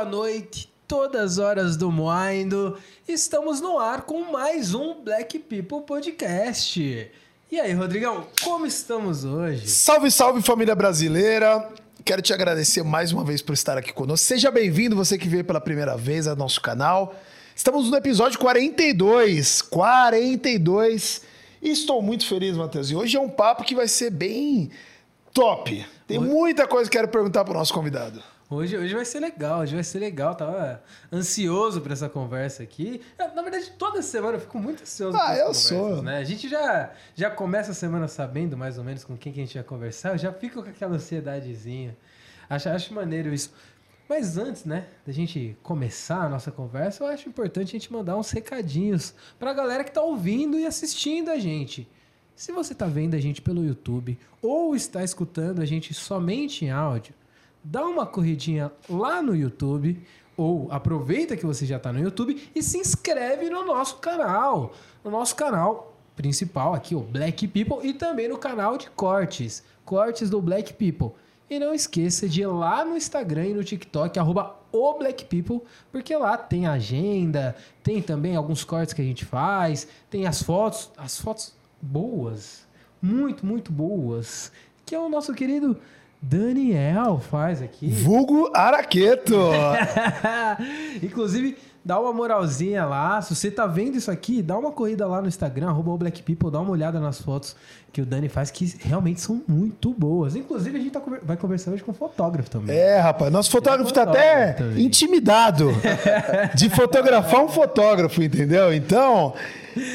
boa noite, todas horas do Moaindo. Estamos no ar com mais um Black People Podcast. E aí, Rodrigão, como estamos hoje? Salve, salve família brasileira! Quero te agradecer mais uma vez por estar aqui conosco. Seja bem-vindo, você que veio pela primeira vez ao nosso canal. Estamos no episódio 42. 42. E estou muito feliz, Matheus. E hoje é um papo que vai ser bem top. Tem muita coisa que quero perguntar para o nosso convidado. Hoje, hoje vai ser legal, hoje vai ser legal. Tava ansioso para essa conversa aqui. Na verdade, toda semana eu fico muito ansioso. Ah, eu sou. Né? A gente já, já começa a semana sabendo mais ou menos com quem que a gente vai conversar. Eu já fico com aquela ansiedadezinha. Acho, acho maneiro isso. Mas antes, né, da gente começar a nossa conversa, eu acho importante a gente mandar uns recadinhos pra galera que tá ouvindo e assistindo a gente. Se você tá vendo a gente pelo YouTube ou está escutando a gente somente em áudio, dá uma corridinha lá no YouTube ou aproveita que você já está no YouTube e se inscreve no nosso canal, no nosso canal principal aqui, o Black People, e também no canal de cortes, cortes do Black People. E não esqueça de ir lá no Instagram e no TikTok, arroba o Black People, porque lá tem agenda, tem também alguns cortes que a gente faz, tem as fotos, as fotos boas, muito, muito boas, que é o nosso querido Daniel faz aqui. Vulgo Araqueto. Inclusive, dá uma moralzinha lá. Se você tá vendo isso aqui, dá uma corrida lá no Instagram, arroba Black People, dá uma olhada nas fotos que o Dani faz, que realmente são muito boas. Inclusive, a gente tá, vai conversar hoje com o fotógrafo também. É, rapaz, nosso fotógrafo, é fotógrafo tá até também. intimidado de fotografar um fotógrafo, entendeu? Então,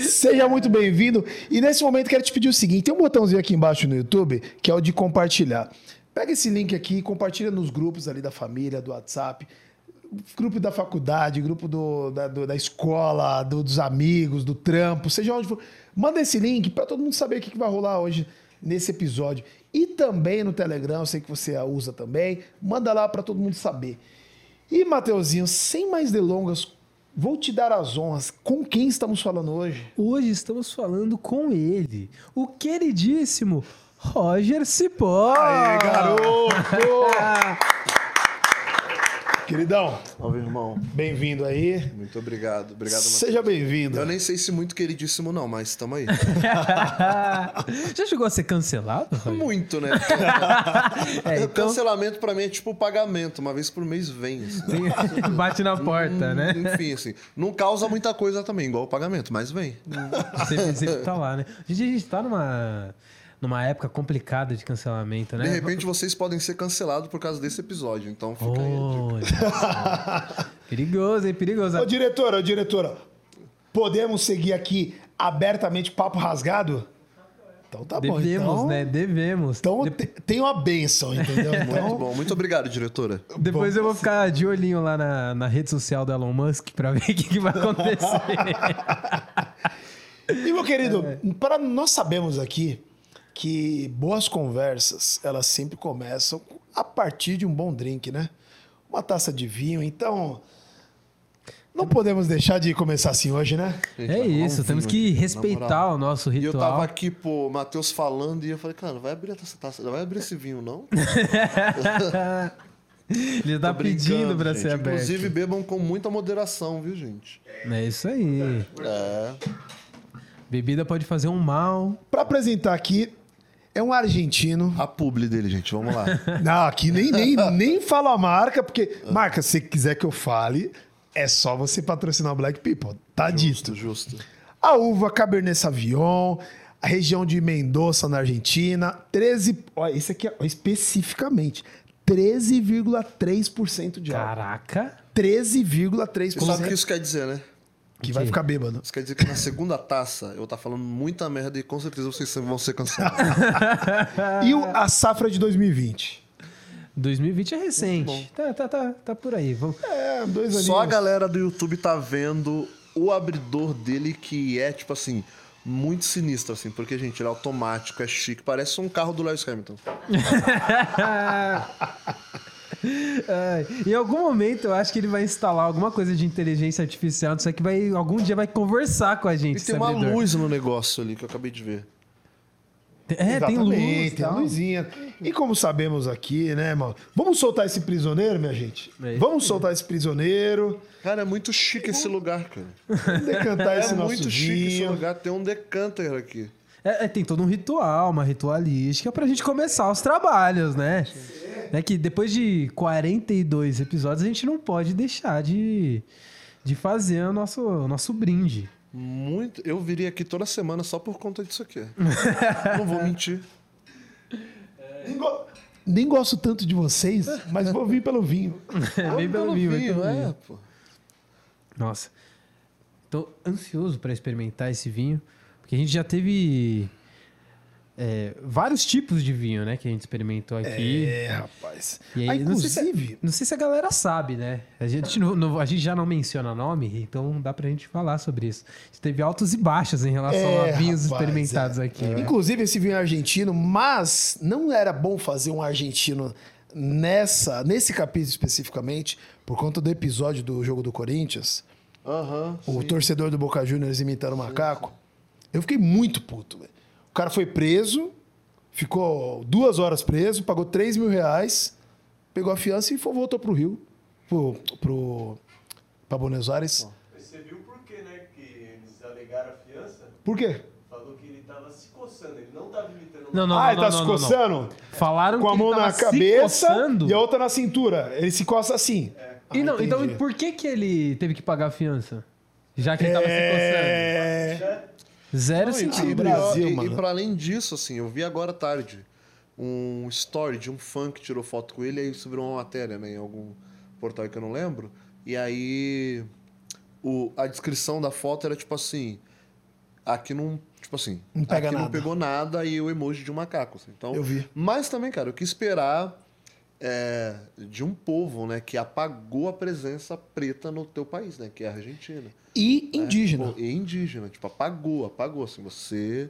seja muito bem-vindo. E nesse momento, quero te pedir o seguinte: tem um botãozinho aqui embaixo no YouTube que é o de compartilhar. Pega esse link aqui, compartilha nos grupos ali da família, do WhatsApp, grupo da faculdade, grupo do, da, do, da escola, do, dos amigos, do trampo, seja onde for. Manda esse link para todo mundo saber o que, que vai rolar hoje nesse episódio. E também no Telegram, eu sei que você a usa também. Manda lá para todo mundo saber. E, Mateuzinho, sem mais delongas, vou te dar as honras. Com quem estamos falando hoje? Hoje estamos falando com ele, o queridíssimo Roger Cipó. Aê, garoto! Queridão. Salve, irmão. Bem-vindo aí. Muito obrigado. Obrigado, Seja bem-vindo. Eu nem sei se muito queridíssimo não, mas estamos aí. Já chegou a ser cancelado? Muito, né? é, então... Cancelamento para mim é tipo pagamento. Uma vez por mês vem. Assim, né? Bate na porta, hum, né? Enfim, assim. Não causa muita coisa também, igual o pagamento, mas vem. Sempre, sempre tá lá, né? A gente, a gente tá numa numa época complicada de cancelamento, né? De repente vocês podem ser cancelados por causa desse episódio, então fica oh, aí Perigoso, hein? Perigoso. Ô, diretora, ô, diretora, podemos seguir aqui abertamente papo rasgado? Então tá Devemos, bom. Devemos, então, né? Devemos. Então De... tem uma benção, entendeu? Então... Muito bom. Muito obrigado, diretora. Depois bom, eu vou ficar de olhinho lá na, na rede social do Elon Musk para ver o que, que vai acontecer. e, meu querido, é. para nós sabemos aqui que boas conversas, elas sempre começam a partir de um bom drink, né? Uma taça de vinho. Então, não podemos deixar de começar assim hoje, né? é isso, temos que respeitar o nosso ritual. E eu tava aqui, pô, Matheus falando, e eu falei, cara, não vai abrir essa taça, não vai abrir esse vinho, não? Ele tá pedindo para ser aberto. Inclusive, bebam com muita moderação, viu, gente? É isso aí. É. Bebida pode fazer um mal. Para apresentar aqui, é um argentino. A publi dele, gente, vamos lá. Não, aqui nem, nem, nem falo a marca, porque, marca, se quiser que eu fale, é só você patrocinar o Black People. Tá justo, dito. Justo. A uva Cabernet Sauvignon, a região de Mendoza, na Argentina, 13. Olha, esse aqui, ó, especificamente. 13,3% de álcool. Caraca! 13,3%. Você sabe o que isso quer dizer, né? Que vai ficar bêbado. Isso quer dizer que na segunda taça eu tá falando muita merda e com certeza vocês vão ser cancelados. e o, a safra de 2020? 2020 é recente. Tá, tá, tá, tá por aí. Vamos... É, dois aninhos. Só a galera do YouTube tá vendo o abridor dele que é, tipo assim, muito sinistro, assim. Porque, gente, ele é automático, é chique. Parece um carro do Lewis Hamilton. em algum momento eu acho que ele vai instalar alguma coisa de inteligência artificial, isso aqui vai algum dia vai conversar com a gente. E tem uma luz no negócio ali que eu acabei de ver. É, tem luz. Exatamente, tem a tal. luzinha. E como sabemos aqui, né, mano? Vamos soltar esse prisioneiro, minha gente? É. Vamos soltar esse prisioneiro. Cara, é muito chique esse lugar, cara. Vamos decantar É esse nosso muito chique esse vinho. lugar. Tem um decanter aqui. É, é, tem todo um ritual, uma ritualística pra gente começar os trabalhos, né? É que depois de 42 episódios a gente não pode deixar de, de fazer o nosso, o nosso brinde. Muito. Eu viria aqui toda semana só por conta disso aqui. Não vou mentir. Nem, go- nem gosto tanto de vocês, mas vou vir pelo vinho. É bem pelo vinho, bem pelo é, vinho. pô. Nossa. Tô ansioso pra experimentar esse vinho, porque a gente já teve é, vários tipos de vinho, né, que a gente experimentou aqui. É, rapaz. E Ah, aí, não sei se- inclusive, Não sei se a galera sabe, né? A gente, não- não- a gente já não menciona nome, então dá pra gente falar sobre isso. A gente teve altos e baixos em relação É, a vinhos rapaz, experimentados é. aqui. né? Inclusive esse vinho é argentino, mas não era bom fazer um argentino nessa, nesse capítulo especificamente, por conta do episódio do jogo do Corinthians, Aham. o torcedor do Boca Juniors imitando o macaco. Eu fiquei muito puto, velho. O cara foi preso, ficou duas horas preso, pagou 3 mil reais, pegou a fiança e foi- voltou pro Rio, pro, pro, pra Buenos Aires. Você viu por que, né, que eles alegaram a fiança? Por quê? Falou que ele tava se coçando, ele não tava imitando Não, não, ah, não, ele não, tá se não, não, não. coçando? Falaram Com a que mão ele tava na se cabeça coçando. e a outra na cintura. Ele se coça assim. E não, Ah, então por que, que ele teve que pagar a fiança? Já que ele tava se É... coçando. Zero Não, e- sentido. e, Brasil, e, mano. e pra além disso, assim, eu vi agora à tarde um story de um fã que tirou foto com ele, aí isso virou uma matéria, né, em algum portal que eu não lembro. E aí o, a descrição da foto era tipo assim: aqui não. Tipo assim, Não pega aqui não nada. pegou nada e o emoji de um macaco. assim. Então, Eu vi. Mas também, cara, eu quis esperar é, de um povo, né, que apagou a presença preta no teu país, né, que é a Argentina. E indígena. Pô, e indígena, tipo, apagou, apagou, assim, você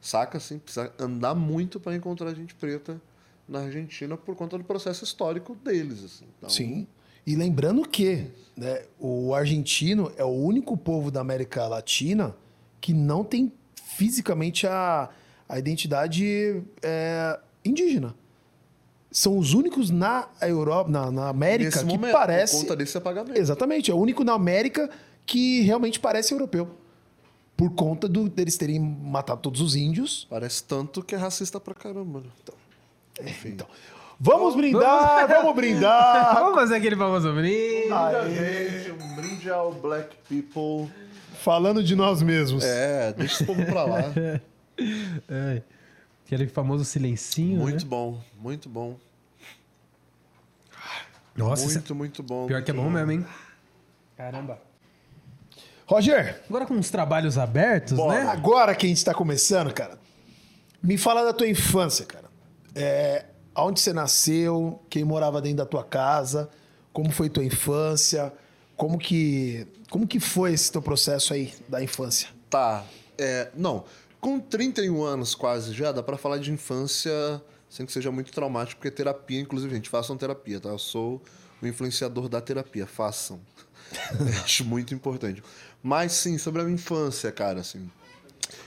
saca, assim, precisa andar muito para encontrar gente preta na Argentina por conta do processo histórico deles, assim. Então, Sim. E lembrando que né, o argentino é o único povo da América Latina que não tem fisicamente a, a identidade é, indígena. São os únicos na Europa, na, na América, Nesse que momento, parece. por conta desse apagamento. Exatamente, é o único na América que realmente parece europeu. Por conta do, deles terem matado todos os índios. Parece tanto que é racista pra caramba, né? Enfim. Então, vamos brindar, vamos brindar. Vamos fazer aquele famoso brinde. Gente, um brinde ao Black People. Falando de nós mesmos. É, deixa esse povo pra lá. É. Aquele famoso silencinho, Muito né? bom, muito bom. Nossa, isso muito, muito bom. é... pior que é bom mesmo, hein? Caramba. Roger, Agora com os trabalhos abertos, né? agora que a gente tá começando, cara, me fala da tua infância, cara. É, aonde você nasceu, quem morava dentro da tua casa, como foi tua infância, como que, como que foi esse teu processo aí da infância? Tá. É, não, com 31 anos quase já, dá pra falar de infância sem que seja muito traumático, porque terapia, inclusive, gente, façam terapia, tá? Eu sou o influenciador da terapia, façam. Acho muito importante. Mas sim, sobre a minha infância, cara, assim.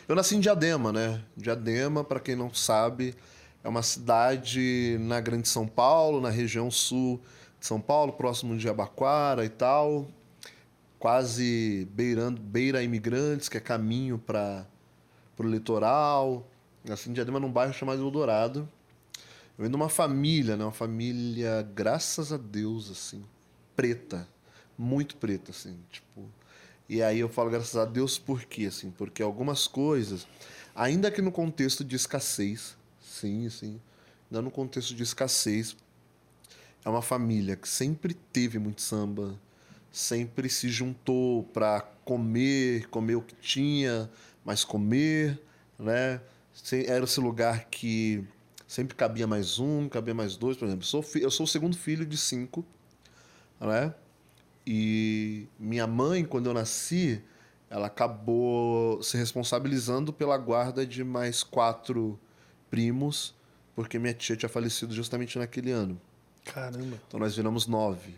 Eu nasci em Diadema, né? Diadema, pra quem não sabe, é uma cidade na Grande São Paulo, na região sul de São Paulo, próximo de Abaquara e tal quase beirando beira imigrantes, que é caminho para o litoral. Assim, Diadema num bairro chamado Eldorado. Eu venho de uma família, né? Uma família, graças a Deus, assim, preta. Muito preta, assim, tipo... E aí eu falo graças a Deus por quê, assim? Porque algumas coisas, ainda que no contexto de escassez, sim, sim, ainda no contexto de escassez, é uma família que sempre teve muito samba, sempre se juntou para comer, comer o que tinha, mas comer, né? Era esse lugar que sempre cabia mais um, cabia mais dois, por exemplo. Sou eu sou o segundo filho de cinco, né? E minha mãe, quando eu nasci, ela acabou se responsabilizando pela guarda de mais quatro primos, porque minha tia tinha falecido justamente naquele ano. Caramba. Então nós viramos nove.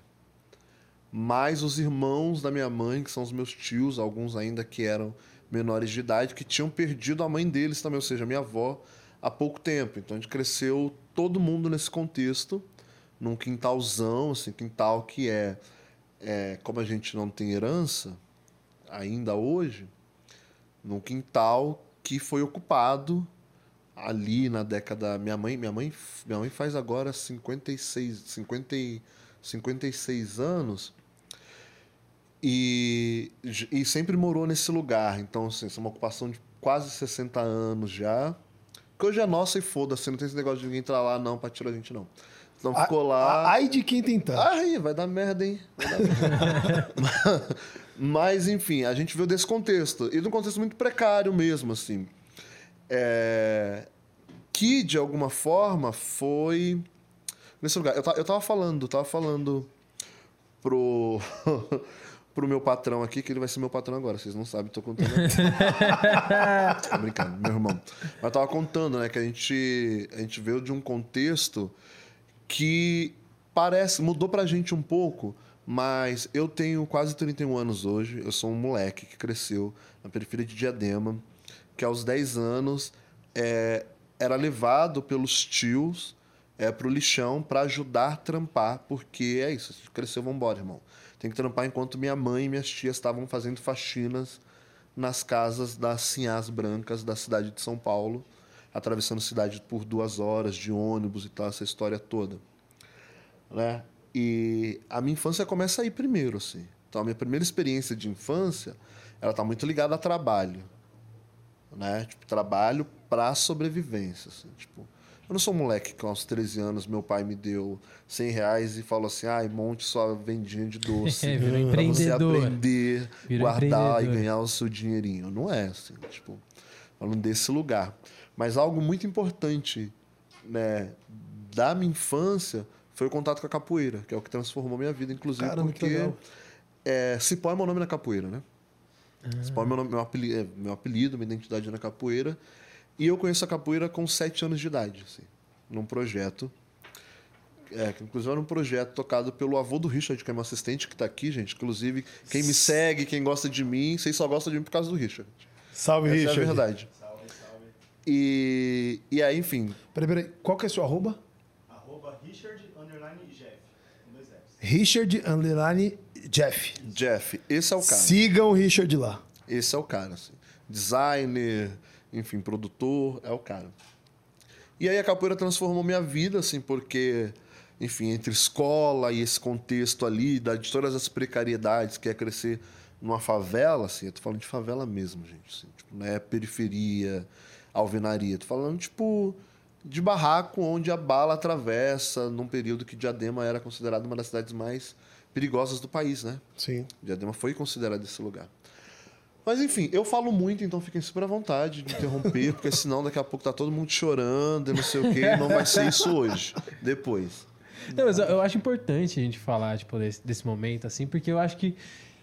Mais os irmãos da minha mãe, que são os meus tios, alguns ainda que eram menores de idade, que tinham perdido a mãe deles também, ou seja, minha avó, há pouco tempo. Então a gente cresceu todo mundo nesse contexto, num quintalzão, assim, quintal que é, é como a gente não tem herança ainda hoje, num quintal que foi ocupado ali na década minha mãe minha mãe minha mãe faz agora 56 50, 56 anos e, e sempre morou nesse lugar. Então assim, é uma ocupação de quase 60 anos já que hoje é nossa e foda-se não tem esse negócio de ninguém entrar lá não para tirar a gente não. Então ficou a, lá ai de quem tentar ai vai dar merda hein? Dar merda. mas enfim a gente veio desse contexto. E num contexto muito precário mesmo assim. É, que de alguma forma foi nesse lugar. Eu, eu tava falando, tava falando pro pro meu patrão aqui, que ele vai ser meu patrão agora, vocês não sabem, tô contando. tô brincando, meu irmão. Mas eu tava contando, né, que a gente a gente veio de um contexto que parece mudou pra gente um pouco, mas eu tenho quase 31 anos hoje, eu sou um moleque que cresceu na periferia de Diadema que aos 10 anos é, era levado pelos tios é, pro lixão para ajudar a trampar, porque é isso, cresceu, vambora, irmão. Tem que trampar enquanto minha mãe e minhas tias estavam fazendo faxinas nas casas das sinhás brancas da cidade de São Paulo, atravessando a cidade por duas horas de ônibus e tal, essa história toda. Né? E a minha infância começa aí primeiro, assim. Então, a minha primeira experiência de infância, ela está muito ligada a trabalho né? Tipo, trabalho para sobrevivência, assim, tipo... Eu não sou um moleque que aos 13 anos meu pai me deu 100 reais e falou assim, ai, monte sua vendinha de doce É, virou pra você aprender, Virou guardar e ganhar o seu dinheirinho. Não é assim, tipo, falando desse lugar. Mas algo muito importante, né, da minha infância foi o contato com a capoeira, que é o que transformou minha vida, inclusive Caramba, que porque é, Cipó é meu nome na capoeira, né? Cipó é meu, nome- meu, apelido, é meu apelido, minha identidade na capoeira. E eu conheço a capoeira com sete anos de idade, assim, num projeto. É, que inclusive era um projeto tocado pelo avô do Richard, que é meu assistente, que tá aqui, gente. Inclusive, quem me segue, quem gosta de mim, vocês só gostam de mim por causa do Richard. Salve, Essa Richard. é a verdade. Salve, salve. E, e aí, enfim, Peraí, peraí. Qual que é seu arroba? Arroba Richard underline Jeff. Richard Underline Jeff. Jeff, esse é o cara. Sigam o Richard lá. Esse é o cara, assim. Designer, enfim, produtor, é o cara. E aí a capoeira transformou minha vida, assim, porque, enfim, entre escola e esse contexto ali, de todas as precariedades que é crescer numa favela, assim, eu tô falando de favela mesmo, gente, assim, tipo, não é periferia, alvenaria, tô falando, tipo, de barraco onde a bala atravessa num período que Diadema era considerada uma das cidades mais perigosas do país, né? Sim. Diadema foi considerado esse lugar. Mas enfim, eu falo muito, então fiquem super à vontade de interromper, porque senão daqui a pouco tá todo mundo chorando e não sei o quê, não vai ser isso hoje. Depois. Não, mas eu- acho importante a gente falar, tipo, desse, desse momento, assim, porque eu acho que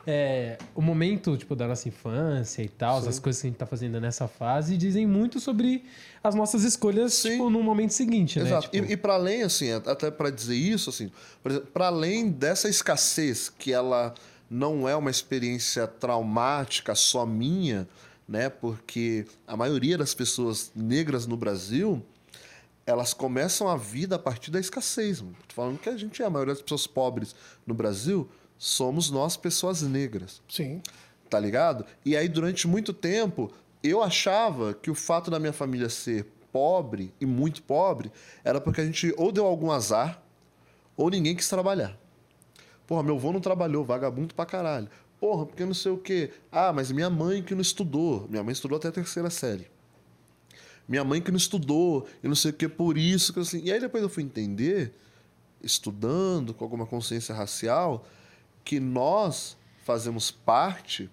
é, o momento, tipo, da nossa infância e tal, as coisas que a gente tá fazendo nessa fase, dizem muito sobre as nossas escolhas, Sim. tipo, no momento seguinte, né? Exato. Tipo, E, e para além, assim, até para dizer isso, assim, por exemplo, para além dessa escassez, que ela não é uma experiência traumática só minha, né? Porque a maioria das pessoas negras no Brasil, elas começam a vida a partir da escassez. Tô falando que a gente é a maioria das pessoas pobres no Brasil, somos nós pessoas negras Sim. tá ligado? E aí, durante muito tempo, eu achava que o fato da minha família ser pobre e muito pobre era porque a gente ou deu algum azar ou ninguém quis trabalhar. Porra, meu avô não trabalhou, vagabundo pra caralho. Porra, porque não sei o quê. Ah, mas minha mãe que não estudou. Minha mãe estudou até a terceira série. Minha mãe que não estudou e não sei o que, por isso que assim. E aí depois eu fui entender, estudando com alguma consciência racial, que nós fazemos parte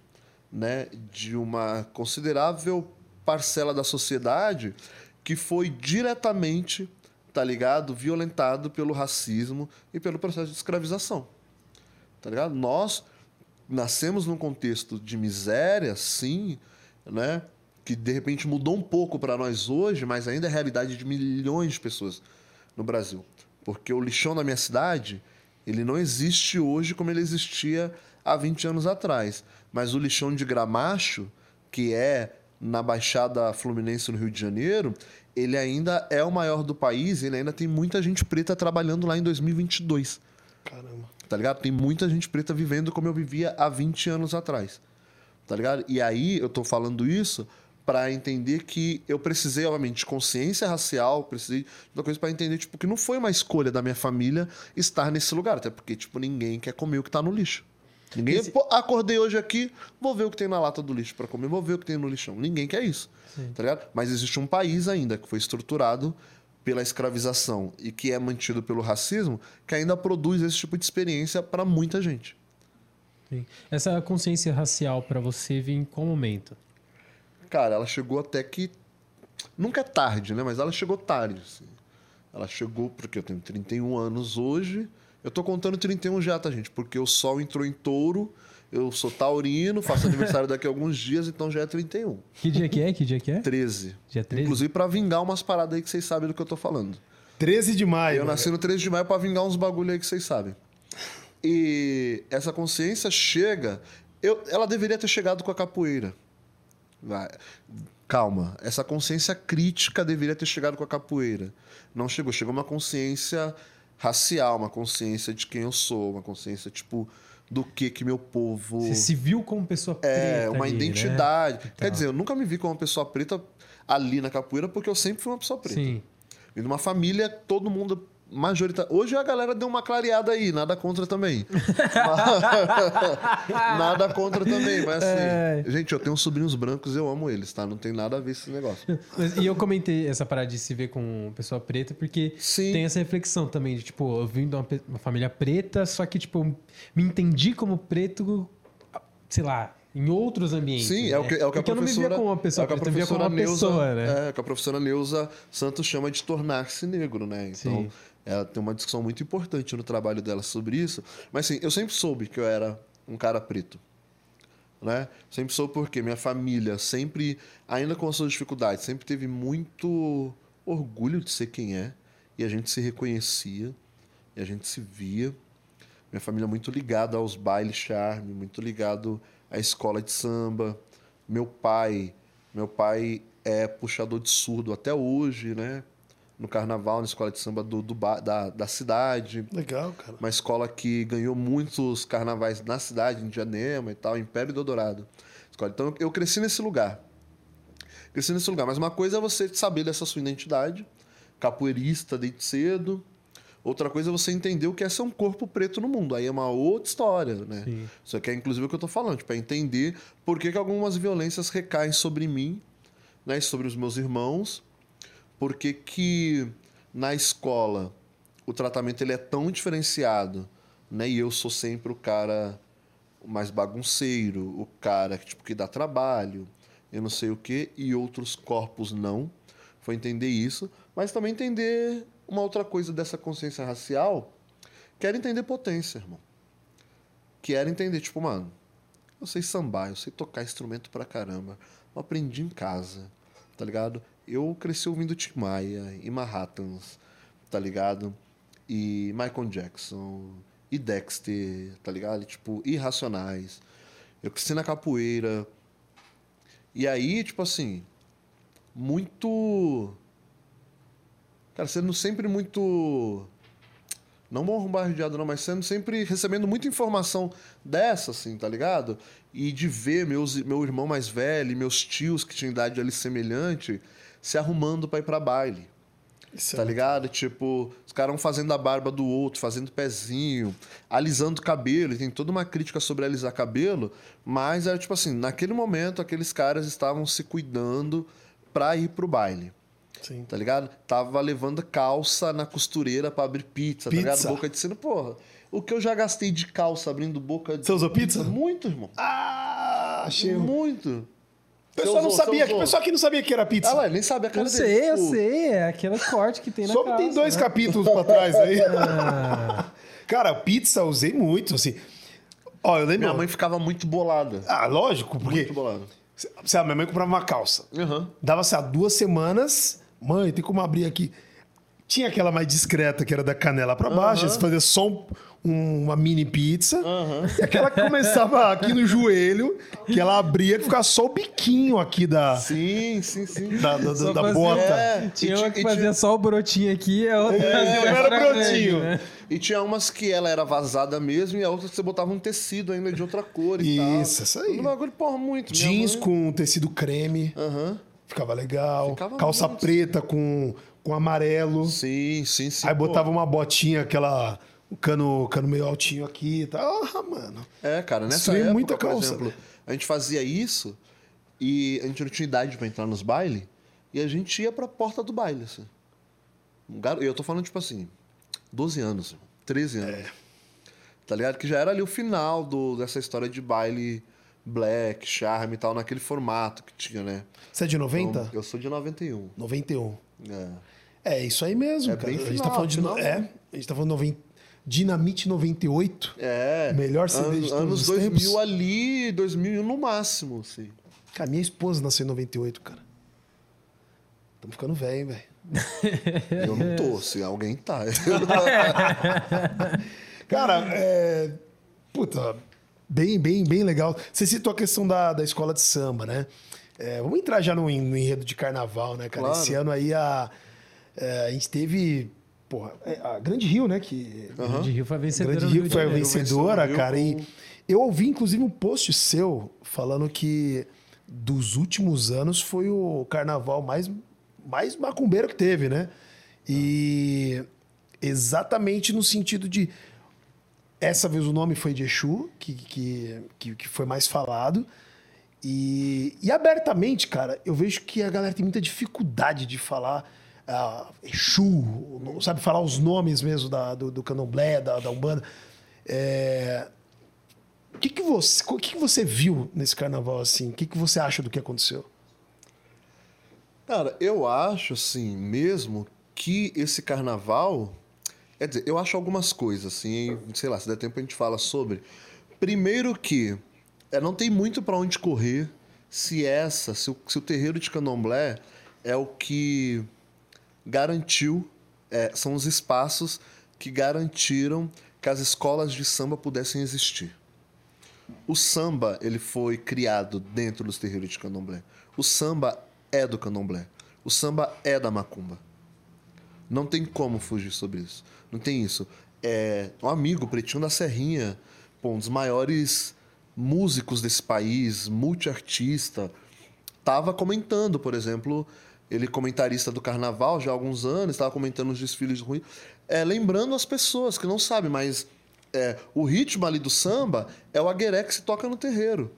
né, de uma considerável parcela da sociedade que foi diretamente, tá ligado, violentado pelo racismo e pelo processo de escravização. Tá ligado? Nós nascemos num contexto de miséria, sim, né? Que de repente mudou um pouco para nós hoje, mas ainda é realidade de milhões de pessoas no Brasil. Porque o lixão da minha cidade, ele não existe hoje como ele existia há 20 anos atrás. Mas o lixão de Gramacho, que é na Baixada Fluminense no Rio de Janeiro, ele ainda é o maior do país, ele ainda tem muita gente preta trabalhando lá em 2022. Caramba. Tá ligado? Tem muita gente preta vivendo como eu vivia há 20 anos atrás. Tá ligado? E aí eu tô falando isso para entender que eu precisei, obviamente, de consciência racial, precisei de uma coisa para entender, tipo, que não foi uma escolha da minha família estar nesse lugar. Até porque, tipo, ninguém quer comer o que tá no lixo. Ninguém. Esse- Pô, acordei hoje aqui, vou ver o que tem na lata do lixo para comer, vou ver o que tem no lixão. Ninguém quer isso. Tá ligado? Mas existe um país ainda que foi estruturado pela escravização e que é mantido pelo racismo, que ainda produz esse tipo de experiência para muita gente. Sim. Essa consciência racial pra você vem em qual momento? Cara, ela chegou até que. Nunca é tarde, né? Mas ela chegou tarde, assim. Ela chegou porque eu tenho 31 anos hoje. Eu tô contando 31 já, tá, gente? Porque o sol entrou em touro, eu sou taurino, faço aniversário daqui a alguns dias, então já é 31. Que dia que é? Que dia que é? 13. Dia 13? Inclusive pra vingar umas paradas aí que vocês sabem do que eu tô falando. 13 de maio. Eu nasci no 13 de maio pra vingar uns bagulho aí que vocês sabem. E essa consciência chega. Eu, ela deveria ter chegado com a capoeira. Vai. Calma. Essa consciência crítica deveria ter chegado com a capoeira. Não chegou. Chegou uma consciência racial, uma consciência de quem eu sou, uma consciência, tipo, do que que meu povo. Você se viu como pessoa preta É, uma ali, né? identidade. Tá. Quer dizer, eu nunca me vi como uma pessoa preta ali na capoeira, porque eu sempre fui uma pessoa preta. Sim. E numa família, todo mundo majoritário. Hoje a galera deu uma clareada aí, nada contra também. nada contra também, mas assim. É. Gente, eu tenho sobrinhos brancos, eu amo eles, tá? Não tem nada a ver esse negócio. Mas- E eu comentei essa parada de se ver com pessoa preta, porque Sim. tem essa reflexão também de, tipo, eu vim de uma, uma família preta, só que, tipo, me entendi como preto, sei lá, em outros ambientes. Sim, né? é o que, é o que a Porque eu não me professora. via como uma pessoa é que a preta, eu me via como uma professora pessoa, né? É, que a professora Neuza Santos chama de tornar-se negro, né? Então, Sim. Ela tem uma discussão muito importante no trabalho dela sobre isso. Mas assim, eu sempre soube que eu era um cara preto. Né? Sempre soube porque minha família sempre, ainda com as suas dificuldades, sempre teve muito orgulho de ser quem é. E a gente se reconhecia, e a gente se via. Minha família é muito ligada aos bailes charme, muito ligado à escola de samba. Meu pai, meu pai é puxador de surdo até hoje, né? No carnaval, na escola de samba do, do da, da cidade. Legal, cara. Uma escola que ganhou muitos carnavais na cidade, em Diadema e tal, Império do Dourado. Escola. Então eu cresci nesse lugar. Cresci nesse lugar. Mas uma coisa é você saber dessa sua identidade, capoeirista desde cedo. Outra coisa é você entender o que é ser um corpo preto no mundo. Aí é uma outra história, né? Sim. Isso aqui é inclusive o que eu tô falando, tipo, é entender por que, que algumas violências recaem sobre mim, né, e sobre os meus irmãos, por que que na escola o tratamento ele é tão diferenciado, né, e eu sou sempre o cara mais bagunceiro, o cara que, tipo, que dá trabalho, eu não sei o quê, e outros corpos não. Foi entender isso, mas também entender uma outra coisa dessa consciência racial, que era entender potência, irmão que era entender, tipo, mano, eu sei sambar, eu sei tocar instrumento pra caramba. Eu aprendi em casa, tá ligado? Eu cresci ouvindo Tim Maia e Manhattans, tá ligado? E Michael Jackson, e Dexter, tá ligado? E, tipo, Irracionais. Eu cresci na capoeira. E aí, tipo assim, muito. Cara, sendo sempre muito não bombardeado não, mas sendo sempre recebendo muita informação dessa, assim, tá ligado? E de ver meus, meu irmão mais velho meus tios que tinham idade ali semelhante se arrumando pra ir pra baile. Isso Tá é- ligado? Tipo, os caras um fazendo a barba do outro, fazendo pezinho, alisando cabelo. E tem toda uma crítica sobre alisar cabelo, mas era tipo assim, naquele momento aqueles caras estavam se cuidando pra ir pro baile Sim. tá ligado? Tava levando calça na costureira pra abrir pizza, tá Pizza. ligado? Boca de sino, porra. O que eu já gastei de calça abrindo boca de Você usou pizza? Muito, irmão. Ah, achei. Muito. Pessoal não sabia, o pessoal aqui não sabia que era pizza. Ah, ele nem sabe a cara Eu dele. sei, eu sei. É aquele corte que tem na Só que tem dois né? capítulos pra trás aí. Ah, Cara, pizza eu usei muito, assim. Ó, eu lembro. Minha mãe ficava muito bolada. Ah, lógico, porque. Muito bolada. Sei lá, minha mãe comprava uma calça. Aham. Dava, sei lá, duas semanas. Mãe, tem como abrir aqui. Tinha aquela mais discreta, que era da canela pra baixo, você fazia só um- um- uma mini pizza. E aquela que começava aqui no joelho, que ela abria e ficava só o biquinho aqui da, Sim, sim, sim. da, da, da fazia- bota. É, Tinha uma que fazia tinha- só o brotinho aqui e a outra É, era extra brotinho. grande, né? E tinha umas que ela era vazada mesmo e a outra que você botava um tecido ainda de outra cor e tal. Isso, isso aí. Um bagulho, porra, muito. Jeans mãe- com tecido creme, Aham. ficava legal. Ficava Calça muito. preta com, com amarelo. Sim, sim, sim. Aí pô. botava uma botinha, aquela. Um cano, cano meio altinho aqui e tal. Ah, mano. É, cara, nessa Destruía época, muita por calça, exemplo, velho. a gente fazia isso e a gente não tinha idade pra entrar nos bailes e a gente ia pra porta do baile, assim. Um. E eu tô falando, tipo assim, 12 anos, 13 anos. É. Tá ligado? Que já era ali o final do, dessa história de baile black, charme e tal, naquele formato que tinha, né? Você é de 90? Então, eu sou de 91. 91. É. É, isso aí mesmo, É cara. bem a gente tá final, falando de. no- final, É, a gente tá falando de noven- Dinamite 98. É. Melhor CD de anos, todos anos os 2000 tempos. ali, 2001 no máximo, assim. Cara, minha esposa nasceu em 98, cara. Tamo ficando velho, velho. Eu não tô, se alguém tá. Cara, é. Puta, bem, bem, bem legal. Você citou a questão da, da escola de samba, né? É, vamos entrar já no, no enredo de carnaval, né, cara? Claro. Esse ano aí a, é, a gente teve. Porra, é, a Grande Rio, né? Que O Grande Rio foi a vencedora. Grande Rio foi a vencedora, cara. com- E eu ouvi, inclusive, um post seu falando que dos últimos anos foi o carnaval mais, mais macumbeiro que teve, né? E exatamente no sentido de. Essa vez o nome foi de Exu, que, que, que, que foi mais falado. E, e abertamente, cara, eu vejo que a galera tem muita dificuldade de falar ah, Exu, não sabe falar os nomes mesmo da, do, do candomblé, da, da Umbanda. É, O que, que, você, o que, que você viu nesse carnaval assim? O que, que você acha do que aconteceu? Cara, eu acho, assim, mesmo que esse carnaval. Quer dizer, eu acho algumas coisas, assim, sei lá, se der tempo a gente fala sobre. Primeiro que é, não tem muito pra onde correr se essa, se o, se o terreiro de candomblé é o que garantiu, é, são os espaços que garantiram que as escolas de samba pudessem existir. O samba, ele foi criado dentro dos terreiros de candomblé. O samba é do candomblé. O samba é da macumba. Não tem como fugir sobre isso. Não tem isso. É, um amigo, Pretinho da Serrinha, pô, um dos maiores músicos desse país, multiartista, tava comentando, por exemplo, ele comentarista do carnaval já há alguns anos, estava comentando os desfiles ruins, é, lembrando as pessoas que não sabem, mas é, o ritmo ali do samba é o agueré que se toca no terreiro.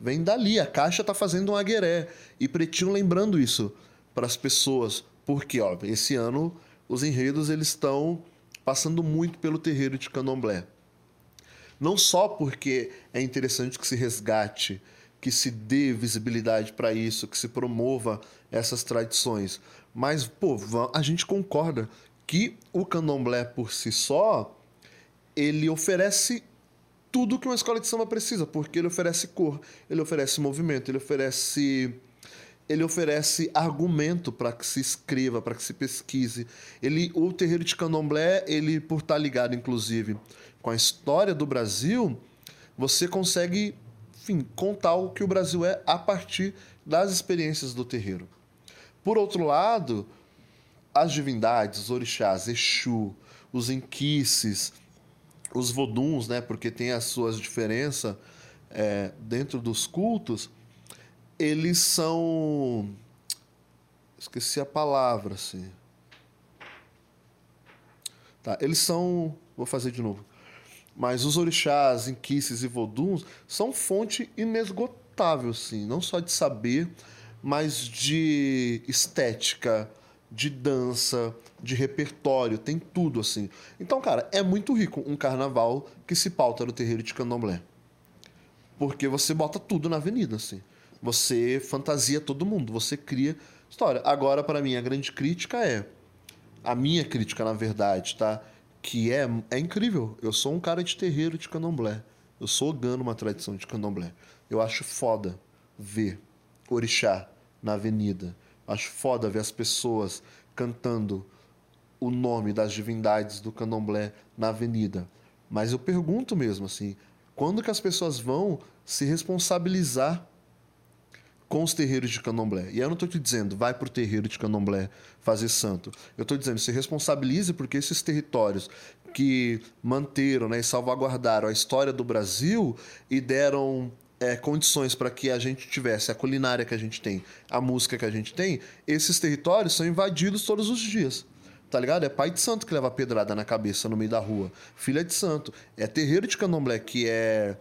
Vem dali, a caixa tá fazendo um agueré. E Pretinho lembrando isso para as pessoas, porque ó, esse ano os enredos eles estão passando muito pelo terreiro de Candomblé. Não só porque é interessante que se resgate, que se dê visibilidade para isso, que se promova essas tradições, mas pô, a gente concorda que o Candomblé por si só ele oferece tudo que uma escola de samba precisa, porque ele oferece cor, ele oferece movimento, ele oferece ele oferece argumento para que se escreva, para que se pesquise. Ele, o terreiro de Candomblé, ele por estar ligado inclusive com a história do Brasil, você consegue, enfim, contar o que o Brasil é a partir das experiências do terreiro. Por outro lado, as divindades, os orixás, Exu, os enquices, os voduns, né, porque tem as suas diferenças é, dentro dos cultos, eles são. Esqueci a palavra, assim. Tá, eles são. Vou fazer de novo. Mas os orixás, inquices e voduns são fonte inesgotável, assim, não só de saber, mas de estética, de dança, de repertório, tem tudo, assim. Então, cara, é muito rico um carnaval que se pauta no terreiro de candomblé. Porque você bota tudo na avenida, assim. Você fantasia todo mundo, você cria história. Agora, para mim, a grande crítica é. A minha crítica, na verdade, tá? Que é, é incrível. Eu sou um cara de terreiro de candomblé. Eu sou ogando uma tradição de candomblé. Eu acho foda ver orixá na avenida. Acho foda ver as pessoas cantando o nome das divindades do candomblé na avenida. Mas eu pergunto mesmo assim, quando que as pessoas vão se responsabilizar com os terreiros de candomblé? E eu não estou te dizendo, vai para o terreiro de candomblé fazer santo. Eu estou dizendo, se responsabilize porque esses territórios que manteram né, e salvaguardaram a história do Brasil e deram é, condições para que a gente tivesse a culinária que a gente tem, a música que a gente tem, esses territórios são invadidos todos os dias. Tá ligado? É pai de santo que leva pedrada na cabeça no meio da rua. Filha de santo. É terreiro de candomblé que é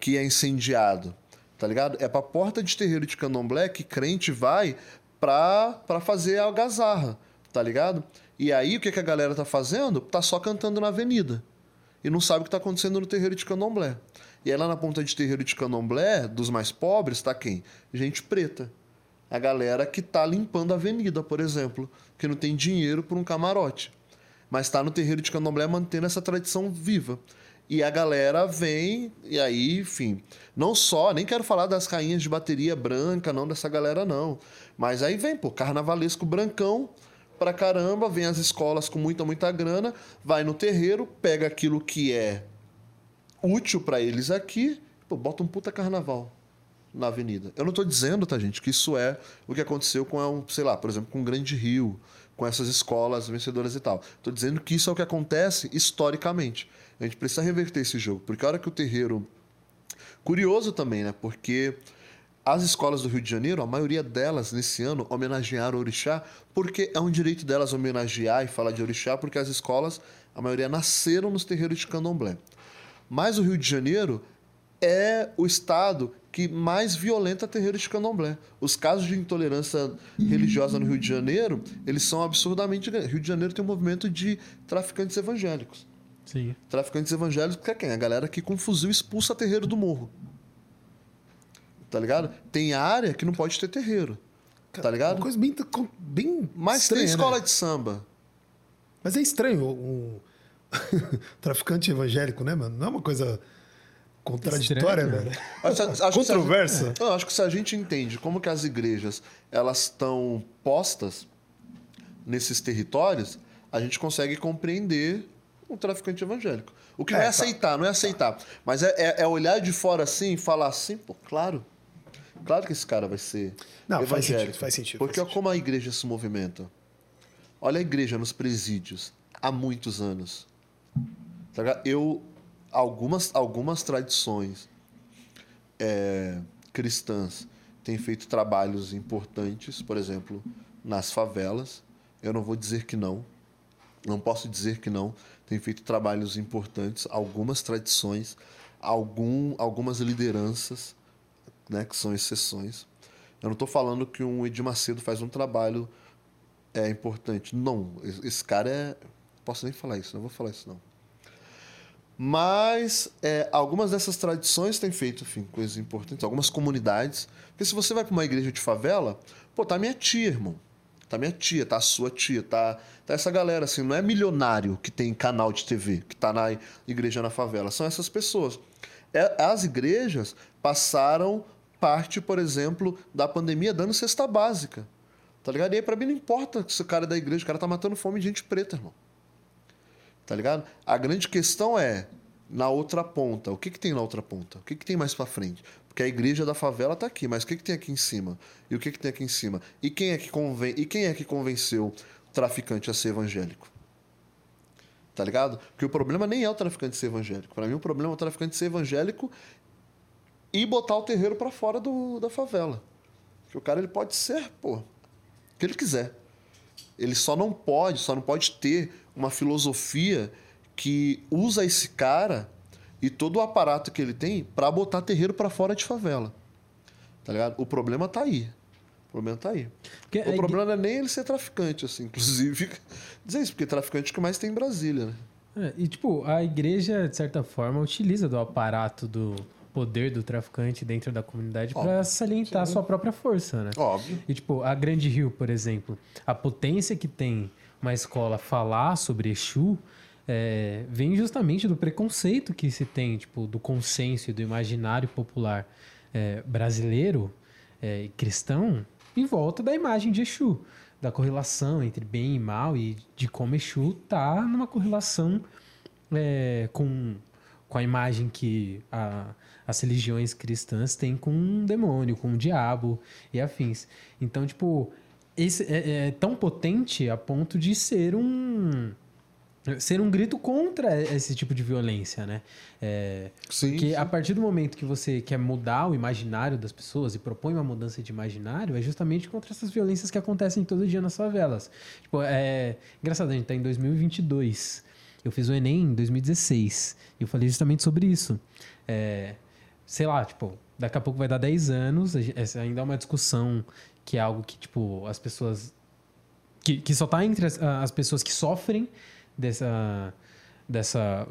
que é incendiado. Tá ligado? É pra porta de terreiro de candomblé que crente vai pra, pra fazer a algazarra. Tá ligado? E aí o que, que a galera tá fazendo? Tá só cantando na avenida. E não sabe o que tá acontecendo no terreiro de candomblé. E aí lá na ponta de terreiro de candomblé, dos mais pobres, tá quem? Gente preta. A galera que tá limpando a avenida, por exemplo, que não tem dinheiro por um camarote. Mas está no terreiro de candomblé mantendo essa tradição viva. E a galera vem, e aí, enfim, não só, nem quero falar das rainhas de bateria branca, não dessa galera, não. Mas aí vem, pô, carnavalesco brancão pra caramba, vem as escolas com muita, muita grana, vai no terreiro, pega aquilo que é útil para eles aqui, pô, bota um puta carnaval na avenida. Eu não estou dizendo, tá, gente, que isso é o que aconteceu com, sei lá, por exemplo, com o Grande Rio, com essas escolas vencedoras e tal. Estou dizendo que isso é o que acontece historicamente. A gente precisa reverter esse jogo, porque a hora que o terreiro. Curioso também, né? Porque as escolas do Rio de Janeiro, a maioria delas nesse ano homenagearam o orixá, porque é um direito delas homenagear e falar de orixá, porque as escolas, a maioria nasceram nos terreiros de candomblé. Mas o Rio de Janeiro é o estado que mais violenta terreiros de candomblé. Os casos de intolerância religiosa no Rio de Janeiro, eles são absurdamente grandes. Rio de Janeiro tem um movimento de traficantes evangélicos. Sim. Traficantes evangélicos que é quem? A galera que com fuzil expulsa terreiro do morro. Tá ligado? Tem área que não pode ter terreiro. Tá ligado? Uma coisa bem, bem Mas estranha, tem escola né? de samba. Mas é estranho o traficante evangélico, né, mano? Não é uma coisa contraditória, velho. Acho, acho que se a Controversa. gente- Não, acho que se a gente entende como que as igrejas elas estão postas nesses territórios, a gente consegue compreender um traficante evangélico. O que É, não é tá. aceitar, não é aceitar. Mas é, é- é olhar de fora assim e falar assim, pô, claro. Claro que esse cara vai ser Não, faz evangélico. sentido, faz sentido, Porque faz olha como a igreja se movimenta. Olha a igreja nos presídios há muitos anos. Tá? Eu algumas algumas tradições é, cristãs têm feito trabalhos importantes, por exemplo, nas favelas. Eu não vou dizer que não. Não posso dizer que não. Tem feito trabalhos importantes, algumas tradições, algum, algumas lideranças, né, que são exceções. Eu não estou falando que um Edir Macedo faz um trabalho é importante. Não, esse cara é. Posso nem falar isso, não vou falar isso não. Mas é, algumas dessas tradições têm feito, enfim, coisas importantes, algumas comunidades. Porque se você vai para uma igreja de favela, pô, tá minha tia, irmão. Tá minha tia, tá a sua tia, tá, tá essa galera, assim, não é milionário que tem canal de TV, que tá na igreja na favela. São essas pessoas. É, as igrejas passaram parte, por exemplo, da pandemia dando cesta básica. Tá ligado? E aí, pra mim, não importa se o cara é da igreja, o cara tá matando fome de gente preta, irmão. Tá ligado? A grande questão é, na outra ponta, o que, que tem na outra ponta? O que, que tem mais pra frente? Porque a igreja da favela tá aqui, mas o que, que tem aqui em cima? E o que, que tem aqui em cima? E quem é que, conven... e quem é que convenceu o traficante a ser evangélico? Tá ligado? Porque o problema nem é o traficante ser evangélico. Para mim, o problema é o traficante ser evangélico e botar o terreiro para fora do, da favela. Que o cara ele pode ser, pô, o que ele quiser. Ele só não pode, só não pode ter uma filosofia que usa esse cara e todo o aparato que ele tem para botar terreiro para fora de favela. Tá ligado? O problema tá aí. O problema tá aí. Porque o problema não é nem ele ser traficante, assim, inclusive. Dizer isso, porque traficante é o que mais tem em Brasília, né? É, e, tipo, a igreja, de certa forma, utiliza do aparato do poder do traficante dentro da comunidade para salientar a sua própria força, né? Óbvio. E, tipo, a Grande Rio, por exemplo, a potência que tem uma escola falar sobre Exu é, vem justamente do preconceito que se tem, tipo, do consenso e do imaginário popular é, brasileiro é, e cristão em volta da imagem de Exu. da correlação entre bem e mal e de como Exu tá numa correlação é, com, com a imagem que a, as religiões cristãs têm com um demônio, com um diabo e afins. Então, tipo, esse é, é tão potente a ponto de ser um ser um grito contra esse tipo de violência, né? É, Sim, porque sim. a partir do momento que você quer mudar o imaginário das pessoas e propõe uma mudança de imaginário, é justamente contra essas violências que acontecem todo dia nas favelas. Tipo, é engraçado, a gente tá em 2022. Eu fiz o Enem em 2016 e eu falei justamente sobre isso. É, sei lá, tipo, daqui a pouco vai dar 10 anos, essa ainda é uma discussão que é algo que, tipo, as pessoas que, que só está entre as, as pessoas que sofrem dessa, dessa,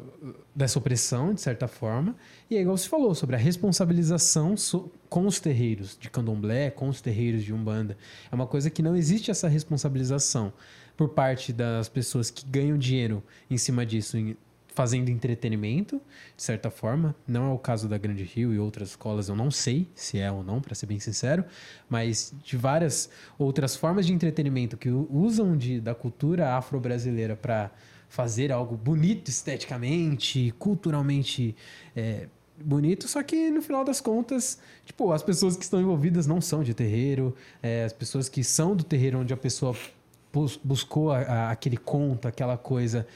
dessa opressão, de certa forma. E é igual você falou, sobre a responsabilização so- com os terreiros de candomblé, com os terreiros de umbanda. É uma coisa que não existe essa responsabilização por parte das pessoas que ganham dinheiro em cima disso, em- fazendo entretenimento, de certa forma. Não é o caso da Grande Rio e outras escolas, eu não sei se é ou não, para ser bem sincero, mas de várias outras formas de entretenimento que usam de, da cultura afro-brasileira para fazer algo bonito esteticamente, culturalmente é, bonito, só que no final das contas, tipo, as pessoas que estão envolvidas não são de terreiro, é, as pessoas que são do terreiro onde a pessoa bus- buscou a- a- aquele conto, aquela coisa,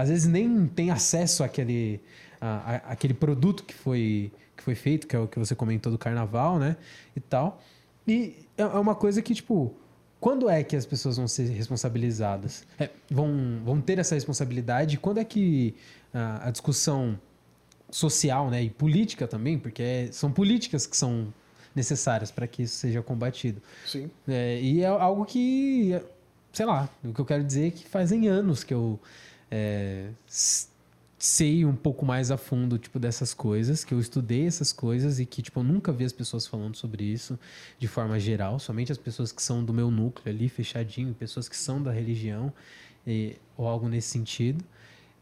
às vezes nem tem acesso àquele, a- a- àquele produto que foi, que foi feito, que é o que você comentou do carnaval, né? E tal. E é é uma coisa que, tipo, quando é que as pessoas vão ser responsabilizadas? É, vão, vão ter essa responsabilidade? Quando é que ah, a discussão social né, e política também, porque é- são políticas que são necessárias para que isso seja combatido. Sim. É, e é algo que, sei lá, o que eu quero dizer é que fazem anos que eu é, sei um pouco mais a fundo, tipo, dessas coisas, que eu estudei essas coisas e que, tipo, eu nunca vi as pessoas falando sobre isso de forma geral, somente as pessoas que são do meu núcleo ali, fechadinho, pessoas que são da religião e- ou algo nesse sentido.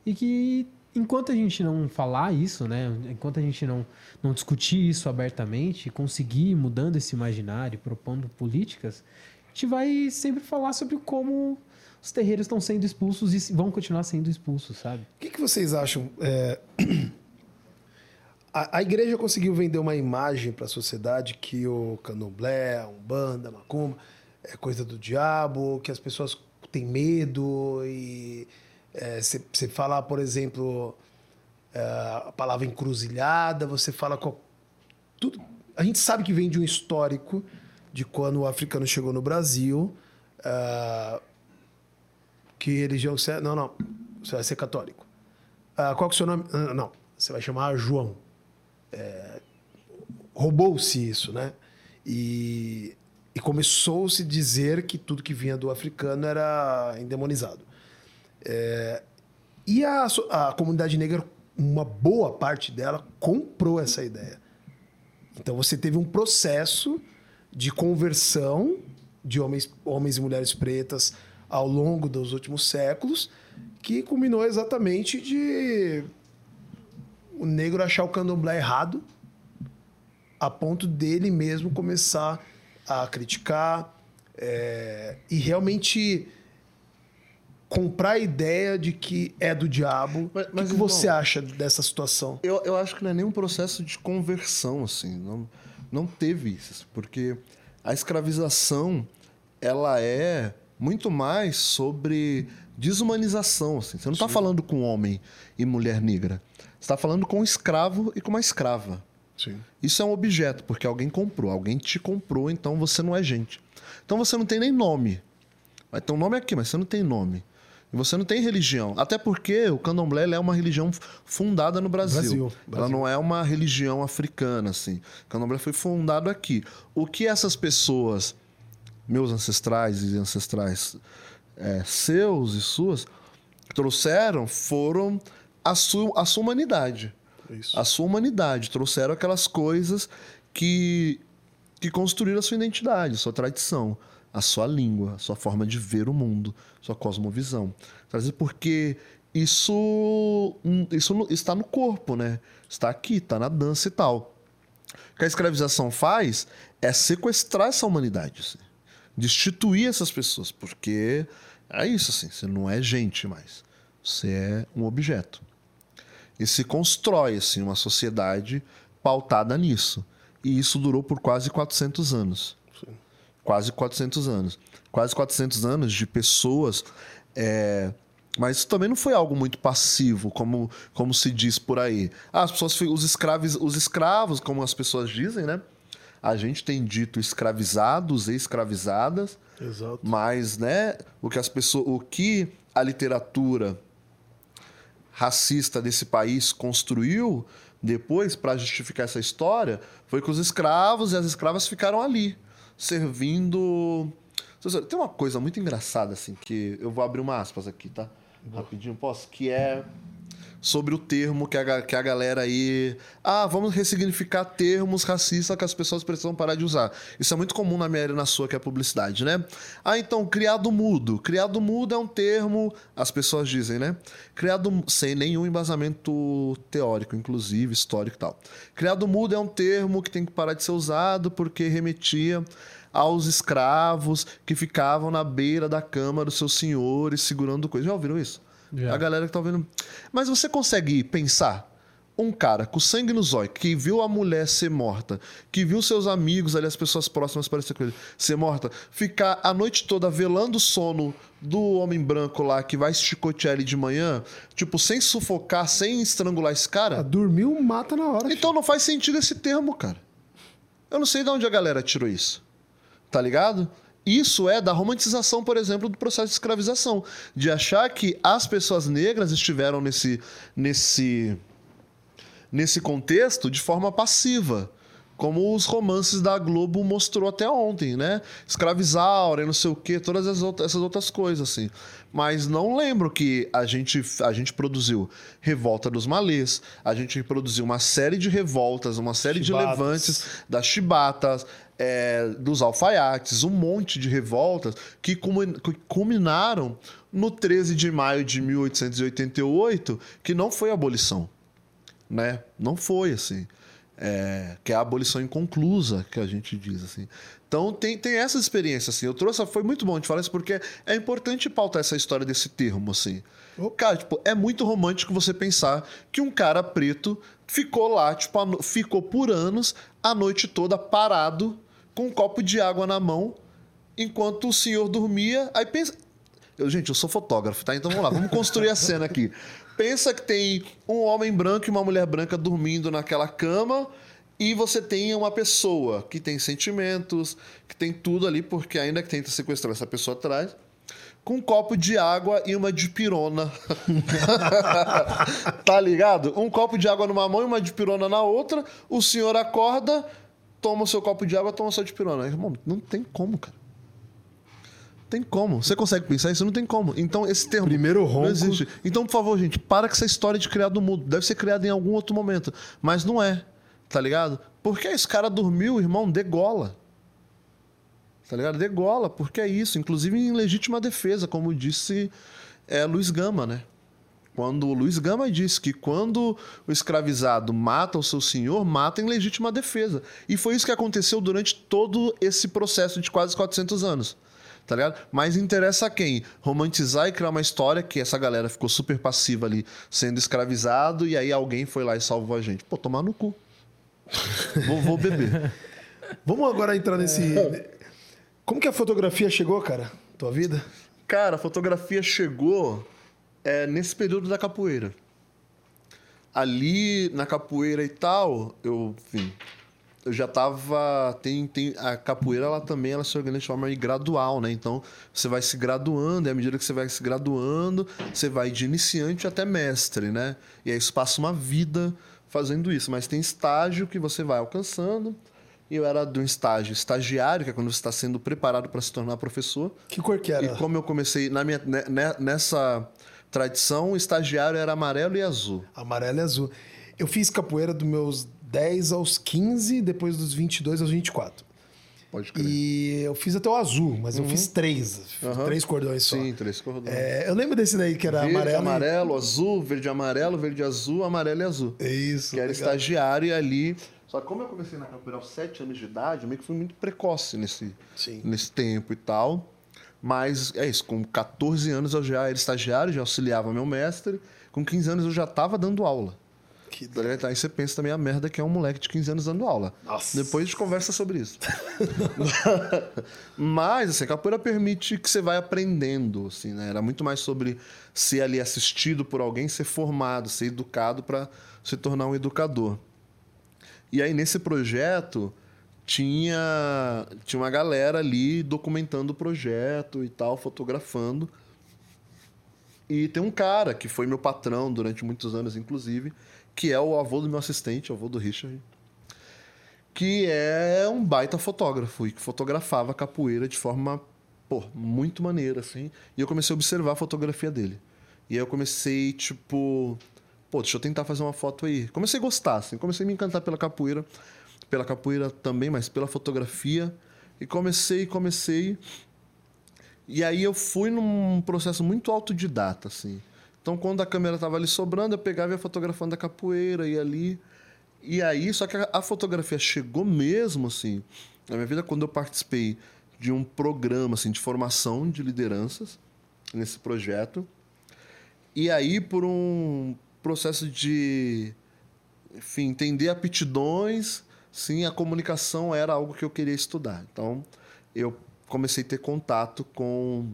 E que enquanto a gente não falar isso, né, enquanto a gente não, não discutir isso abertamente, conseguir ir mudando esse imaginário, propondo políticas, a gente vai sempre falar sobre como os terreiros estão sendo expulsos e vão continuar sendo expulsos, sabe? O que, que vocês acham? É, A, a igreja conseguiu vender uma imagem para a sociedade que o candomblé, a umbanda, a macumba é coisa do diabo, que as pessoas têm medo e você fala, por exemplo, é, a palavra encruzilhada, você fala com tudo. A gente sabe que vem de um histórico de quando o africano chegou no Brasil. ah, que religião você é? Não, não. Você vai ser católico. Ah, qual que é o seu nome? Ah, não. Você vai chamar João. É, Roubou-se isso, né? E, e começou-se a dizer que tudo que vinha do africano era endemonizado. É, e a, a comunidade negra, uma boa parte dela, comprou essa ideia. Então você teve um processo de conversão de homens, homens e mulheres pretas ao longo dos últimos séculos, que culminou exatamente de o negro achar o candomblé errado, a ponto dele mesmo começar a criticar é, e realmente comprar a ideia de que é do diabo. Mas- o que, que irmão, você acha dessa situação? Eu, eu acho que não é nem um processo de conversão, assim. Não, não teve isso. Porque a escravização, ela é muito mais sobre desumanização, assim. Você não está falando com homem e mulher negra. Você está falando com um escravo e com uma escrava. Sim. Isso é um objeto, porque alguém comprou. Alguém te comprou, então você não é gente. Então você não tem nem nome. Vai ter um nome aqui, mas você não tem nome. E você não tem religião. Até porque o candomblé é uma religião fundada no Brasil. Brasil, Ela Brasil. não é uma religião africana, assim. O candomblé foi fundado aqui. O que essas pessoas, meus ancestrais e ancestrais é, seus e suas, trouxeram foram a sua, a sua humanidade Isso. a sua humanidade, trouxeram aquelas coisas que, que construíram a sua identidade, a sua tradição, a sua língua, a sua forma de ver o mundo, sua cosmovisão. Trazer porque isso, hum, isso está no corpo, né? Está aqui, está na dança e tal. O que a escravização faz é sequestrar essa humanidade. assim. Destituir essas pessoas, porque é isso assim, você não é gente mais, você é um objeto. E se constrói assim uma sociedade pautada nisso. E isso durou por quase 400 anos. Quase 400 anos. Quase 400 anos de pessoas é, mas isso também não foi algo muito passivo, como, como se diz por aí. Ah, as pessoas, os escravos, os escravos, como as pessoas dizem, né? A gente tem dito escravizados e escravizadas, Exato. mas, né? O que as pessoas, o que a literatura racista desse país construiu depois para justificar essa história foi que os escravos e as escravas ficaram ali servindo. Tem uma coisa muito engraçada assim que eu vou abrir uma aspas aqui, tá? Rapidinho, posso? Que é sobre o termo que a, que a galera aí. Ah, vamos ressignificar termos racistas que as pessoas precisam parar de usar. Isso é muito comum na minha área na sua, que é publicidade, né? Ah, então, criado mudo. Criado mudo é um termo, as pessoas dizem, né? Criado sem nenhum embasamento teórico, inclusive, histórico e tal. Criado mudo é um termo que tem que parar de ser usado porque remetia aos escravos que ficavam na beira da cama dos seus senhores segurando coisas. Já ouviram isso? Já. A galera que tá ouvindo. Mas você consegue pensar um cara com sangue no zóio, que viu a mulher ser morta, que viu seus amigos ali, as pessoas próximas parecer com ele, ser morta, ficar a noite toda velando o sono do homem branco lá que vai chicotear ele de manhã, tipo, sem sufocar, sem estrangular esse Ah, cara? dormiu, mata na hora. Então não faz sentido esse termo, cara. Eu não sei de onde a galera tirou isso. Tá ligado? Isso é da romantização, por exemplo, do processo de escravização. De achar que as pessoas negras estiveram nesse, nesse, nesse contexto de forma passiva. Como os romances da Globo mostrou até ontem, né? Escravizaura não sei o quê, todas as outras, essas outras coisas, assim. Mas não lembro que a gente, a gente produziu Revolta dos Malês, a gente produziu uma série de revoltas, uma série de Chibatas. levantes das chibatas, é, dos alfaiates, um monte de revoltas que culmi- que culminaram no 13 de maio de 1888, que não foi abolição, né? Não foi assim. É, que é a abolição inconclusa, que a gente diz assim. Então tem, tem essa experiência assim. Eu trouxe, foi muito bom de falar isso porque é importante pautar essa história desse termo assim. Cara, tipo, é muito romântico você pensar que um cara preto ficou lá, tipo, ficou por anos a noite toda parado com um copo de água na mão enquanto o senhor dormia. Aí pensa, eu, gente, eu sou fotógrafo, tá? Então vamos lá, vamos construir a cena aqui. Pensa que tem um homem branco e uma mulher branca dormindo naquela cama e você tem uma pessoa que tem sentimentos, que tem tudo ali, porque ainda que tenta sequestrar essa pessoa atrás, com um copo de água e uma dipirona. tá ligado? Um copo de água numa mão e uma dipirona na outra. O senhor acorda, toma o seu copo de água, toma a sua dipirona. Irmão, não tem como, cara. Tem como. Você consegue pensar isso? Não tem como. Então, esse termo. Primeiro ronco. Não existe. Então, por favor, gente, para com essa história de criado mudo. Deve ser criado em algum outro momento. Mas não é. Tá ligado? Porque esse cara dormiu, irmão, degola. Tá ligado? Degola, porque é isso. Inclusive em legítima defesa, como disse é, Luiz Gama, né? Quando o Luiz Gama disse que quando o escravizado mata o seu senhor, mata em legítima defesa. E foi isso que aconteceu durante todo esse processo de quase 400 anos. Tá ligado? Mas interessa a quem? Romantizar e criar uma história que essa galera ficou super passiva ali, sendo escravizado, e aí alguém foi lá e salvou a gente. Pô, tomar no cu. vou, vou beber. Vamos agora entrar nesse. Como que a fotografia chegou, cara? Tua vida? Cara, a fotografia chegou é, nesse período da capoeira. Ali na capoeira e tal, eu, enfim, eu já tava. Tem, tem, a capoeira ela também ela se organiza de forma gradual, né? Então você vai se graduando, e à medida que você vai se graduando, você vai de iniciante até mestre, né? E aí isso passa uma vida fazendo isso. Mas tem estágio que você vai alcançando. E eu era de um estágio estagiário, que é quando você está sendo preparado para se tornar professor. Que cor que era? E como eu comecei na minha, ne- ne- nessa tradição, o estagiário era amarelo e azul. Amarelo e azul. Eu fiz capoeira dos meus 10 aos 15, depois dos 22 aos 24. Pode crer. E eu fiz até o azul, mas eu fiz três. Uhum. Três cordões só. Sim, três cordões. É, eu lembro desse daí que era verde, amarelo. e- amarelo, azul, verde, amarelo, verde, azul, amarelo e azul. Isso. Que era legal. estagiário e ali Só que como eu comecei na capoeira aos 7 anos de idade, eu meio que fui muito precoce nesse, Sim. nesse tempo e tal. Mas é isso, com 14 anos eu já era estagiário, já auxiliava meu mestre. Com 15 anos eu já estava dando aula. Que Tá ligado? Aí você pensa também a merda que é um moleque de 15 anos dando aula. Nossa. Depois a gente conversa sobre isso. Mas, assim, a capoeira permite que você vai aprendendo, assim, né? Era muito mais sobre ser ali assistido por alguém, ser formado, ser educado para se tornar um educador. E aí, nesse projeto, tinha, tinha uma galera ali documentando o projeto e tal, fotografando. E tem um cara que foi meu patrão durante muitos anos, inclusive, que é o avô do meu assistente, avô do Richard, que é um baita fotógrafo e que fotografava capoeira de forma, pô, muito maneira, assim. E eu comecei a observar a fotografia dele. E aí eu comecei, tipo, pô, deixa eu tentar fazer uma foto aí. Comecei a gostar, assim, comecei a me encantar pela capoeira, pela capoeira também, mas pela fotografia. E comecei, comecei. E aí eu fui num processo muito autodidata, assim. Então, quando a câmera estava ali sobrando, eu pegava e ia fotografando a capoeira e ali. E aí, só que a, fotografia chegou mesmo, assim, na minha vida, quando eu participei de um programa, assim, de formação de lideranças nesse projeto. E aí, por um processo de, enfim, entender aptidões, sim, a comunicação era algo que eu queria estudar. Então, eu comecei a ter contato com,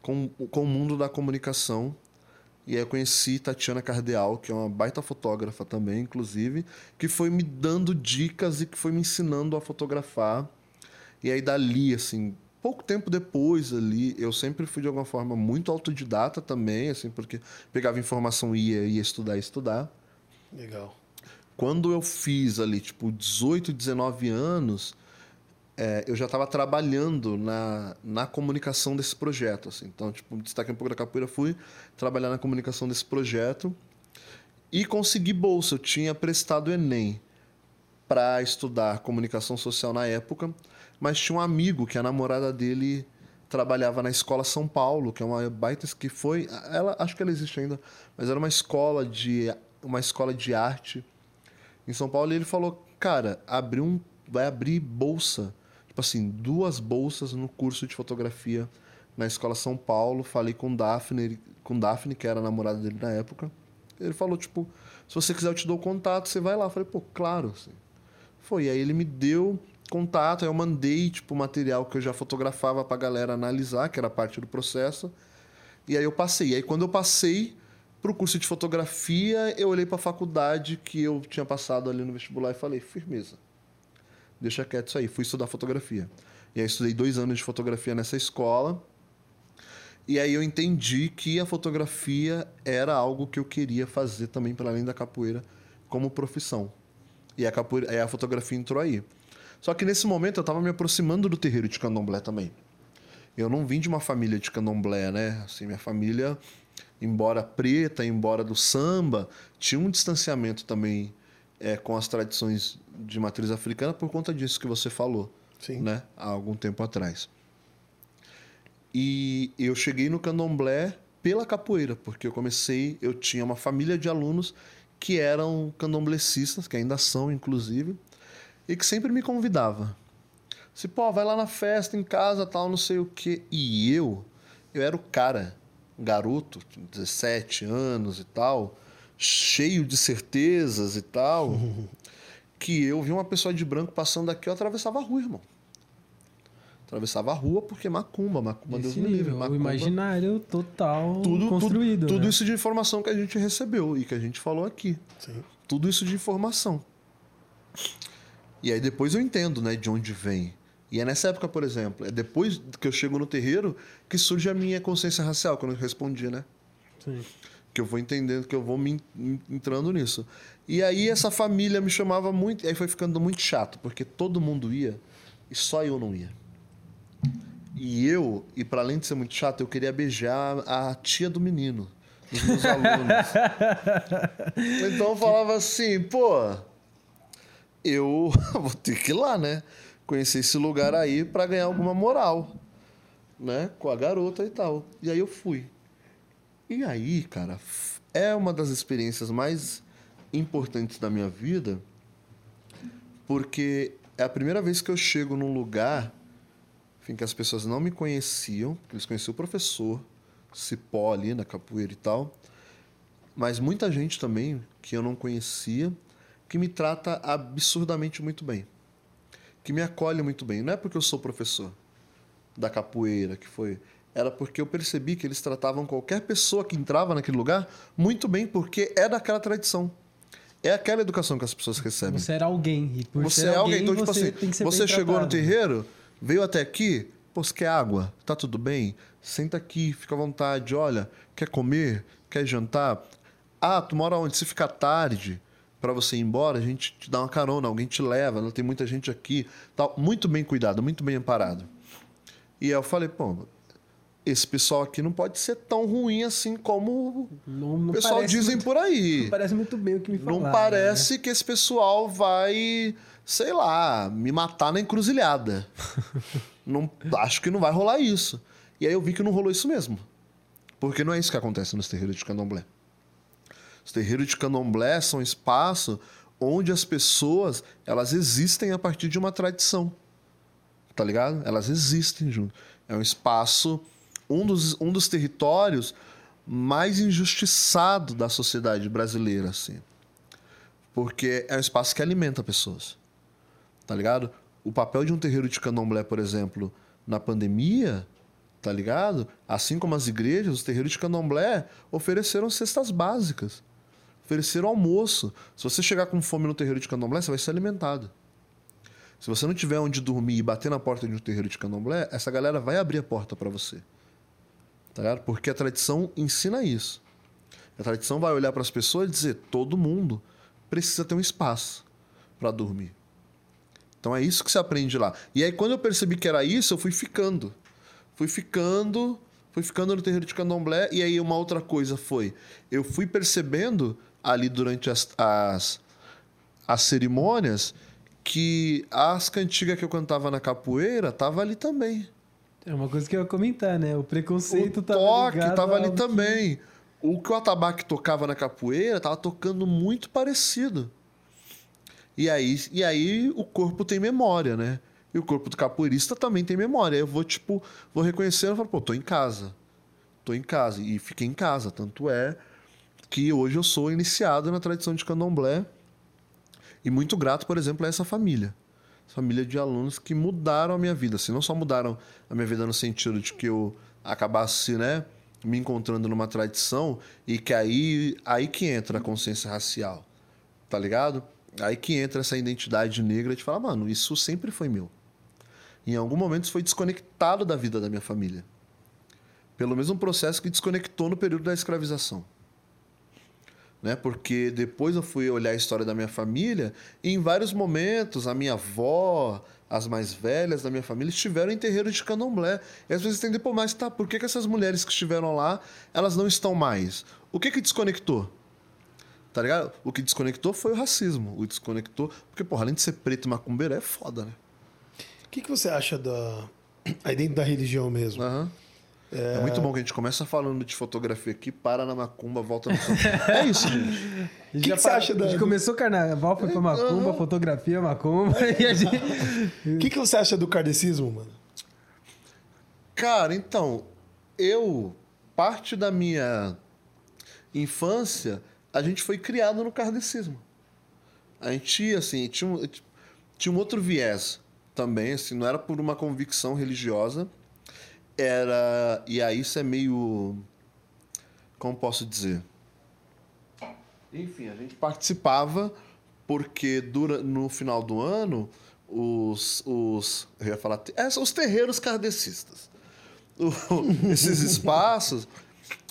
com, com o mundo da comunicação. E aí eu conheci Tatiana Cardeal, que é uma baita fotógrafa também, inclusive, que foi me dando dicas e que foi me ensinando a fotografar. E aí dali, assim, pouco tempo depois ali, eu sempre fui de alguma forma muito autodidata também, assim, porque pegava informação e ia, ia estudar estudar. Legal. Quando eu fiz ali, tipo, 18, 19 anos, é, eu já estava trabalhando na, na comunicação desse projeto. Assim. Então, tipo, destaque um pouco da capoeira, fui trabalhar na comunicação desse projeto e consegui bolsa. Eu tinha prestado Enem para estudar comunicação social na época, mas tinha um amigo que a namorada dele trabalhava na escola São Paulo, que é uma baita que foi, ela acho que ela existe ainda, mas era uma escola de uma escola de arte em São Paulo e ele falou, cara, abriu um, vai abrir bolsa tipo assim, duas bolsas no curso de fotografia na Escola São Paulo. Falei com Daphne, com Daphne, que era a namorada dele na época. Ele falou, tipo, se você quiser eu te dou contato, você vai lá. Eu falei, pô, claro. Assim. Foi, aí ele me deu contato, aí eu mandei, tipo, material que eu já fotografava pra galera analisar, que era parte do processo. E aí eu passei. E aí quando eu passei pro curso de fotografia, eu olhei pra faculdade que eu tinha passado ali no vestibular e falei, firmeza deixa quieto isso aí. Fui estudar fotografia. E aí estudei dois anos de fotografia nessa escola. E aí eu entendi que a fotografia era algo que eu queria fazer também para além da capoeira como profissão. E a, capoeira, aí a fotografia entrou aí. Só que nesse momento eu estava me aproximando do terreiro de candomblé também. Eu não vim de uma família de candomblé, né? Assim, minha família, embora preta, embora do samba, tinha um distanciamento também é, com as tradições de matriz africana por conta disso que você falou, Sim. né? Há algum tempo atrás. E eu cheguei no candomblé pela capoeira, porque eu comecei, eu tinha uma família de alunos que eram candomblecistas, que ainda são, inclusive, e que sempre me convidava. Se, pô, vai lá na festa, em casa, tal, não sei o quê. E eu, eu era o cara, garoto, 17 anos e tal, cheio de certezas e tal, que eu vi uma pessoa de branco passando aqui, eu atravessava a rua, irmão. Atravessava a rua porque macumba, macumba Deus Esse me livre. nível, o Macumba, imaginário total tudo, construído. Tudo, tudo né? isso de informação que a gente recebeu e que a gente falou aqui. Sim. Tudo isso de informação. E aí depois eu entendo, né, de onde vem. E é nessa época, por exemplo, é depois que eu chego no terreiro que surge a minha consciência racial, quando eu respondi, né? Sim. que eu vou entendendo, que eu vou me en- entrando nisso. E aí essa família me chamava muito, e aí foi ficando muito chato, porque todo mundo ia e só eu não ia. E eu, e para além de ser muito chato, eu queria beijar a tia do menino, dos meus alunos. então eu falava assim, pô, eu vou ter que ir lá, né? Conhecer esse lugar aí para ganhar alguma moral, né? Com a garota e tal. E aí eu fui. E aí, cara, é uma das experiências mais importantes da minha vida, porque é a primeira vez que eu chego num lugar enfim, que as pessoas não me conheciam, que eles conheciam o professor, Cipó ali na capoeira e tal, mas muita gente também que eu não conhecia, que me trata absurdamente muito bem, que me acolhe muito bem. Não é porque eu sou professor da capoeira, que foi. Era porque eu percebi que eles tratavam qualquer pessoa que entrava naquele lugar muito bem, porque é daquela tradição. É aquela educação que as pessoas recebem. Você era alguém. E por Você é alguém, então, tipo você assim, você chegou no tratado. terreiro, veio até aqui, pô, você quer água? Tá tudo bem? Senta aqui, fica à vontade. Olha, quer comer? Quer jantar? Ah, tu mora onde? Se ficar tarde para você ir embora, a gente te dá uma carona, alguém te leva, não tem muita gente aqui. Tal. Muito bem cuidado, muito bem amparado. E aí eu falei, pô, esse pessoal aqui não pode ser tão ruim assim como Não, o não pessoal parece dizem muito- por aí. Não parece muito bem o que me falaram. Não né? parece que esse pessoal vai, sei lá, me matar na encruzilhada. não, acho que não vai rolar isso. E aí eu vi que não rolou isso mesmo. Porque não é isso que acontece nos terreiros de candomblé. Os terreiros de candomblé são espaço onde as pessoas elas existem a partir de uma tradição. Tá ligado? Elas existem junto. É um espaço, um dos, um dos territórios mais injustiçado da sociedade brasileira, assim. Porque é um espaço que alimenta pessoas. Tá ligado? O papel de um terreiro de candomblé, por exemplo, na pandemia, tá ligado? Assim como as igrejas, os terreiros de candomblé ofereceram cestas básicas. Ofereceram almoço. Se você chegar com fome no terreiro de candomblé, você vai ser alimentado. Se você não tiver onde dormir e bater na porta de um terreiro de candomblé, essa galera vai abrir a porta para você. Tá ligado? Porque a tradição ensina isso. A tradição vai olhar para as pessoas e dizer: todo mundo precisa ter um espaço para dormir. Então é isso que se aprende lá. E aí, quando eu percebi que era isso, eu fui ficando. Fui ficando, fui ficando no terreiro de candomblé. E aí, uma outra coisa foi: eu fui percebendo ali durante as, as, as cerimônias que as cantigas que eu cantava na capoeira tava ali também. É uma coisa que eu ia comentar, né? O preconceito o tava toque tava ali ao que- também. O que o atabaque tocava na capoeira tava tocando muito parecido. E aí, e aí o corpo tem memória, né? E o corpo do capoeirista também tem memória. Eu vou, tipo, vou reconhecendo e falo, pô, tô em casa. Tô em casa. E fiquei em casa. Tanto é que hoje eu sou iniciado na tradição de candomblé. E muito grato, por exemplo, a essa família. Família de alunos que mudaram a minha vida. Assim, não só mudaram a minha vida no sentido de que eu acabasse, né, me encontrando numa tradição e que aí, aí que entra a consciência racial. Tá ligado? Aí que entra essa identidade negra de falar, mano, isso sempre foi meu. Em algum momento isso foi desconectado da vida da minha família. Pelo mesmo processo que desconectou no período da escravização né? Porque depois eu fui olhar a história da minha família e em vários momentos a minha avó, as mais velhas da minha família estiveram em terreiro de candomblé. E às vezes tem pô, mas tá, por que, que essas mulheres que estiveram lá, elas não estão mais? O que que desconectou? Tá ligado? O que desconectou foi o racismo. O desconectou. Porque, porra, além de ser preto e macumbeiro, é foda, né? O que, que você acha da. Aí dentro da religião mesmo? Aham. É... muito bom que a gente começa falando de fotografia aqui, para na macumba, volta no campo. É isso, gente. A gente Que já que você para- acha A da- gente começou carnaval, foi pra macumba, fotografia, macumba. E a gente... O que, que você acha do kardecismo, mano? Cara, então, eu, parte da minha infância, a gente foi criado no kardecismo. A gente, assim, tinha um, tinha um outro viés também, assim, não era por uma convicção religiosa, era. E aí isso é meio. Como posso dizer? Enfim, a gente participava porque dura, no final do ano os. os eu ia falar. É, os terreiros kardecistas. O- esses espaços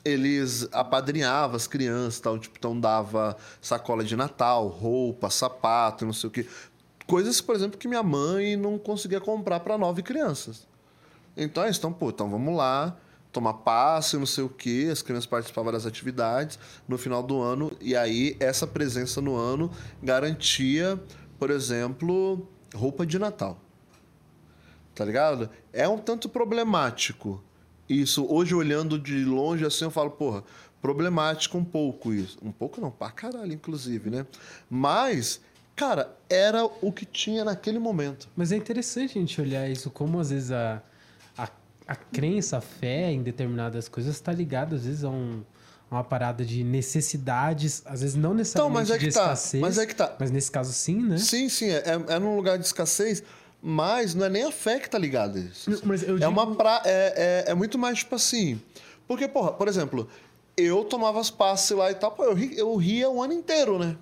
eles apadrinhavam as crianças, tal, tipo, então dava sacola de Natal, roupa, sapato, não sei o quê. Coisas, por exemplo, que minha mãe não conseguia comprar para nove crianças. Então, é isso, então, pô, então vamos lá, tomar passe, não sei o quê, as crianças participavam das atividades no final do ano, e aí essa presença no ano garantia, por exemplo, roupa de Natal. Tá ligado? É um tanto problemático isso. Hoje, olhando de longe assim, eu falo, porra, problemático um pouco isso. Um pouco não, pra caralho, inclusive, né? Mas Cara, era o que tinha naquele momento. Mas é interessante a gente olhar isso, como às vezes a, a, crença, a fé em determinadas coisas está ligada, às vezes, a um, uma parada de necessidades, às vezes não necessariamente mas é de que tá, escassez. mas é que tá. Mas nesse caso sim, né? Sim, sim, é, é num lugar de escassez, mas não é nem a fé que tá ligada a isso. Mas eu É digo- uma pra, é, é, é muito mais tipo assim. Porque, porra, por exemplo, eu tomava as passes lá e tal, pô, eu, ri- eu ria o ano inteiro, né?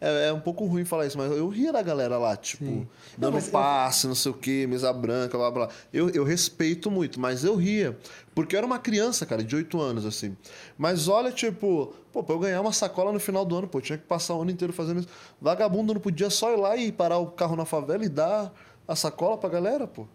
É, é um pouco ruim falar isso, mas eu ria da galera lá, tipo, Sim. Não, dando eu- passe, não sei o quê, mesa branca, blá blá. blá. Eu, eu respeito muito, mas eu ria. Porque eu era uma criança, cara, de 8 anos, assim. Mas olha, tipo, pô, pra eu ganhar uma sacola no final do ano, pô, eu tinha que passar o ano inteiro fazendo isso. Vagabundo não podia só ir lá e parar o carro na favela e dar a sacola pra galera, pô.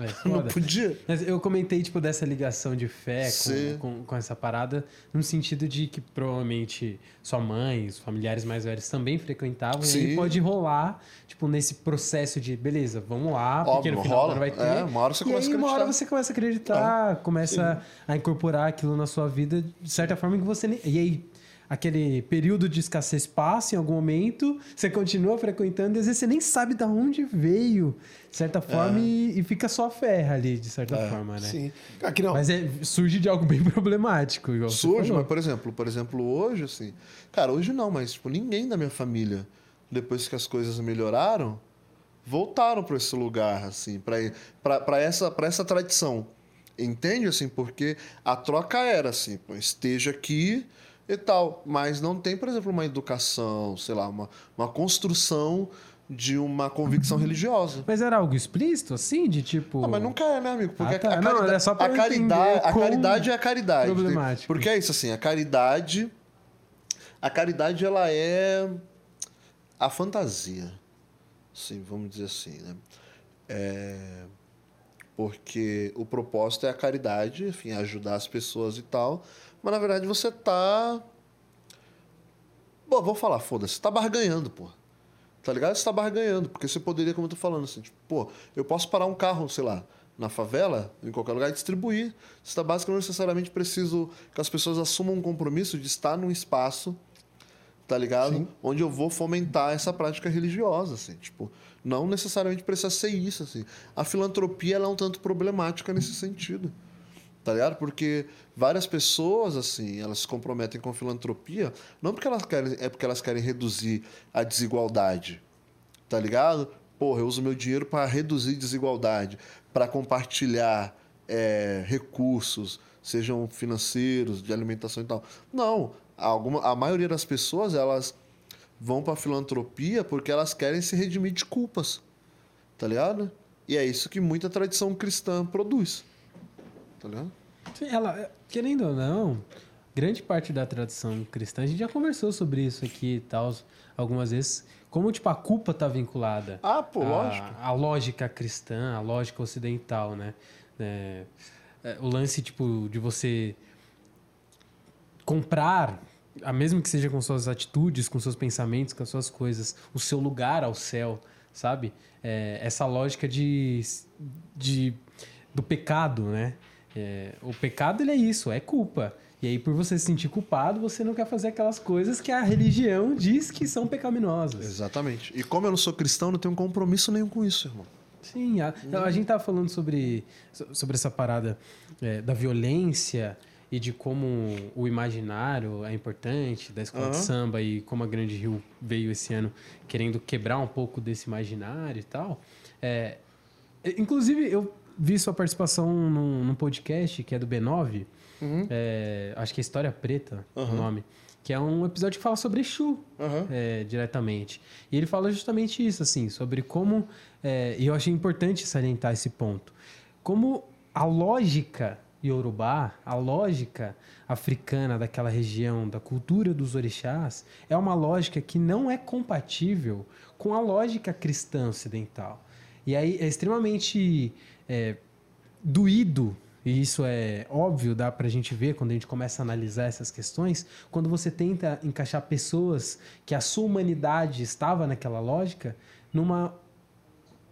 É, Não podia. Mas eu comentei, tipo, dessa ligação de fé Sim. com, com, com essa parada, no sentido de que provavelmente sua mãe, os familiares mais velhos também frequentavam, e aí Sim. pode rolar, tipo, nesse processo de, beleza, vamos lá, porque Óbvio, no final rola. vai ter. É, uma hora você e começa aí, a uma hora acreditar. você começa a acreditar, começa a incorporar aquilo na sua vida de certa forma que você nem... E aí, aquele período de escassez passa em algum momento, você continua frequentando e às vezes você nem sabe de onde veio, de certa forma, e, e fica só a fé ali, de certa forma, né? Sim. Aqui não. Mas é, surge de algo bem problemático, Surge, mas por exemplo, por exemplo, hoje, assim. Cara, hoje não, mas tipo, ninguém da minha família, depois que as coisas melhoraram, voltaram para esse lugar, assim, para essa, pra essa tradição. Entende? Assim, porque a troca era assim, pô, esteja aqui e tal. Mas não tem, por exemplo, uma educação, sei lá, uma, uma construção de uma convicção religiosa. Mas era algo explícito, assim, de tipo... Ah, mas nunca é, né, amigo? Porque Ah, tá. a, Não, caridade, era só pra a, caridade, a caridade é a caridade. problemático. Porque é isso, assim, a caridade. A caridade, ela é a fantasia. Sim, vamos dizer assim, né? É, porque o propósito é a caridade, enfim, ajudar as pessoas e tal. Mas na verdade você tá. Bom, vou falar, foda-se, você tá barganhando, pô. Tá ligado? Você tá barganhando, porque você poderia, como eu tô falando, assim, tipo, pô, eu posso parar um carro, sei lá, na favela, em qualquer lugar, e distribuir. Você básico, eu não necessariamente preciso que as pessoas assumam um compromisso de estar num espaço, tá ligado? Onde eu vou fomentar essa prática religiosa, assim, tipo, não necessariamente precisa ser isso, assim. A filantropia, ela é um tanto problemática nesse sentido tá ligado? Porque várias pessoas, assim, elas se comprometem com filantropia, não porque elas querem, é porque elas querem reduzir a desigualdade, tá ligado? Porra, eu uso meu dinheiro para reduzir desigualdade, para compartilhar é, recursos, sejam financeiros, de alimentação e tal. Não, alguma, a maioria das pessoas, elas vão para filantropia porque elas querem se redimir de culpas, tá ligado? E é isso que muita tradição cristã produz. Tá ligado? Sim, Ela, querendo ou não, grande parte da tradição cristã, a gente já conversou sobre isso aqui e tal, algumas vezes, como tipo, a culpa tá vinculada Ah, pô, à- lógico. à lógica cristã, à lógica ocidental, né? É, é, o lance, tipo, de você comprar, a mesmo que seja com suas atitudes, com seus pensamentos, com as suas coisas, o seu lugar ao céu, sabe? É, essa lógica de, de do pecado, né? É, o pecado ele é isso, é culpa. E aí, por você se sentir culpado, você não quer fazer aquelas coisas que a religião diz que são pecaminosas. Exatamente. E como eu não sou cristão, não tenho compromisso nenhum com isso, irmão. Sim, a, a gente tava falando sobre, so- sobre essa parada é, da violência e de como o imaginário é importante da escola de Aham. samba e como a Grande Rio veio esse ano querendo quebrar um pouco desse imaginário e tal. É, inclusive, eu vi sua participação num, num podcast que é do B9, é, acho que é História Preta o Aham. nome, que é um episódio que fala sobre Exu Aham. é, diretamente. E ele fala justamente isso, assim, sobre como. é, e eu achei importante salientar esse ponto. Como a lógica iorubá, a lógica africana daquela região, da cultura dos orixás, é uma lógica que não é compatível com a lógica cristã ocidental. E aí é extremamente é, doído, e isso é óbvio, dá pra gente ver quando a gente começa a analisar essas questões, quando você tenta encaixar pessoas que a sua humanidade estava naquela lógica, numa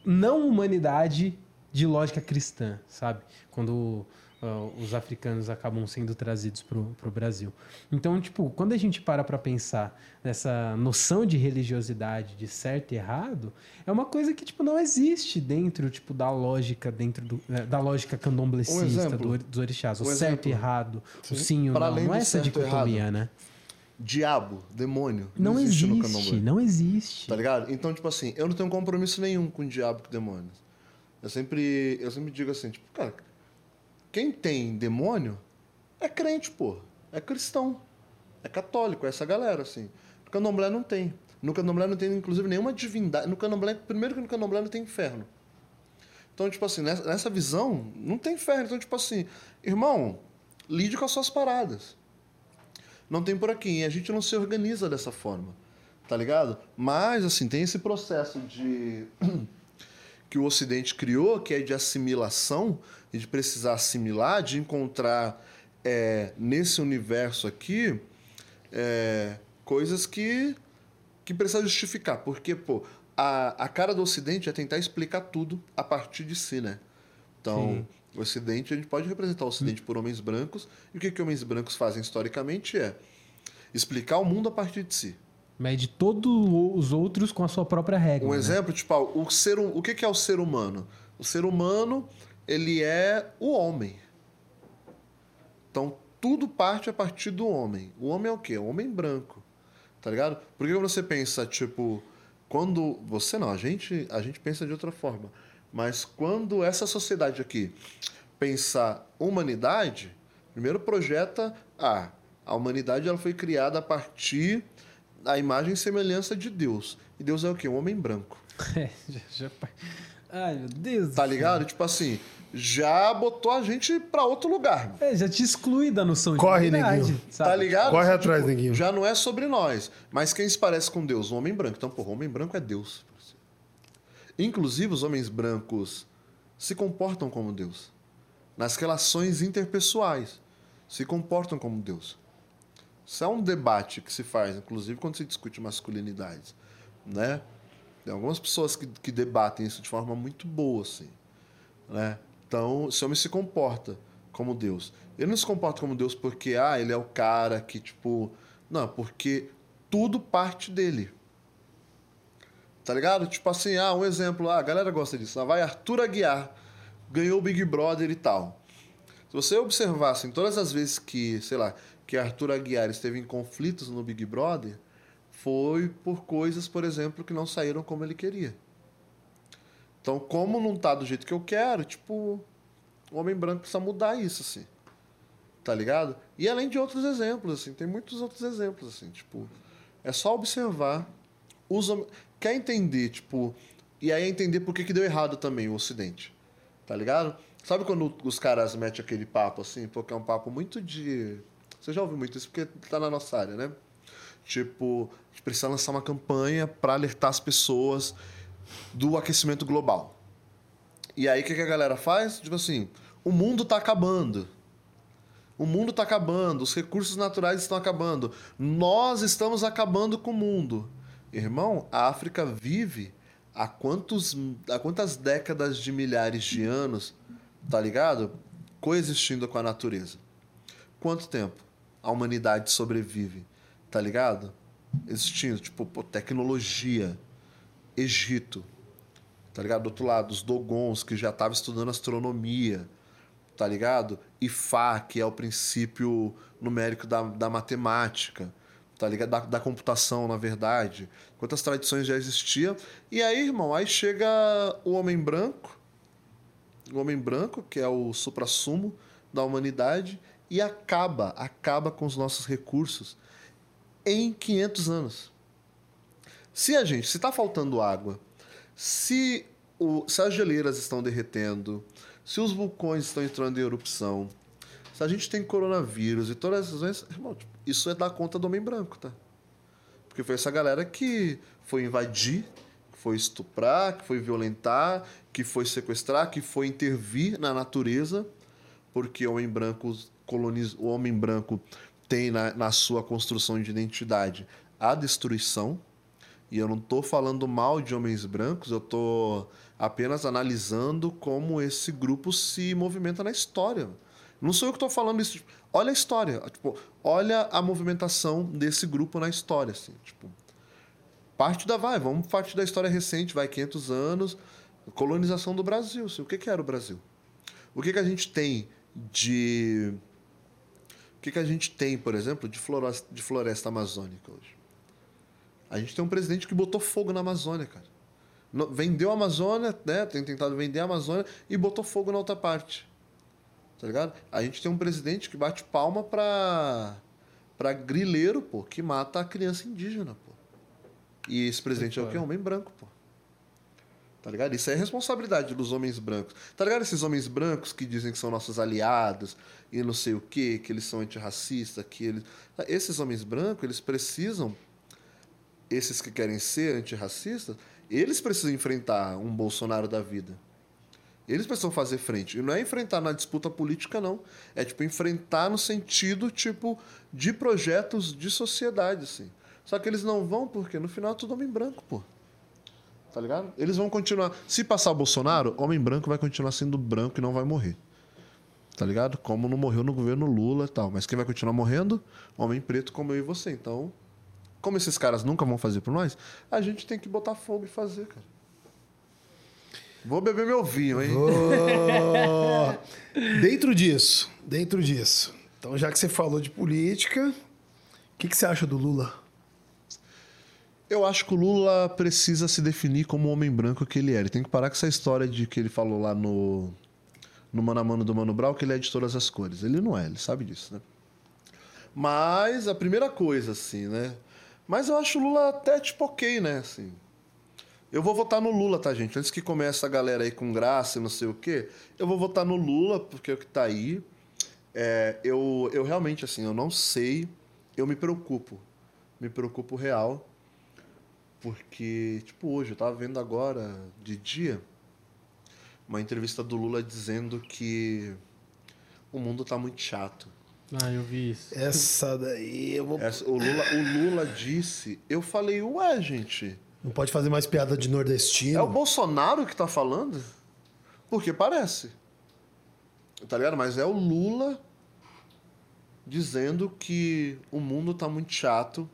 não humanidade de lógica cristã, sabe? Quando uh, os africanos acabam sendo trazidos para o Brasil. Então, tipo, quando a gente para para pensar nessa noção de religiosidade, de certo e errado, é uma coisa que tipo não existe dentro tipo da lógica dentro do, né, da lógica candomblessista Um exemplo. do, dos orixás, o Um certo e errado, o sim ou não, não é essa dicotomia, errado. né? Diabo, demônio. Não, existe, no candomblé. não existe. Tá ligado? Então, tipo assim, eu não tenho compromisso nenhum com o diabo e com demônios. Eu sempre, eu sempre digo assim, tipo, cara, quem tem demônio é crente, pô. É cristão. É católico, é essa galera, assim. No candomblé não tem. No candomblé não tem, inclusive, nenhuma divindade. No candomblé, primeiro que no candomblé não tem inferno. Então, tipo assim, nessa, nessa visão, não tem inferno. Então, tipo assim, irmão, lide com as suas paradas. Não tem por aqui. E a gente não se organiza dessa forma. Tá ligado? Mas, assim, tem esse processo de. que o Ocidente criou, que é de assimilação, e de precisar assimilar, de encontrar é, nesse universo aqui é, coisas que, que precisa justificar. Porque, pô, a, a cara do Ocidente é tentar explicar tudo a partir de si, né? Então, Sim. o Ocidente, a gente pode representar o Ocidente por homens brancos, e o que, que homens brancos fazem historicamente é explicar o mundo a partir de si. Mas de todos os outros com a sua própria regra. Um né? exemplo, tipo, ah, o, ser, o que, que é o ser humano? O ser humano, ele é o homem. Então, tudo parte a partir do homem. O homem é o quê? O homem branco. Tá ligado? Porque quando você pensa, tipo, quando. Você não, a gente, a gente pensa de outra forma. Mas quando essa sociedade aqui pensa humanidade, primeiro projeta. Ah, a humanidade ela foi criada a partir da imagem e semelhança de Deus. E Deus é o quê? Um homem branco. É, já, já... Ai, meu Deus. do Tá ligado? Tipo assim, já botou a gente pra outro lugar. É, já te exclui da noção Corre, de verdade, neguinho. sabe? Tá ligado? Corre atrás, neguinho. Já não é sobre nós. Mas quem se parece com Deus? Um homem branco. Então, porra, homem branco é Deus. Inclusive, os homens brancos se comportam como Deus. Nas relações interpessoais, se comportam como Deus. Isso é um debate que se faz, inclusive, quando se discute masculinidades. Né? Tem algumas pessoas que, que debatem isso de forma muito boa, assim. Né? Então, esse homem se comporta como Deus. Ele não se comporta como Deus porque, ah, ele é o cara que, tipo... Não, porque tudo parte dele. Tá ligado? Tipo assim, ah, um exemplo, ah, a galera gosta disso. Ah, vai Arthur Aguiar, ganhou o Big Brother e tal. Se você observar, assim, todas as vezes que, sei lá, que Arthur Aguiar esteve em conflitos no Big Brother, foi por coisas, por exemplo, que não saíram como ele queria. Então, como não tá do jeito que eu quero, tipo, o homem branco precisa mudar isso, assim. Tá ligado? E além de outros exemplos, assim, tem muitos outros exemplos, assim, tipo, é só observar, usa, quer entender, tipo, e aí entender por que, que deu errado também o Ocidente. Tá ligado? Sabe quando os caras metem aquele papo assim, porque é um papo muito de. Você já ouviu muito isso porque tá na nossa área, né? Tipo, a gente precisa lançar uma campanha para alertar as pessoas do aquecimento global. E aí o que, a galera faz? Tipo assim, o mundo tá acabando. O mundo está acabando, os recursos naturais estão acabando. Nós estamos acabando com o mundo. Irmão, a África vive há, quantos, há quantas décadas de milhares de anos, tá ligado? Coexistindo com a natureza. Quanto tempo a humanidade sobrevive, tá ligado? Existindo, tipo, pô, tecnologia, Egito, tá ligado? Do outro lado, os Dogons, que já estavam estudando astronomia, tá ligado? Ifá, que é o princípio numérico da, da matemática, tá ligado? Da, da computação, na verdade. Quantas tradições já existiam. E aí, irmão, aí chega o homem branco, o homem branco, que é o suprassumo da humanidade, e acaba, acaba com os nossos recursos em 500 anos. Se a gente, se está faltando água, se, o, se as geleiras estão derretendo, se os vulcões estão entrando em erupção, se a gente tem coronavírus e todas essas irmão, tipo, isso é dar conta do homem branco, tá? Porque foi essa galera que foi invadir, foi estuprar, que foi violentar, que foi sequestrar, que foi intervir na natureza, porque o homem branco coloniz... o homem branco tem na, na sua construção de identidade a destruição. E eu não estou falando mal de homens brancos, eu estou apenas analisando como esse grupo se movimenta na história. Não sou eu que estou falando isso. Tipo, olha a história. Tipo, olha a movimentação desse grupo na história. Assim, tipo, parte da vai, vamos parte da história recente, vai 500 anos, colonização do Brasil. O que, que era o Brasil? O que, que a gente tem de. O que, que a gente tem, por exemplo, de floresta, de floresta amazônica hoje? A gente tem um presidente que botou fogo na Amazônia, cara. Vendeu a Amazônia, né? Tem tentado vender a Amazônia e botou fogo na outra parte. Tá ligado? A gente tem um presidente que bate palma pra, pra grileiro, pô, que mata a criança indígena, pô. E esse presidente é o quê? Homem branco, pô. Tá ligado? Isso é responsabilidade dos homens brancos. Tá ligado? Esses homens brancos que dizem que são nossos aliados e não sei o quê, que eles são antirracistas, que eles. Esses homens brancos, eles precisam. Esses que querem ser antirracistas, eles precisam enfrentar um Bolsonaro da vida. Eles precisam fazer frente. E não é enfrentar na disputa política, não. É, tipo, enfrentar no sentido, tipo, de projetos de sociedade, assim. Só que eles não vão porque no final é tudo homem branco, pô. Tá ligado? Eles vão continuar. Se passar o Bolsonaro, homem branco vai continuar sendo branco e não vai morrer. Tá ligado? Como não morreu no governo Lula e tal. Mas quem vai continuar morrendo? Homem preto como eu e você. Então, como esses caras nunca vão fazer por nós, a gente tem que botar fogo e fazer, cara. Vou beber meu vinho, hein? Ô, dentro disso, dentro disso. Então, já que você falou de política, o que, que você acha do Lula? Eu acho que o Lula precisa se definir como o homem branco que ele é. Ele tem que parar com essa história de que ele falou lá no, no Mano a Mano do Mano Brown que ele é de todas as cores. Ele não é, ele sabe disso, né? Mas a primeira coisa, assim, né? Mas eu acho o Lula até tipo ok, né? Assim, eu vou votar no Lula, tá, gente? Antes que comece a galera aí com graça e não sei o quê, eu vou votar no Lula, porque é o que tá aí. É, eu, eu realmente, assim, eu não sei, eu me preocupo. Me preocupo real. Porque, tipo, hoje, eu tava vendo agora, de dia, uma entrevista do Lula dizendo que o mundo tá muito chato. Ah, eu vi isso. Essa daí eu vou. Essa- o, Lula, o Lula disse. Eu falei, ué, gente. Não pode fazer mais piada de É o nordestino. Bolsonaro que tá falando? Porque parece. Tá ligado? Mas é o Lula dizendo que o mundo tá muito chato.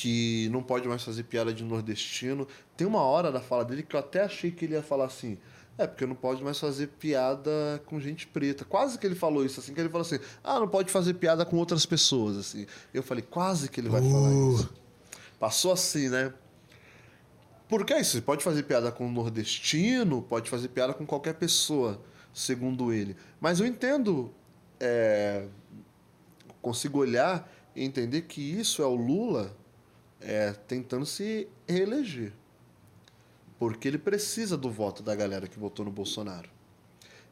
Que não pode mais fazer piada de nordestino. Tem uma hora da fala dele que eu até achei que ele ia falar assim. É, porque não pode mais fazer piada com gente preta. Quase que ele falou isso, assim, que ele falou assim: ah, não pode fazer piada com outras pessoas, assim. Eu falei, quase que ele vai falar Uh. isso. Passou assim, né? Porque é isso, você pode fazer piada com o nordestino, pode fazer piada com qualquer pessoa, segundo ele. Mas eu entendo, é, consigo olhar e entender que isso é o Lula é, tentando se reeleger. Porque ele precisa do voto da galera que votou no Bolsonaro.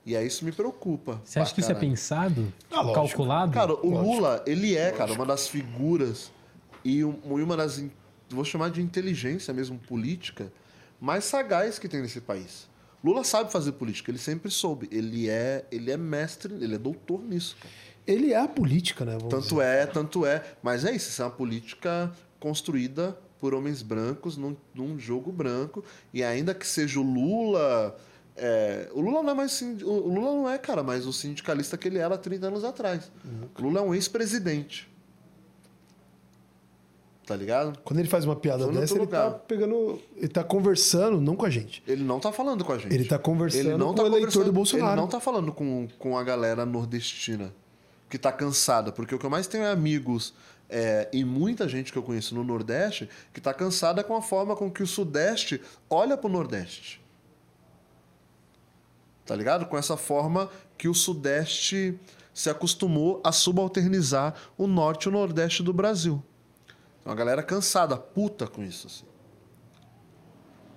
E aí isso me preocupa. Você acha que isso é caralho. pensado? Ah, lógico. calculado? Cara, o Lógico. Lula, ele é, cara, uma das figuras e um- e uma das, vou chamar de inteligência mesmo política, mais sagaz que tem nesse país. Lula sabe fazer política, ele sempre soube. Ele é, ele é mestre, ele é doutor nisso, cara. Ele é a política, né? Vamos Tanto é, tanto é. Mas é isso, isso é uma política construída por homens brancos num, num jogo branco. E ainda que seja o Lula. é, o Lula não é mais. O Lula não é, cara, mais o sindicalista que ele era há 30 anos atrás. O Lula é um ex-presidente. Tá ligado? Quando ele faz uma piada dessa, ele tá lugar. pegando. Ele tá conversando, não com a gente. Ele não tá falando com a gente. Ele tá conversando Ele não com tá o eleitor do Bolsonaro. Ele não tá falando com, com a galera nordestina que tá cansada. Porque o que eu mais tenho é amigos é, e muita gente que eu conheço no Nordeste que tá cansada com a forma com que o Sudeste olha pro Nordeste. Tá ligado? Com essa forma que o Sudeste se acostumou a subalternizar o Norte e o Nordeste do Brasil. Então a galera cansada, puta com isso. Assim.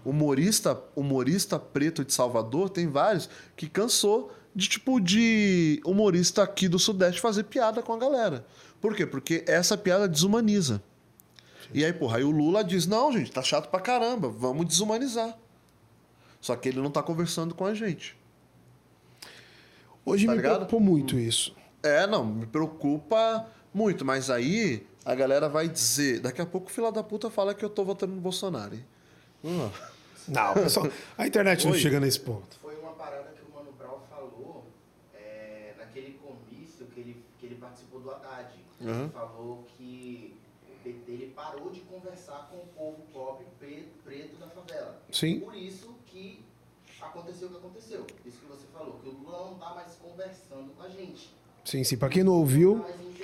Humorista, humorista preto de Salvador, tem vários que cansou de tipo de humorista aqui do Sudeste fazer piada com a galera. Por quê? Porque essa piada desumaniza. E aí, porra, aí o Lula diz: "Não, gente, tá chato pra caramba, vamos desumanizar". Só que ele não tá conversando com a gente. Hoje Tá me ligado? preocupou muito isso. É, não, me preocupa muito, mas aí a galera vai dizer, daqui a pouco o fila da puta fala que eu tô votando no Bolsonaro? Hum. Não, pessoal, a internet não Oi. chega nesse ponto. Foi uma parada que o Mano Brown falou é, participou do Haddad. Uhum. Ele falou que o PT ele parou de conversar com o povo pobre preto, preto da favela. Sim. Por isso que aconteceu o que aconteceu. Isso que você falou, que o Lula não está mais conversando com a gente. Sim, sim. Pra quem não ouviu, tá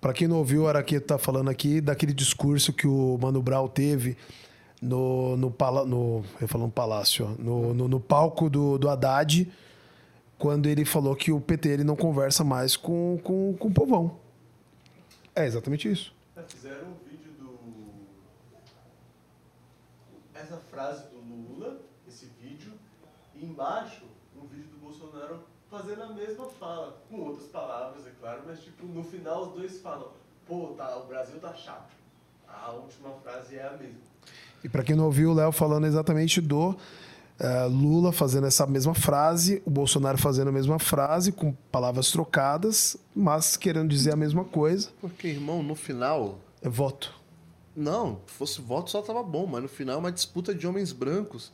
Pra quem não ouviu, o Araqueto tá falando aqui daquele discurso que o Mano Brown teve no, no, no eu no palácio, no, no, no palco do, do Haddad, quando ele falou que o PT ele não conversa mais com, com, com o povão. É exatamente isso. É, Fizeram um vídeo do. Essa frase do Lula, esse vídeo, e embaixo um vídeo do Bolsonaro fazendo a mesma fala, com outras palavras, é claro, mas tipo, no final os dois falam, pô, tá, o Brasil tá chato. A última frase é a mesma. E pra quem não ouviu, o Léo falando exatamente do eh, Lula fazendo essa mesma frase, o Bolsonaro fazendo a mesma frase, com palavras trocadas, mas querendo dizer a mesma coisa. Porque, irmão, no final, É voto. Não, se fosse voto só tava bom, mas no final é uma disputa de homens brancos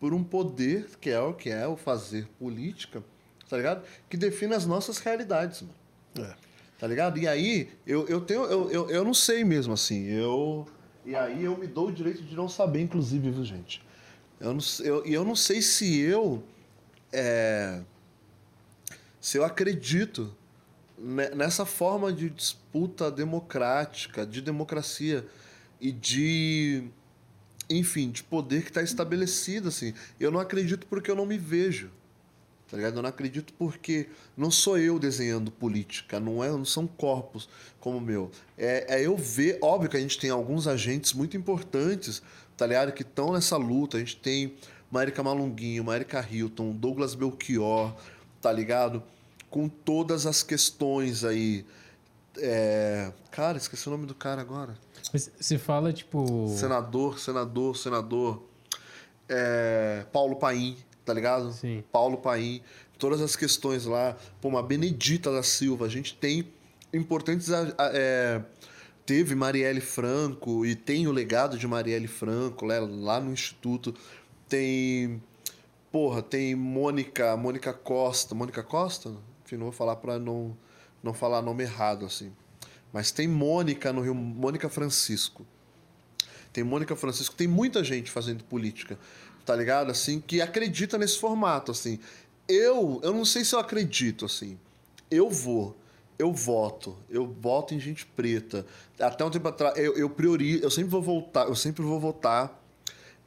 por um poder que é o que é o fazer política, tá ligado? Que define as nossas realidades, mano. É. Tá ligado? E aí, eu, eu tenho. Eu, eu, eu não sei mesmo, assim. Eu. E aí eu me dou o direito de não saber, inclusive, viu, gente? Eu não, eu, eu não sei se eu. é, se eu acredito ne- nessa forma de disputa democrática, de democracia e de. Enfim, de poder que está estabelecido, assim. Eu não acredito porque eu não me vejo. Tá ligado? Eu não acredito porque não sou eu desenhando política, não, é, não são corpos como o meu. É, é eu ver, óbvio que a gente tem alguns agentes muito importantes, tá ligado? Que estão nessa luta. A gente tem Marika Malunguinho, Marika Hilton, Douglas Belchior, tá ligado? Com todas as questões aí. É... Cara, esqueci o nome do cara agora. Você fala, tipo. Senador, senador, senador. É, Paulo Paim, tá ligado? Sim. Paulo Paim. Todas as questões lá. Pô, uma Benedita da Silva. A gente tem importantes. é, teve Marielle Franco e tem o legado de Marielle Franco né, lá no Instituto. Tem. Porra, tem Mônica, Mônica Costa. Mônica Costa? Enfim, não vou falar pra não, não falar nome errado, assim. Mas tem Mônica no Rio, Mônica Francisco. Tem Mônica Francisco, tem muita gente fazendo política, tá ligado? Assim, que acredita nesse formato, assim. Eu, eu não sei se eu acredito, assim. Eu vou, eu voto, eu voto em gente preta. Até um tempo atrás, eu, eu priorizo, eu sempre vou voltar, eu sempre vou votar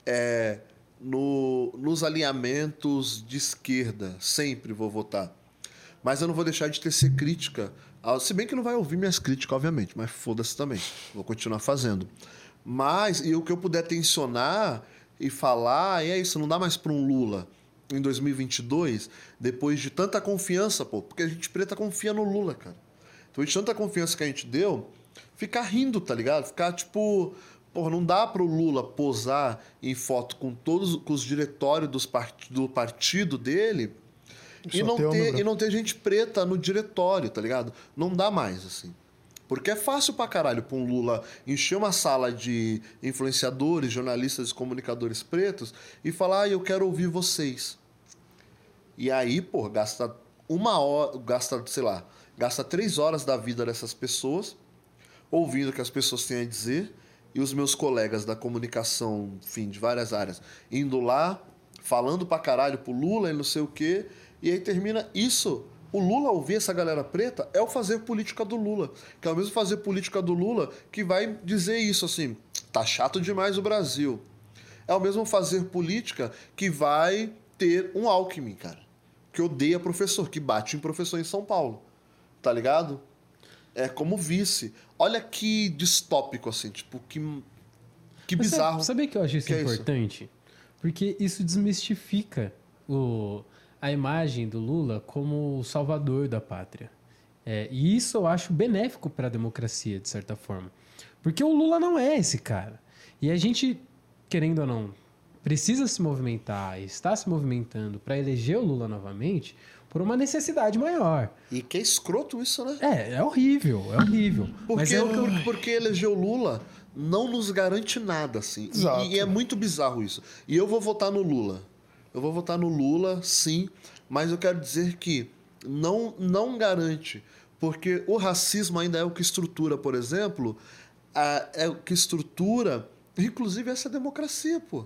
é, no, nos alinhamentos de esquerda, sempre vou votar. Mas eu não vou deixar de tecer crítica. ao- Se bem que não vai ouvir minhas críticas, obviamente, mas foda-se também. Vou continuar fazendo. Mas, e o que eu puder tensionar e falar, e é isso, não dá mais para um Lula em 2022, depois de tanta confiança, pô, porque a gente preta confia no Lula, cara. Depois de tanta confiança que a gente deu, ficar rindo, tá ligado? Ficar tipo. Porra, não dá pro Lula posar em foto com todos com os diretórios dos part, do partido dele e não, ter e não ter gente preta no diretório, tá ligado? Não dá mais, assim. Porque é fácil pra caralho pra um Lula encher uma sala de influenciadores, jornalistas e comunicadores pretos e falar, ah, eu quero ouvir vocês. E aí, pô, gasta uma hora, gasta, sei lá, gasta três horas da vida dessas pessoas ouvindo o que as pessoas têm a dizer e os meus colegas da comunicação, enfim, de várias áreas, indo lá, falando pra caralho pro Lula e não sei o quê, e aí termina isso. O Lula ouvir essa galera preta é o fazer política do Lula, que é o mesmo fazer política do Lula que vai dizer isso assim, tá chato demais o Brasil. É o mesmo fazer política que vai ter um Alckmin, cara, que odeia professor, que bate em professor em São Paulo. Tá ligado? É como vice. Olha que distópico, assim, tipo, que, que Mas bizarro. Sabe, sabe que eu acho isso Que é isso? importante? Porque isso desmistifica o, a imagem do Lula como o salvador da pátria. É, e isso eu acho benéfico para a democracia, de certa forma. Porque o Lula não é esse cara. E a gente, querendo ou não, precisa se movimentar e está se movimentando para eleger o Lula novamente por uma necessidade maior. E que é escroto isso, né? É, é horrível, é horrível. Mas Porque, é o que eu- por- porque eleger o Lula não nos garante nada, assim. E- Exato. E, é muito bizarro isso. E eu vou votar no Lula. Eu vou votar no Lula, sim, mas eu quero dizer que não, não garante. Porque o racismo ainda é o que estrutura, por exemplo, a- é o que estrutura, inclusive, essa democracia, pô.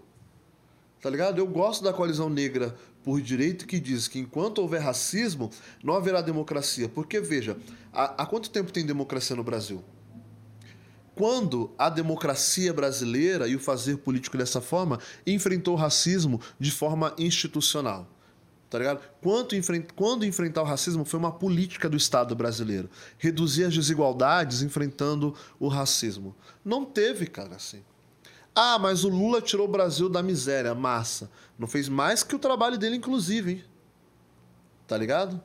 Tá ligado? Eu gosto da coalizão negra por direito que diz que enquanto houver racismo, não haverá democracia. Porque, veja, há, há quanto tempo tem democracia no Brasil? Quando a democracia brasileira e o fazer político dessa forma enfrentou o racismo de forma institucional. Tá ligado? Quanto enfren- Quando enfrentar o racismo foi uma política do Estado brasileiro. Reduzir as desigualdades enfrentando o racismo. Não teve, cara, assim. Ah, mas o Lula tirou o Brasil da miséria, massa. Não fez mais que o trabalho dele, inclusive, hein? Tá ligado?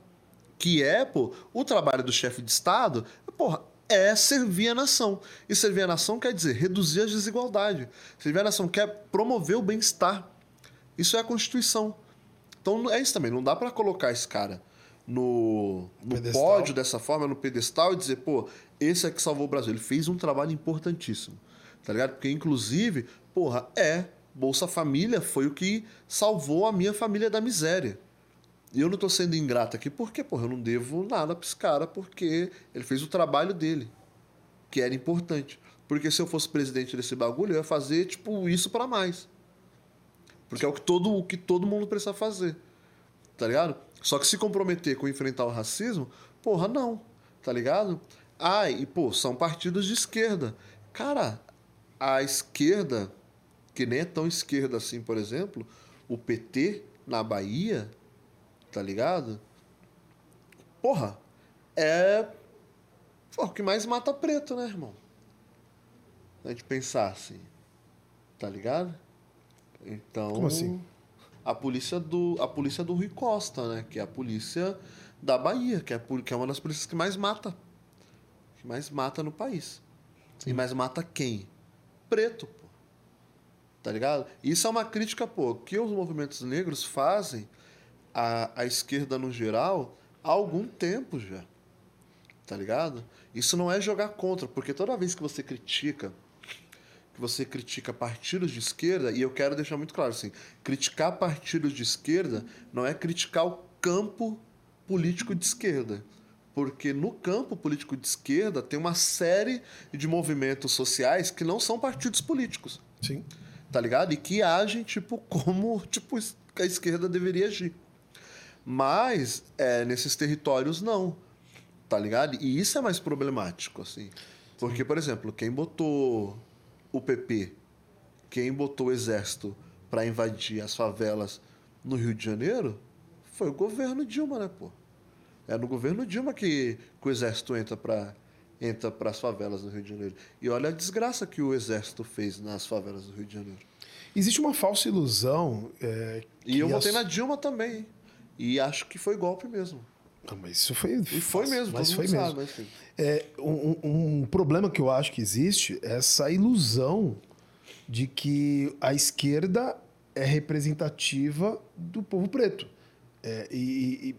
Que é, pô, o trabalho do chefe de Estado, porra, é servir a nação. E servir a nação quer dizer reduzir as desigualdades. Servir a nação quer promover o bem-estar. Isso é a Constituição. Então é isso também. Não dá pra colocar esse cara no, no pódio dessa forma, no pedestal, e dizer, pô, esse é que salvou o Brasil. Ele fez um trabalho importantíssimo. Tá ligado? Porque, inclusive, porra, é. Bolsa Família foi o que salvou a minha família da miséria. E eu não tô sendo ingrato aqui porque, porra, eu não devo nada pra esse cara, porque ele fez o trabalho dele, que era importante. Porque se eu fosse presidente desse bagulho, eu ia fazer, tipo, isso pra mais. Porque é o que todo, o que todo mundo precisa fazer. Tá ligado? Só que se comprometer com enfrentar o racismo, porra, não. Tá ligado? Ah, e, pô, são partidos de esquerda. Cara, a esquerda, que nem é tão esquerda assim, por exemplo, o PT na Bahia, tá ligado? Porra, é pô, o que mais mata preto, né, irmão? A gente pensar assim, tá ligado? Então, Como assim? a polícia do a polícia do Rui Costa, né, que é a polícia da Bahia, que é, que é uma das polícias que mais mata, que mais mata no país. E mais mata quem? Preto, pô. Tá ligado? Isso é uma crítica, pô, que os movimentos negros fazem à, à esquerda no geral há algum tempo já. Tá ligado? Isso não é jogar contra, porque toda vez que você critica que você critica partidos de esquerda, e eu quero deixar muito claro assim, criticar partidos de esquerda não é criticar o campo político de esquerda. Porque no campo político de esquerda tem uma série de movimentos sociais que não são partidos políticos Sim. tá ligado? E que agem, tipo, como tipo, a esquerda deveria agir. Mas, é, nesses territórios, não. Tá ligado? E isso é mais problemático, assim. Porque, por exemplo, quem botou o PP, quem botou o exército para invadir as favelas no Rio de Janeiro, foi o governo Dilma, né, pô? É no governo Dilma que, que o exército entra para entra as favelas do Rio de Janeiro. E olha a desgraça que o exército fez nas favelas do Rio de Janeiro. Existe uma falsa ilusão. é, E eu votei as- na Dilma também. hein? E acho que foi golpe mesmo. Não, mas isso foi. E foi mesmo, mas foi mesmo. sabe. Mas. É, um, um- problema que eu acho que existe é essa ilusão de que a esquerda é representativa do povo preto. É, e, e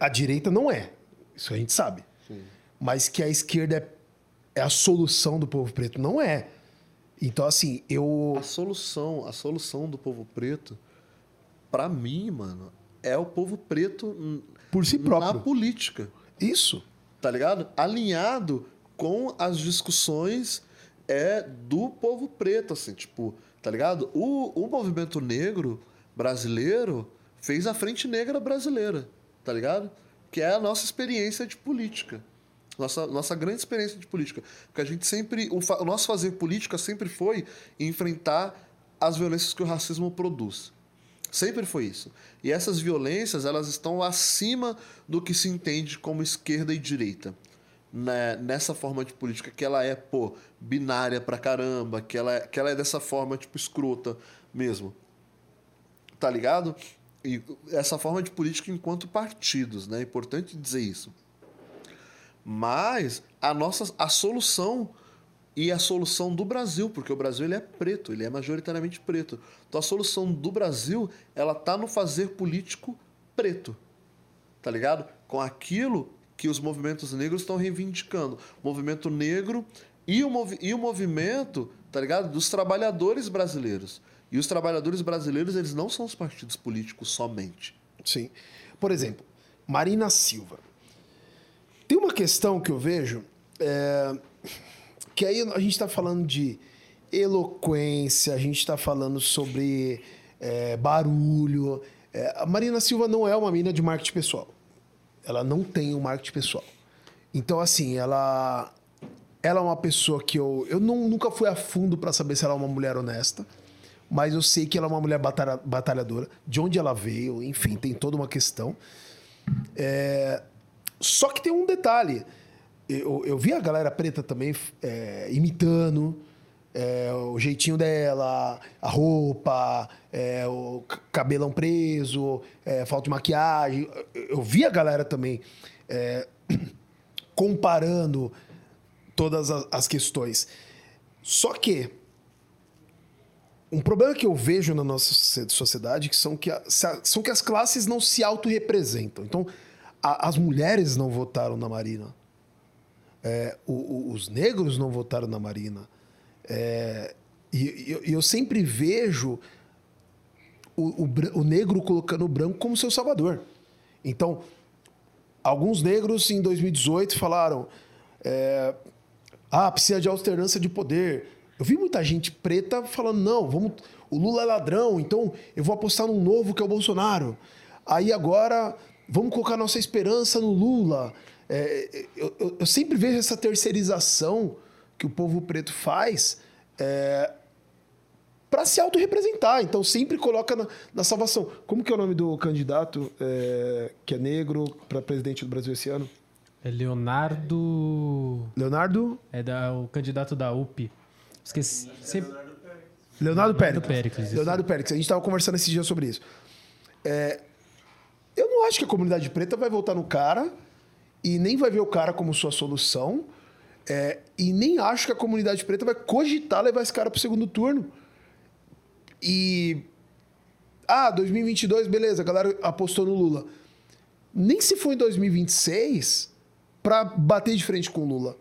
a direita não é. Isso a gente sabe. Mas que a esquerda é, é a solução do povo preto. Não é. Então, assim, eu. A solução, a solução do povo preto, pra mim, mano, é o povo preto Por si na próprio. política. Isso. tá ligado? Alinhado com as discussões é do povo preto, assim, tipo, tá ligado? O, o movimento negro brasileiro fez a Frente Negra Brasileira, tá ligado? Que é a nossa experiência de política. Nossa, nossa grande experiência de política. Porque a gente sempre. O, o nosso fazer política sempre foi enfrentar as violências que o racismo produz. Sempre foi isso. E essas violências, elas estão acima do que se entende como esquerda e direita. Né? Nessa forma de política que ela é, pô, binária pra caramba, que ela é, que ela é dessa forma, tipo, escrota mesmo. Tá ligado? E essa forma de política enquanto partidos, né? É importante dizer isso. Mas a nossa a solução e a solução do Brasil, porque o Brasil ele é preto, ele é majoritariamente preto. Então a solução do Brasil, ela tá no fazer político preto. Tá ligado? Com aquilo que os movimentos negros estão reivindicando. O movimento negro e o, movi e o movimento, tá ligado? Dos trabalhadores brasileiros. E os trabalhadores brasileiros, eles não são os partidos políticos somente. Sim. Por exemplo, Marina Silva. Tem uma questão que eu vejo, é, que aí a gente está falando de eloquência, a gente está falando sobre é, barulho. É, a Marina Silva não é uma mina de marketing pessoal. Ela não tem um marketing pessoal. Então, assim, ela, ela é uma pessoa que eu, eu não, nunca fui a fundo para saber se ela é uma mulher honesta, mas eu sei que ela é uma mulher batalha, batalhadora, de onde ela veio, enfim, tem toda uma questão. É, só que tem um detalhe. Eu, eu vi a galera preta também é, imitando é, o jeitinho dela, a roupa, é, o cabelão preso, é, falta de maquiagem. Eu, vi a galera também é, comparando todas as, questões. Só que um problema que eu vejo na nossa socie- sociedade que são que, são que as classes não se autorrepresentam. Então, a- as mulheres não votaram na Marina. É, o- o- os negros não votaram na Marina. É, e, e- eu sempre vejo o, o negro colocando o branco como seu salvador. Então, alguns negros em 2018 falaram: é, ah, precisa de alternância de poder. Eu vi muita gente preta falando: não, vamos, o Lula é ladrão, então eu vou apostar num novo que é o Bolsonaro. Aí agora vamos colocar nossa esperança no Lula. É, eu, eu- eu sempre vejo essa terceirização que o povo preto faz para se autorrepresentar. Então sempre coloca na, na salvação. Como que é o nome do candidato é, que é negro para presidente do Brasil esse ano? É Leonardo. Leonardo? É da, o candidato da UP. Esqueci. Sempre... Leonardo Péricles. Péricles, isso. Leonardo Péricles. A gente estava conversando esses dias sobre isso. É, eu não acho que a comunidade preta vai votar no cara e nem vai ver o cara como sua solução. é, e nem acho que a comunidade preta vai cogitar levar esse cara para o segundo turno. E. Ah, 2022, beleza, a galera apostou no Lula. Nem se for em 2026 para bater de frente com o Lula.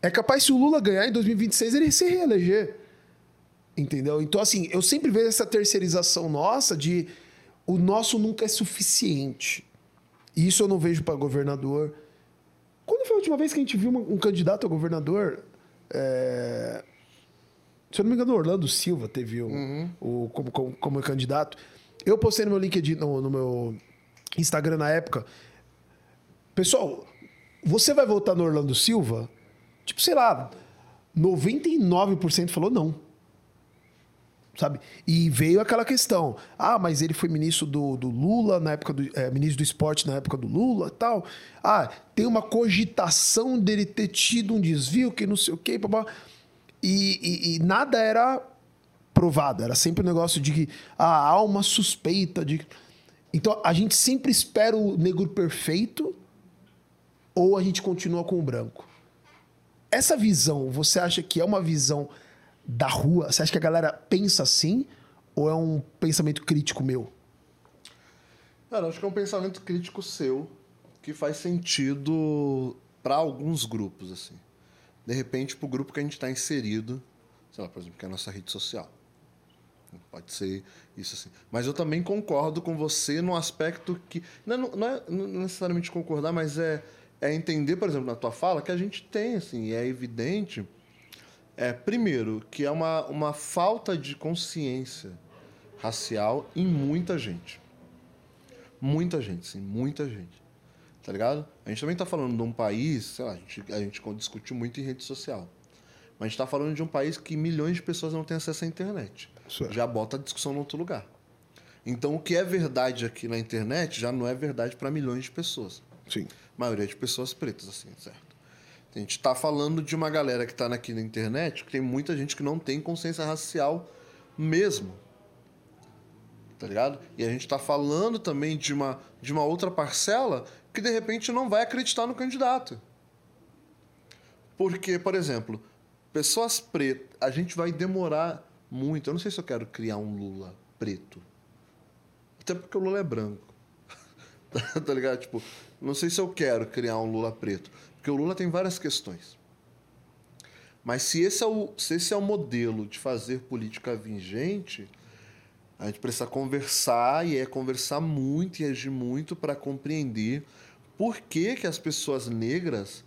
É capaz, se o Lula ganhar em 2026, ele se reeleger. Entendeu? Então, assim, eu sempre vejo essa terceirização nossa de o nosso nunca é suficiente. Isso eu não vejo para governador. Quando foi a última vez que a gente viu um candidato a governador? É, Se eu não me engano, Orlando Silva teve o, o- como, como, como candidato. Eu postei no meu LinkedIn, no, no meu Instagram na época. Pessoal, você vai votar no Orlando Silva? Tipo, sei lá, 99% falou não. Sabe? E veio aquela questão. Ah, mas ele foi ministro do, do Lula na época do. é, ministro do esporte na época do Lula tal. Ah, tem uma cogitação dele ter tido um desvio, que não sei o quê, babá. E, e- e nada era provado. Era sempre um negócio de que ah, há uma suspeita de. Então a gente sempre espera o negro perfeito ou a gente continua com o branco. Essa visão, você acha que é uma visão da rua? Você acha que a galera pensa assim? Ou é um pensamento crítico meu? Cara, acho que é um pensamento crítico seu que faz sentido para alguns grupos, assim. De repente, pro grupo que a gente está inserido, sei lá, por exemplo, que é a nossa rede social. Pode ser isso assim. Mas eu também concordo com você no aspecto que. Não é, não é não necessariamente concordar, mas é, é entender, por exemplo, na tua fala, que a gente tem, assim, é evidente. É, primeiro, que é uma, uma falta de consciência racial em muita gente. Muita gente, sim, muita gente. Tá ligado? A gente também tá falando de um país, sei lá, a gente, a gente discute muito em rede social. Mas a gente tá falando de um país que milhões de pessoas não têm acesso à internet. Isso é. Já bota a discussão em outro lugar. Então, o que é verdade aqui na internet já não é verdade para milhões de pessoas. Sim. maioria de pessoas pretas, assim, certo? A gente tá falando de uma galera que tá aqui na internet, que tem muita gente que não tem consciência racial mesmo. Tá ligado? E a gente tá falando também de uma, de uma outra parcela que de repente não vai acreditar no candidato. Porque, por exemplo, pessoas pretas, a gente vai demorar muito. Eu não sei se eu quero criar um Lula preto. Até porque o Lula é branco. tá ligado? Tipo, não sei se eu quero criar um Lula preto. Porque o Lula tem várias questões. Mas se esse é o, se esse é o modelo de fazer política vigente, a gente precisa conversar e é conversar muito e agir muito para compreender por que, que as pessoas negras,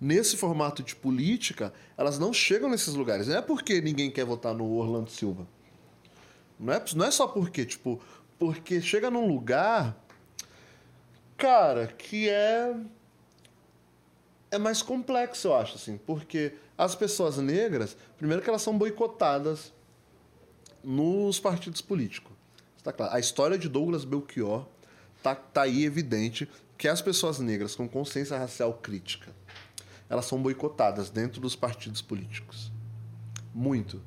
nesse formato de política, elas não chegam nesses lugares. Não é porque ninguém quer votar no Orlando Silva. Não é, não é só porque, tipo, porque chega num lugar, cara, que é é mais complexo, eu acho, assim, porque as pessoas negras, primeiro que elas são boicotadas nos partidos políticos. Está claro. A história de Douglas Belchior tá, tá aí evidente que as pessoas negras com consciência racial crítica, elas são boicotadas dentro dos partidos políticos. Muito.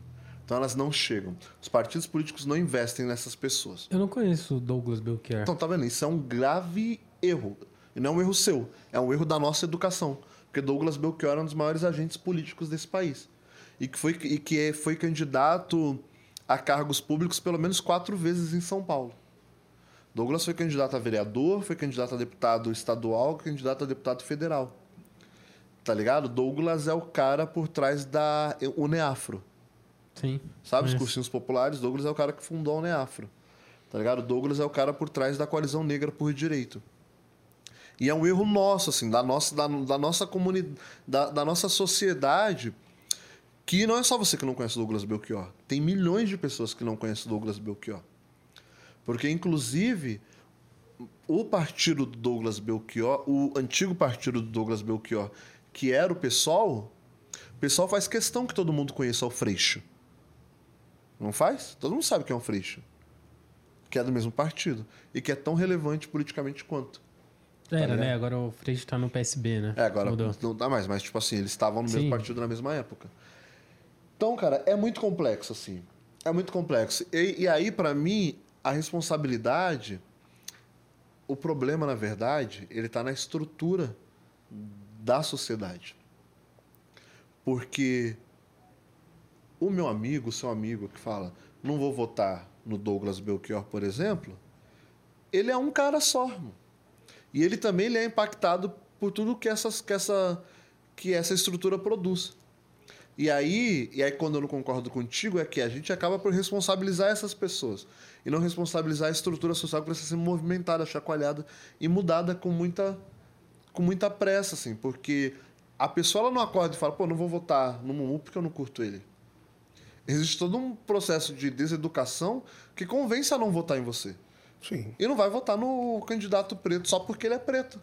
Então elas não chegam. Os partidos políticos não investem nessas pessoas. Eu não conheço Douglas Belchior. Então, tá vendo? Isso é um grave erro. E não é um erro seu. É um erro da nossa educação. Porque Douglas Belchior é um dos maiores agentes políticos desse país. E que foi, e que é, foi candidato a cargos públicos pelo menos quatro vezes em São Paulo. Douglas foi candidato a vereador, foi candidato a deputado estadual, candidato a deputado federal. Tá ligado? Douglas é o cara por trás da Uneafro. Sim. Sabe os cursinhos populares? Douglas é o cara que fundou a Uneafro. Tá ligado? Douglas é o cara por trás da coalizão negra por direito. E é um erro nosso, assim, da nossa, da, da nossa comunidade, da, da nossa sociedade, que não é só você que não conhece Douglas Belchior. Tem milhões de pessoas que não conhecem Douglas Belchior. Porque, inclusive, o partido do Douglas Belchior, o antigo partido do Douglas Belchior, que era o PSOL, o PSOL faz questão que todo mundo conheça o Freixo. Não faz? Todo mundo sabe quem é o Freixo. Que é do mesmo partido. E que é tão relevante politicamente quanto. Era, ligado? né? Agora o Freixo tá no PSB, né? É, agora Mudou. não dá mais, mas tipo assim, eles estavam no mesmo Sim. partido na mesma época. Então, cara, é muito complexo, assim. É muito complexo. E, e aí, pra mim, a responsabilidade, o problema, na verdade, ele tá na estrutura da sociedade. Porque o meu amigo, o seu amigo que fala, não vou votar no Douglas Belchior, por exemplo, ele é um cara só. irmão. E ele também ele é impactado por tudo que, essas, que, essa, que essa estrutura produz. E aí, e aí, quando eu não concordo contigo, é que a gente acaba por responsabilizar essas pessoas. E não responsabilizar a estrutura social que precisa ser movimentada, chacoalhada e mudada com muita, com muita pressa, assim. Porque a pessoa ela não acorda e fala, pô, não vou votar no Mumu porque eu não curto ele. Existe todo um processo de deseducação que convence a não votar em você. Sim. E não vai votar no candidato preto só porque ele é preto.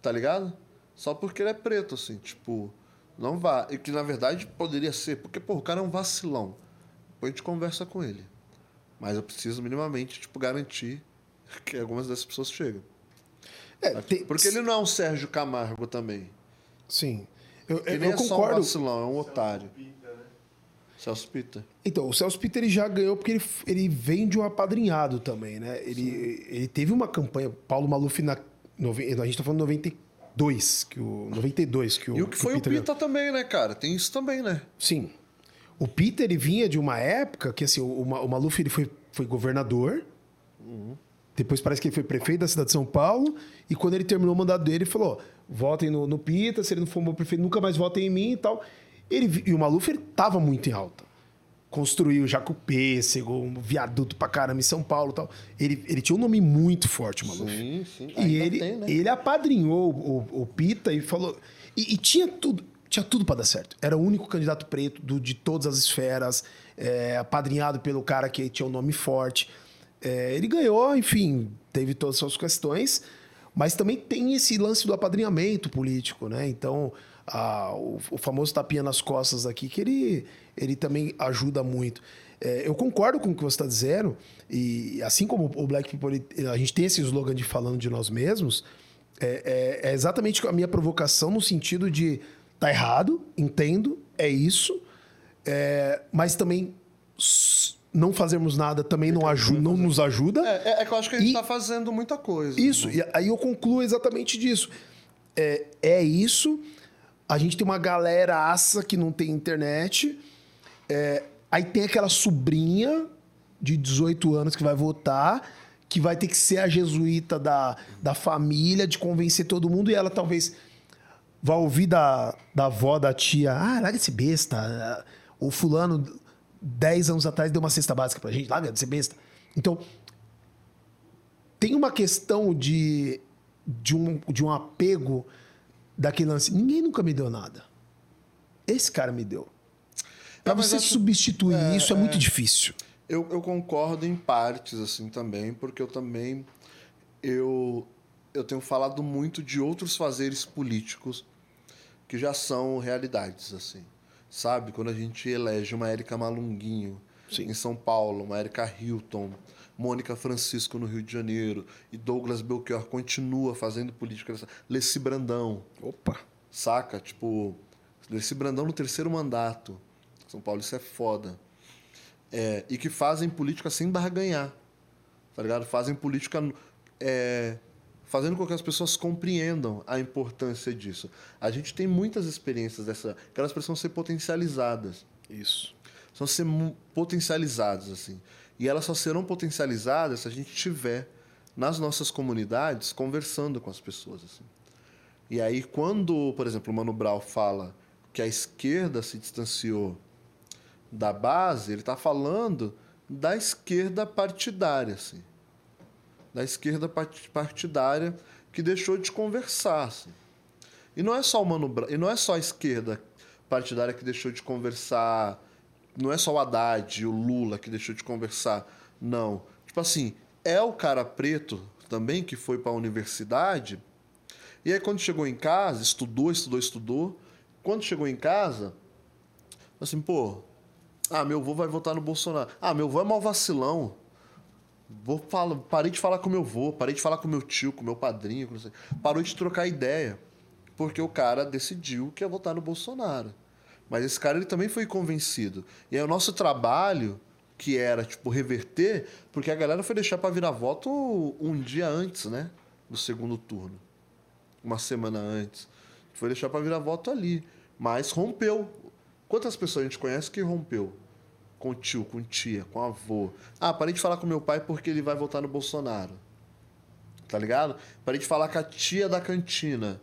Tá ligado? Só porque ele é preto, assim, tipo, não vá. E que na verdade poderia ser, porque, pô, o cara é um vacilão. Depois a gente conversa com ele. Mas eu preciso minimamente, tipo, garantir que algumas dessas pessoas chegam. É, tem- Porque ele não é um Sérgio Camargo também. Sim. Eu, eu, Ele eu é só um concordo. vacilão, é um otário. Celso Pita. Então, o Celso Peter ele já ganhou porque ele, ele vem de um apadrinhado também, né? Ele, ele teve uma campanha, Paulo Maluf na. A gente tá falando 92, que o 92 que o E o que foi o Peter ganhou. Pita também, né, cara? Tem isso também, né? Sim. O Peter ele vinha de uma época que assim, o, o Maluf ele foi, foi governador. Depois parece que ele foi prefeito da cidade de São Paulo. E quando ele terminou o mandato dele, ele falou: votem no, no Pita, se ele não for um bom prefeito, nunca mais votem em mim e tal. Ele, e o Maluf ele tava muito em alta. Construiu já com o Pêssego, um viaduto pra caramba em São Paulo e tal. Ele, ele tinha um nome muito forte, o Maluf. Sim, sim. E Ainda ele, tem, né? ele apadrinhou o, o Pita e falou. E, e tinha tudo, tinha tudo para dar certo. Era o único candidato preto do- de todas as esferas, é, apadrinhado pelo cara que tinha um nome forte. É, ele ganhou, enfim, teve todas as suas questões, mas também tem esse lance do apadrinhamento político, né? Então, a- o, o famoso tapinha nas costas aqui, que ele, ele também ajuda muito. É, eu concordo com o que você está dizendo, e assim como o Black People, a gente tem esse slogan de falando de nós mesmos, é, é- é exatamente a minha provocação no sentido de tá errado, entendo, é isso, é, mas também não fazermos nada também não, ajuda, não nos ajuda. É, é- é que eu acho que a gente E- tá fazendo muita coisa. Isso, né? e aí eu concluo exatamente disso. É, é isso. A gente tem uma galera aça que não tem internet. É, aí tem aquela sobrinha de 18 anos que vai votar, que vai ter que ser a jesuíta da, da família, de convencer todo mundo, e ela talvez vai ouvir da, da avó, da tia, ah, larga esse besta. O fulano, 10 anos atrás, deu uma cesta básica pra gente, larga ser besta. Então, tem uma questão de de um, de um apego daquele lance. Ninguém nunca me deu nada. Esse cara me deu. Pra É, você acho- substituir isso é muito difícil. Eu, eu concordo em partes, assim, também, porque eu também... Eu, eu tenho falado muito de outros fazeres políticos que já são realidades, assim. Sabe? Quando a gente elege uma Érica Malunguinho em São Paulo, uma Érica Hilton, Mônica Francisco no Rio de Janeiro, e Douglas Belchior continua fazendo política. Leci Brandão, Opa. saca? Tipo, Leci Brandão no terceiro mandato. São Paulo, isso é foda. É, e que fazem política sem barganhar. Tá ligado? Fazem política é, fazendo com que as pessoas compreendam a importância disso. A gente tem muitas experiências dessa. que elas precisam ser potencializadas. Isso. Precisam ser potencializadas, assim. E elas só serão potencializadas se a gente tiver nas nossas comunidades conversando com as pessoas, assim. E aí, quando, por exemplo, o Mano Brown fala que a esquerda se distanciou da base, ele está falando da esquerda partidária, assim. Da esquerda part- partidária que deixou de conversar, assim. E não é só o Mano e não é só a esquerda partidária que deixou de conversar, não é só o Haddad o Lula que deixou de conversar, não. Tipo assim, é o cara preto também que foi para a universidade, e aí quando chegou em casa, estudou, estudou, estudou, quando chegou em casa, assim, pô, ah, meu avô vai votar no Bolsonaro. Ah, meu avô é mau vacilão. Vou falar, parei de falar com meu avô, parei de falar com meu tio, com meu padrinho, com parou de trocar ideia. Porque o cara decidiu que ia votar no Bolsonaro. Mas esse cara ele também foi convencido. E aí o nosso trabalho, que era tipo reverter, porque a galera foi deixar para virar voto um dia antes, né, do segundo turno. Uma semana antes. Foi deixar para virar voto ali, mas rompeu. Quantas pessoas a gente conhece que rompeu? Com tio, com tia, com avô. Ah, parei de falar com meu pai porque ele vai votar no Bolsonaro. Tá ligado? Parei de falar com a tia da cantina.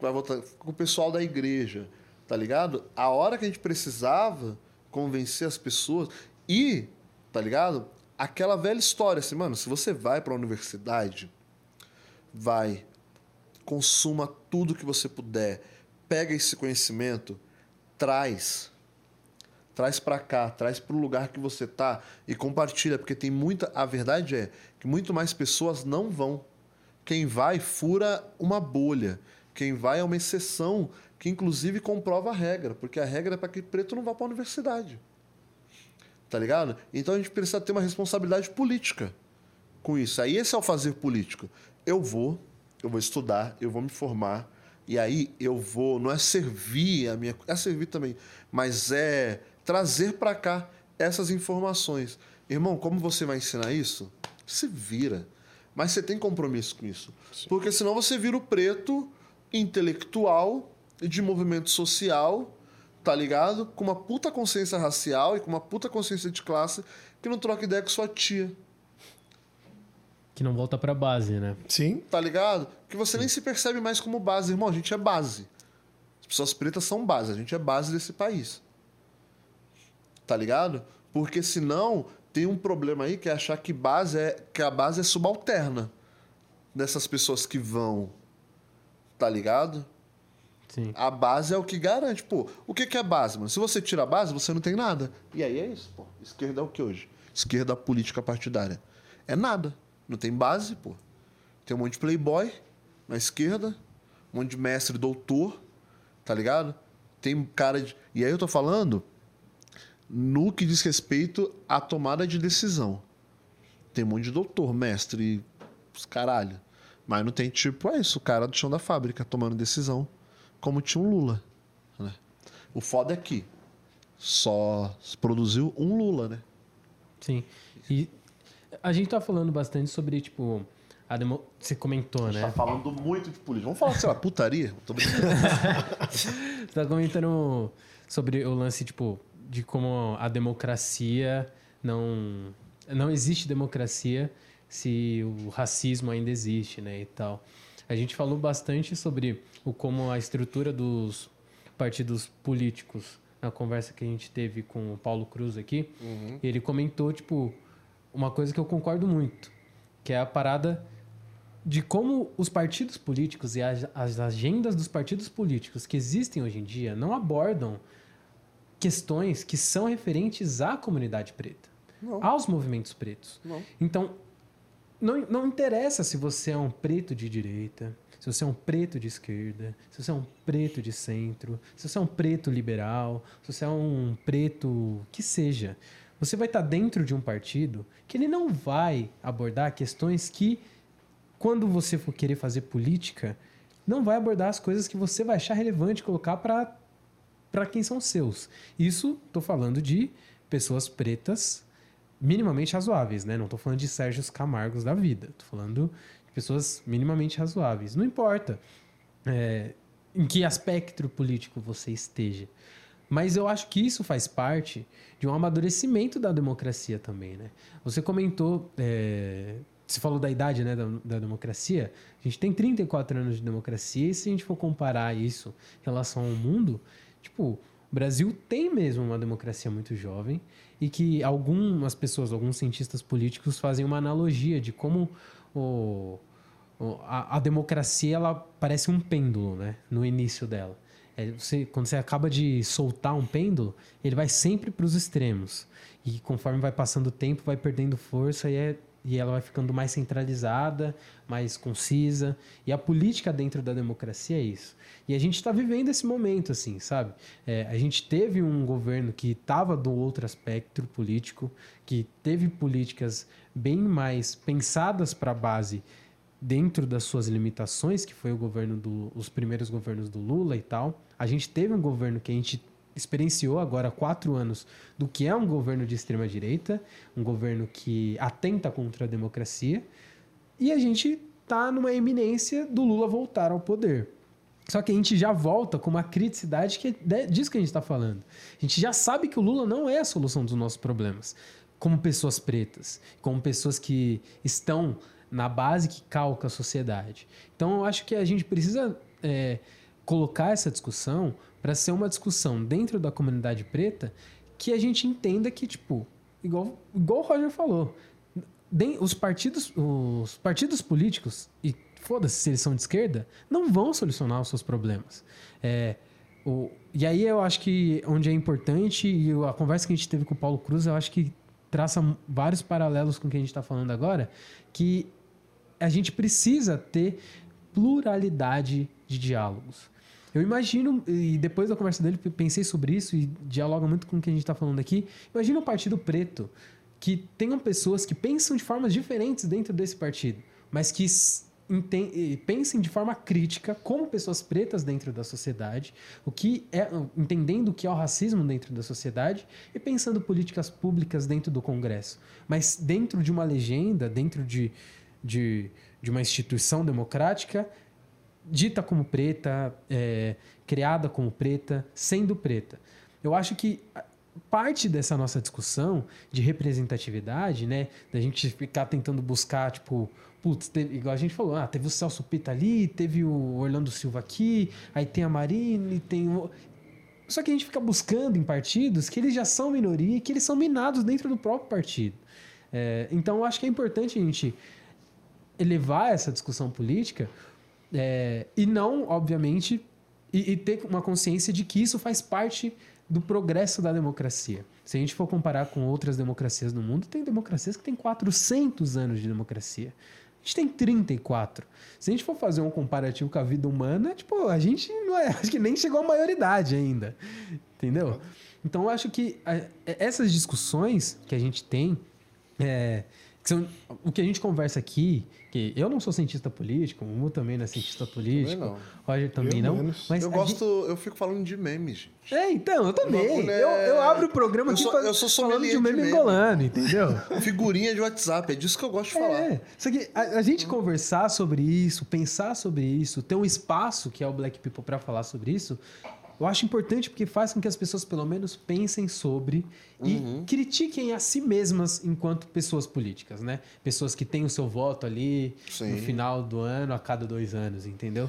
Vai votar com o pessoal da igreja. Tá ligado? A hora que a gente precisava convencer as pessoas. E, tá ligado? Aquela velha história assim, mano, se você vai pra universidade, vai, consuma tudo que você puder, pega esse conhecimento, traz traz pra cá, traz pro lugar que você tá e compartilha, porque tem muita, a verdade é que muito mais pessoas não vão. Quem vai fura uma bolha. Quem vai é uma exceção que inclusive comprova a regra, porque a regra é para que preto não vá para a universidade. Tá ligado? Então a gente precisa ter uma responsabilidade política com isso. Aí esse é o fazer político. Eu vou, eu vou estudar, eu vou me formar, e aí eu vou, não é servir a minha, é servir também, mas é trazer para cá essas informações. Irmão, como você vai ensinar isso? Se vira. Mas você tem compromisso com isso. Porque senão você vira o preto intelectual de movimento social, tá ligado? Com uma puta consciência racial e com uma puta consciência de classe que não troca ideia com sua tia. Que não volta pra base, né? Sim. tá ligado? Que você nem se percebe mais como base. Irmão, a gente é base. As pessoas pretas são base, a gente é base desse país. Tá ligado? Porque senão tem um problema aí que é achar que base é que a base é subalterna dessas pessoas que vão. Tá ligado? Sim. A base é o que garante. Pô, o que que é base, mano? Se você tira a base, você não tem nada. E aí é isso, pô. Esquerda é o que hoje? Esquerda política partidária. É nada. Não tem base, pô. Tem um monte de playboy na esquerda, um monte de mestre doutor, tá ligado? Tem cara de. E aí eu tô falando no que diz respeito à tomada de decisão. Tem um monte de doutor, mestre, caralho. Mas não tem tipo, é isso, o cara do chão da fábrica tomando decisão, como tinha um Lula. Né? O foda é que só se produziu um Lula, né? Sim. E a gente tá falando bastante sobre, tipo, a demo... Você comentou, né? Tá falando muito de política. Vamos falar, sei lá, putaria? Tô. Você tá comentando sobre o lance, tipo, de como a democracia não. Não existe democracia se o racismo ainda existe, né? E tal. A gente falou bastante sobre o como a estrutura dos partidos políticos na conversa que a gente teve com o Paulo Cruz aqui. Ele comentou, tipo, uma coisa que eu concordo muito, que é a parada de como os partidos políticos e as, as agendas dos partidos políticos que existem hoje em dia não abordam questões que são referentes à comunidade preta, Não. aos movimentos pretos. Não. Então, não, não interessa se você é um preto de direita, se você é um preto de esquerda, se você é um preto de centro, se você é um preto liberal, se você é um preto que seja. Você vai estar dentro de um partido que ele não vai abordar questões que, quando você for querer fazer política, não vai abordar as coisas que você vai achar relevante colocar para para quem são seus. Isso estou falando de pessoas pretas minimamente razoáveis, né? Não estou falando de Sérgio Camargos da vida. Estou falando pessoas minimamente razoáveis. Não importa é, em que aspecto político você esteja. Mas eu acho que isso faz parte de um amadurecimento da democracia também, né? Você comentou, é, você falou da idade né, da, da democracia. A gente tem 34 anos de democracia e se a gente for comparar isso em relação ao mundo, tipo, o Brasil tem mesmo uma democracia muito jovem e que algumas pessoas, alguns cientistas políticos fazem uma analogia de como o, o- a, a democracia ela parece um pêndulo, né? No início dela. É, você, quando você acaba de soltar um pêndulo, ele vai sempre para os extremos. E conforme vai passando o tempo, vai perdendo força e, é- e ela vai ficando mais centralizada, mais concisa. E a política dentro da democracia é isso. E a gente está vivendo esse momento, assim, sabe? É, a gente teve um governo que estava do outro espectro político, que teve políticas bem mais pensadas para a base dentro das suas limitações, que foi o governo do, os primeiros governos do Lula e tal. A gente teve um governo que a gente experienciou agora quatro anos do que é um governo de extrema direita, um governo que atenta contra a democracia, e a gente tá numa eminência do Lula voltar ao poder. Só que a gente já volta com uma criticidade que é disso que a gente está falando. A gente já sabe que o Lula não é a solução dos nossos problemas. Como pessoas pretas, como pessoas que estão na base que calca a sociedade. Então eu acho que a gente precisa é, colocar essa discussão para ser uma discussão dentro da comunidade preta que a gente entenda que, tipo, igual, igual o Roger falou, os partidos, os partidos políticos, e foda-se se eles são de esquerda, não vão solucionar os seus problemas. É, o, e aí eu acho que onde é importante, e a conversa que a gente teve com o Paulo Cruz, eu acho que traça vários paralelos com o que a gente está falando agora, que a gente precisa ter pluralidade de diálogos. Eu imagino, e depois da conversa dele, pensei sobre isso e dialoga muito com o que a gente está falando aqui. Imagina um partido preto que tenham pessoas que pensam de formas diferentes dentro desse partido, mas que pensem de forma crítica como pessoas pretas dentro da sociedade, o que é entendendo o que é o racismo dentro da sociedade e pensando políticas públicas dentro do Congresso, mas dentro de uma legenda, dentro de, de, de uma instituição democrática dita como preta, é, criada como preta, sendo preta. Eu acho que parte dessa nossa discussão de representatividade, né, da gente ficar tentando buscar, tipo, putz, teve- igual a gente falou, ah, teve o Celso Pita ali, teve o Orlando Silva aqui, aí tem a Marine, tem o... Só que a gente fica buscando em partidos que eles já são minoria e que eles são minados dentro do próprio partido. É, então, eu acho que é importante a gente elevar essa discussão política é, e não, obviamente, e, e ter uma consciência de que isso faz parte do progresso da democracia. Se a gente for comparar com outras democracias no mundo, tem democracias que têm 400 anos de democracia. A gente tem 34. Se a gente for fazer um comparativo com a vida humana, tipo, a gente não é, acho que nem chegou à maioridade ainda. Entendeu? Então eu acho que a- essas discussões que a gente tem, é, são, o que a gente conversa aqui, que eu não sou cientista político, o Mu também não é cientista político, não. Roger também Eu não. menos. Mas eu gosto, eu fico falando de memes, gente. gente- É, então, eu também. é- Eu, eu abro o programa Eu aqui sou- eu sou falando de um de meme meme. angolano, entendeu? Figurinha de WhatsApp, é disso que eu gosto de falar. É, só que a, a gente conversar sobre isso, pensar sobre isso, ter um espaço que é o Black People para falar sobre isso, eu acho importante porque faz com que as pessoas pelo menos pensem sobre e Uhum. critiquem a si mesmas enquanto pessoas políticas, né? Pessoas que têm o seu voto ali Sim. no final do ano, a cada dois anos, entendeu?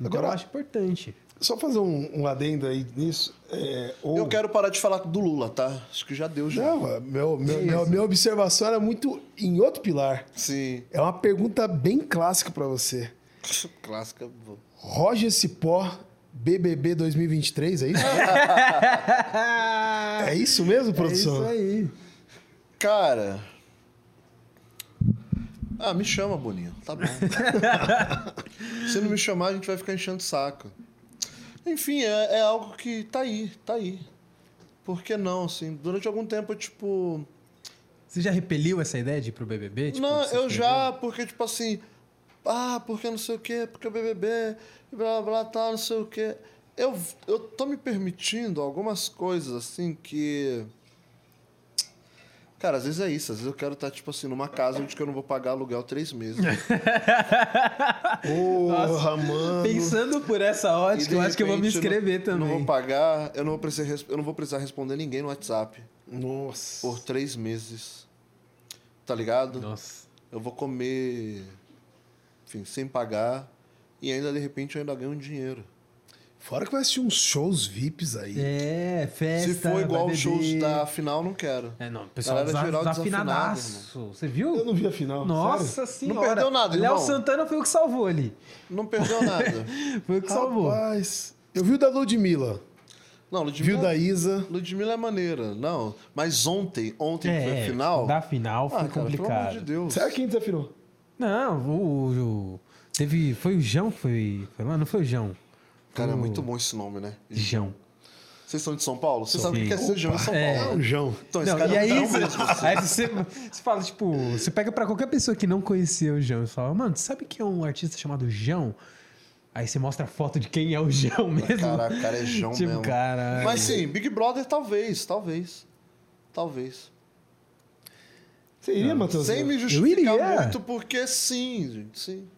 Então Agora- eu acho importante. Só fazer um, um adendo aí nisso. É, ou- Eu quero parar de falar do Lula, tá? Acho que já deu já. Não, meu, meu, meu- minha observação era muito em outro pilar. Sim. É uma pergunta bem clássica pra você. Clássica. Roger Cipó, BBB 2023, é isso? é isso mesmo, É produção? isso aí. Cara. Ah, me chama, Boninho. Tá bom. Se não me chamar, a gente vai ficar enchendo o saco. Enfim, é, é algo que tá aí, tá aí. Por que não, assim? Durante algum tempo, eu, tipo. Você já repeliu essa ideia de ir pro BBB? Tipo, não, eu já, porque, tipo assim. Ah, porque não sei o quê, porque o BBB, blá, blá, tal, não sei o quê. Eu, eu tô me permitindo algumas coisas, assim, que. Cara, às vezes é isso. Às vezes eu quero estar, tipo assim, numa casa onde eu não vou pagar aluguel três meses. Porra, mano. Pensando por essa ótica, eu acho que eu vou me inscrever eu não, também. Não vou pagar, eu não vou, precisar, eu não vou precisar responder ninguém no WhatsApp Nossa. por três meses. Tá ligado? Nossa. Eu vou comer, enfim, sem pagar. E ainda, de repente, eu ainda ganho dinheiro. Fora que vai assistir uns shows VIPs aí. É, festa. Se for igual os shows da final, não quero. É, não, pessoal, Galera geral desafinadaço. Você viu? Eu não vi a final. Nossa sério? senhora. Não perdeu nada, Léo. Santana foi o que salvou ali. Não perdeu nada. Foi o que salvou. Rapaz. Eu vi o da Ludmilla. Não, Vi Ludmilla, o da Isa. Ludmilla é maneira. Não, mas ontem, ontem que foi É, a final... da final foi ah, cara, pelo amor complicado. de Deus. Será quem desafinou? Não, o, o- Teve. Foi o João que foi. Foi lá? Não foi o João. Cara, é o- muito bom esse nome, né? João. Vocês são de São Paulo? Vocês sabem o que é ser João em São É. Paulo. É o João. Então, esse Não, cara e é um aí, João você, aí você, você fala, tipo, você pega pra qualquer pessoa que não conhecia o João e fala, mano, sabe que é um artista chamado João? Aí você mostra a foto de quem é o João mesmo. Caraca, o cara é João tipo, mesmo. cara. Mas sim, Big Brother talvez, talvez. Talvez. Você iria, Matheus? Sem me Eu justificar iria. muito, porque sim, gente, sim.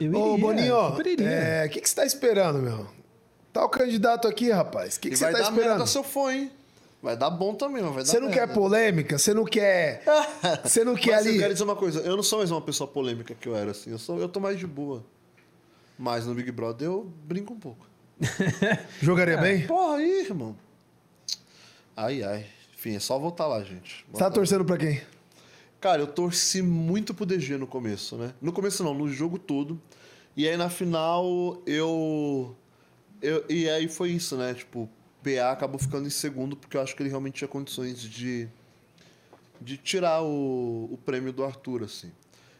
eu Ô, iria, Boninho, super iria. é, o que, que você tá esperando, meu? Tá o candidato aqui, rapaz. O que, que vai você tá dar esperando? merda se eu for, hein? Vai dar bom também, mas vai dar Você não quer merda. polêmica? Você não quer. Você não quer Mas ali. eu quero dizer uma coisa, eu não sou mais uma pessoa polêmica que eu era, assim. Eu, sou, eu tô mais de boa. Mas no Big Brother eu brinco um pouco. Jogaria bem? Porra aí, irmão. Ai, ai. Enfim, é só voltar lá, gente. Tá Volta lá. torcendo pra quem? Cara, eu torci muito pro DG no começo, né? No começo não, no jogo todo. E aí na final eu. eu e aí foi isso, né? Tipo, PA acabou ficando em segundo porque eu acho que ele realmente tinha condições de. de tirar o, o prêmio do Arthur, assim.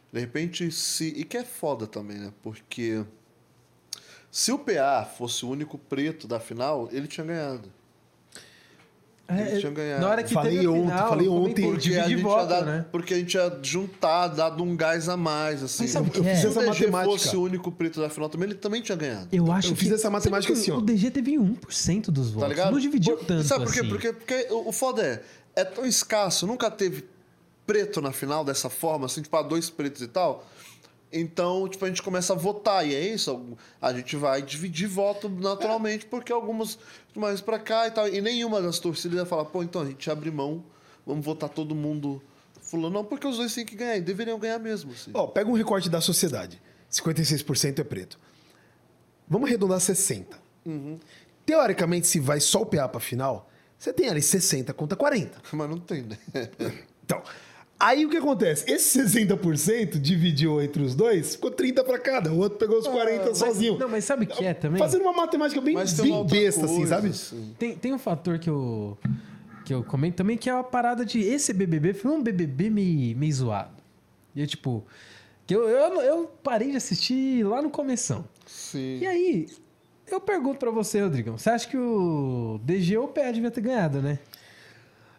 De repente, se. E que é foda também, né? Porque. Se o PA fosse o único preto da final, ele tinha ganhado. Ele tinha ganhado. Na hora que Falei teve ontem, final, falei eu ontem. Porque a, gente voto, dar, né? porque a gente ia juntar, dado um gás a mais, assim. Mas sabe o que Eu é? fiz Se essa o DG matemática. fosse o único preto da final também, ele também tinha ganhado. Eu acho eu fiz que- essa matemática assim, ó. O DG teve 1% dos votos. Tá ligado? Não dividiu Por- tanto Sabe por quê? assim. Porque, porque o o foda é, é tão escasso, nunca teve preto na final dessa forma, assim, tipo, ah, dois pretos e tal. Então, tipo, a gente começa a votar, e é isso. A gente vai dividir voto naturalmente, porque algumas mais pra cá e tal. E nenhuma das torcidas ia falar, pô, então a gente abre mão, vamos votar todo mundo. Fulano, não, porque os dois têm que ganhar, e deveriam ganhar mesmo, assim. Ó, pega um recorte da sociedade. 56% é preto. Vamos arredondar 60%. Uhum. Teoricamente, se vai só o PA pra final, você tem ali 60 contra 40. Mas não tem, né? Então, aí o que acontece? Esse 60% dividiu entre os dois, ficou 30 pra cada. O outro pegou os 40 sozinho. Não, mas sabe o que é também? Fazendo uma matemática bem, Mas bem besta, assim, sabe? assim. Tem, tem um fator que eu, que eu comento também, que é a parada de esse BBB foi um BBB meio, meio zoado. E eu, tipo, que eu, eu, eu parei de assistir lá no começão. Sim. E aí, eu pergunto pra você, Rodrigão, você acha que o DG ou o PA devia ter ganhado, né?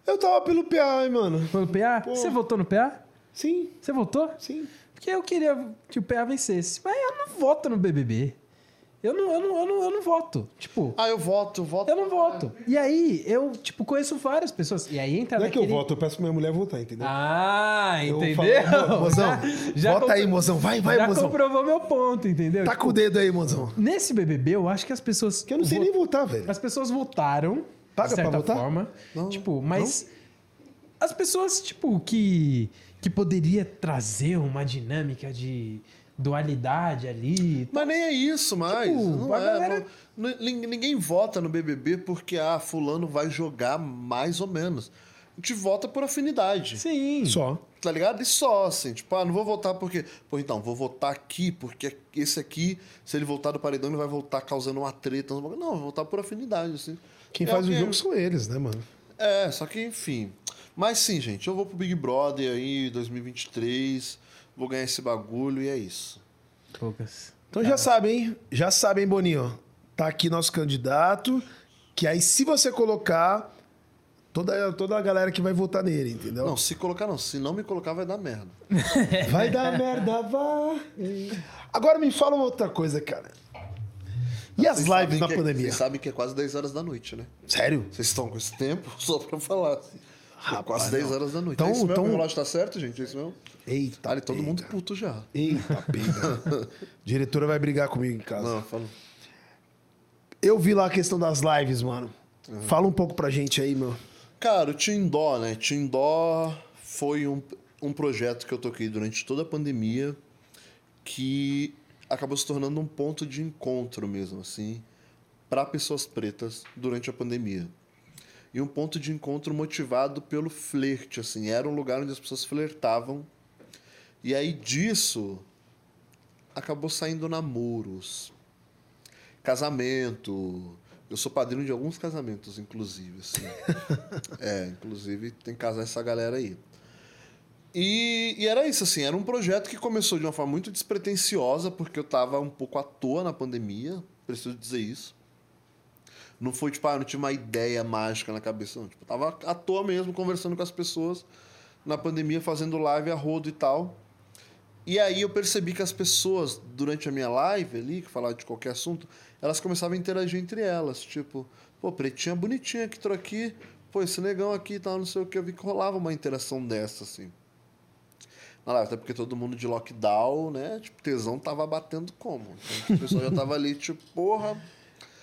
Eu tava pelo PA, hein, mano. Foi o PA? Pô. Você votou no PA? Sim, Você votou? sim. Porque eu queria que o PA vencesse. Mas eu não voto no BBB. Eu não, eu não, eu não, eu não voto. Tipo, Ah, eu voto, voto. eu não voto. E aí, eu, tipo, conheço várias pessoas. E aí entra Não é que eu naquele- voto, eu peço pra minha mulher votar, entendeu? Ah, Eu entendeu? falo, "Mo- mozão, vota aí, mozão. Vai, vai, já mozão." comprovou meu ponto, entendeu? Tá Tipo, com o dedo aí, mozão. Nesse BBB, eu acho que as pessoas... Que eu não sei nem votar, velho. As pessoas votaram, Paga de certa pra votar? forma. Não. Tipo, mas... As pessoas, tipo, que... Que poderia trazer uma dinâmica de... dualidade ali. Mas nem é isso mais. Tipo, não é, galera- não- nin- ninguém vota no BBB porque, ah, fulano vai jogar mais ou menos. A gente vota por afinidade. Sim. Só. Tá ligado? E só, assim. Tipo, ah, não vou votar porque... Pô, então, vou votar aqui porque esse aqui, se ele voltar do paredão, ele vai voltar causando uma treta. Não, vou votar por afinidade, assim. Quem É faz o que- jogo são eles, né, mano? É, só que, enfim. Mas sim, gente, eu vou pro Big Brother aí, 2023. Vou ganhar esse bagulho e é isso. Poucas. Então já sabem, hein? Já sabem, Boninho. Tá aqui nosso candidato. Que aí, se você colocar, toda, toda a galera que vai votar nele, entendeu? Não, se colocar não. Se não me colocar, vai dar merda. Vai dar merda, vai. Agora me fala uma outra coisa, cara. E as Vocês lives na que é- pandemia? Vocês sabem que é quase 10 horas da noite, né? Sério? Vocês estão com esse tempo? Só pra falar. assim. É Rapaz, quase 10 não. horas da noite. Então- é isso mesmo? então- O relógio tá certo, gente? É isso mesmo? Eita. Tá ali todo mundo puto já. Eita, pega. Diretora vai brigar comigo em casa. Não, fala. Eu vi lá a questão das lives, mano. Fala um pouco pra gente aí, meu. Cara, o Tindó, né? Tindó foi um, um projeto que eu toquei durante toda a pandemia que acabou se tornando um ponto de encontro mesmo, assim, para pessoas pretas durante a pandemia. E um ponto de encontro motivado pelo flerte, assim, era um lugar onde as pessoas flertavam. E aí disso acabou saindo namoros, casamento. Eu sou padrinho de alguns casamentos, inclusive, assim. É, inclusive tem que casar essa galera aí. E, e era isso, assim, era um projeto que começou de uma forma muito despretensiosa, porque eu tava um pouco à toa na pandemia, preciso dizer isso. Não foi tipo, ah, não tinha uma ideia mágica na cabeça, não. Tipo, tava à toa mesmo, conversando com as pessoas na pandemia, fazendo live a rodo e tal. E aí eu percebi que as pessoas, durante a minha live ali, que falava de qualquer assunto, elas começavam a interagir entre elas. Tipo, pô, pretinha bonitinha que tô aqui, pô, esse negão aqui e tal, não sei o que. Eu vi que rolava uma interação dessa, assim. Na live, até porque todo mundo de lockdown, né? Tipo, tesão tava batendo como? Então, o pessoal já tava ali, tipo, porra.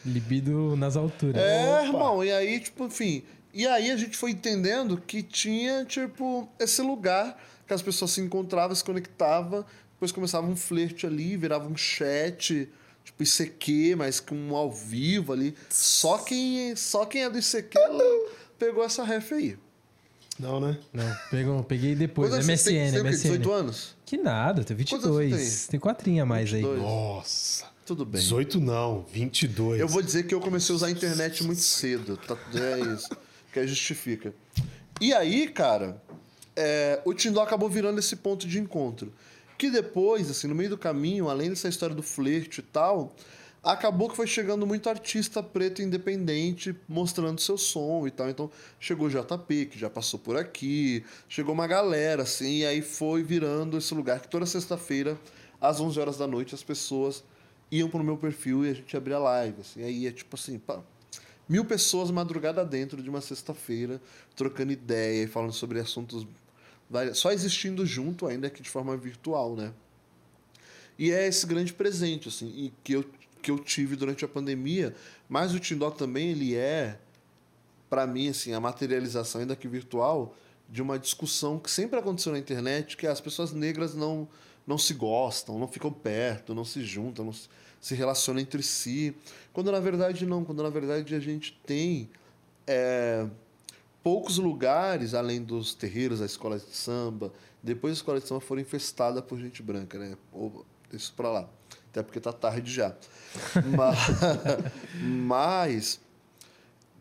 Libido nas alturas. É, irmão, e aí, tipo, enfim. E aí a gente foi entendendo que tinha, tipo, esse lugar que as pessoas se encontravam, se conectavam, depois começava um flerte ali, virava um chat, tipo ICQ, mas com um ao vivo ali. Só quem, só quem é do ICQ pegou essa ref aí. Não, né? Não, pegou, peguei depois. Quantos tem? MSN, Você tem quê? MSN. 18 anos? Que nada, tem anos 22. você Tem quatrinha a mais 22. aí. Nossa. Tudo bem. 18 não, 22. Eu vou dizer que eu comecei a usar a internet muito cedo. Tá, é isso. Que aí justifica. E aí, cara, é, o Tinder acabou virando esse ponto de encontro. Que depois, assim, no meio do caminho, além dessa história do flerte e tal, acabou que foi chegando muito artista preto independente mostrando seu som e tal. Então, chegou o JP, que já passou por aqui, chegou uma galera, assim, e aí foi virando esse lugar que toda sexta-feira, às 11 horas da noite, as pessoas iam pro meu perfil e a gente abria live, assim. Aí é tipo assim, pá, mil pessoas madrugada dentro de uma sexta-feira, trocando ideia e falando sobre assuntos só existindo junto, ainda que de forma virtual, né? E é esse grande presente, assim, e que eu, que eu tive durante a pandemia, mas o Tindó também, ele é, para mim, assim, a materialização, ainda que virtual, de uma discussão que sempre aconteceu na internet, que as pessoas negras não, não se gostam, não ficam perto, não se juntam, não se- relacionam entre si. Quando na verdade não, quando na verdade a gente tem é, poucos lugares, além dos terreiros, as escolas de samba. Depois as escolas de samba foram infestadas por gente branca, né? Ou, isso pra lá. Até porque tá tarde já. Mas, mas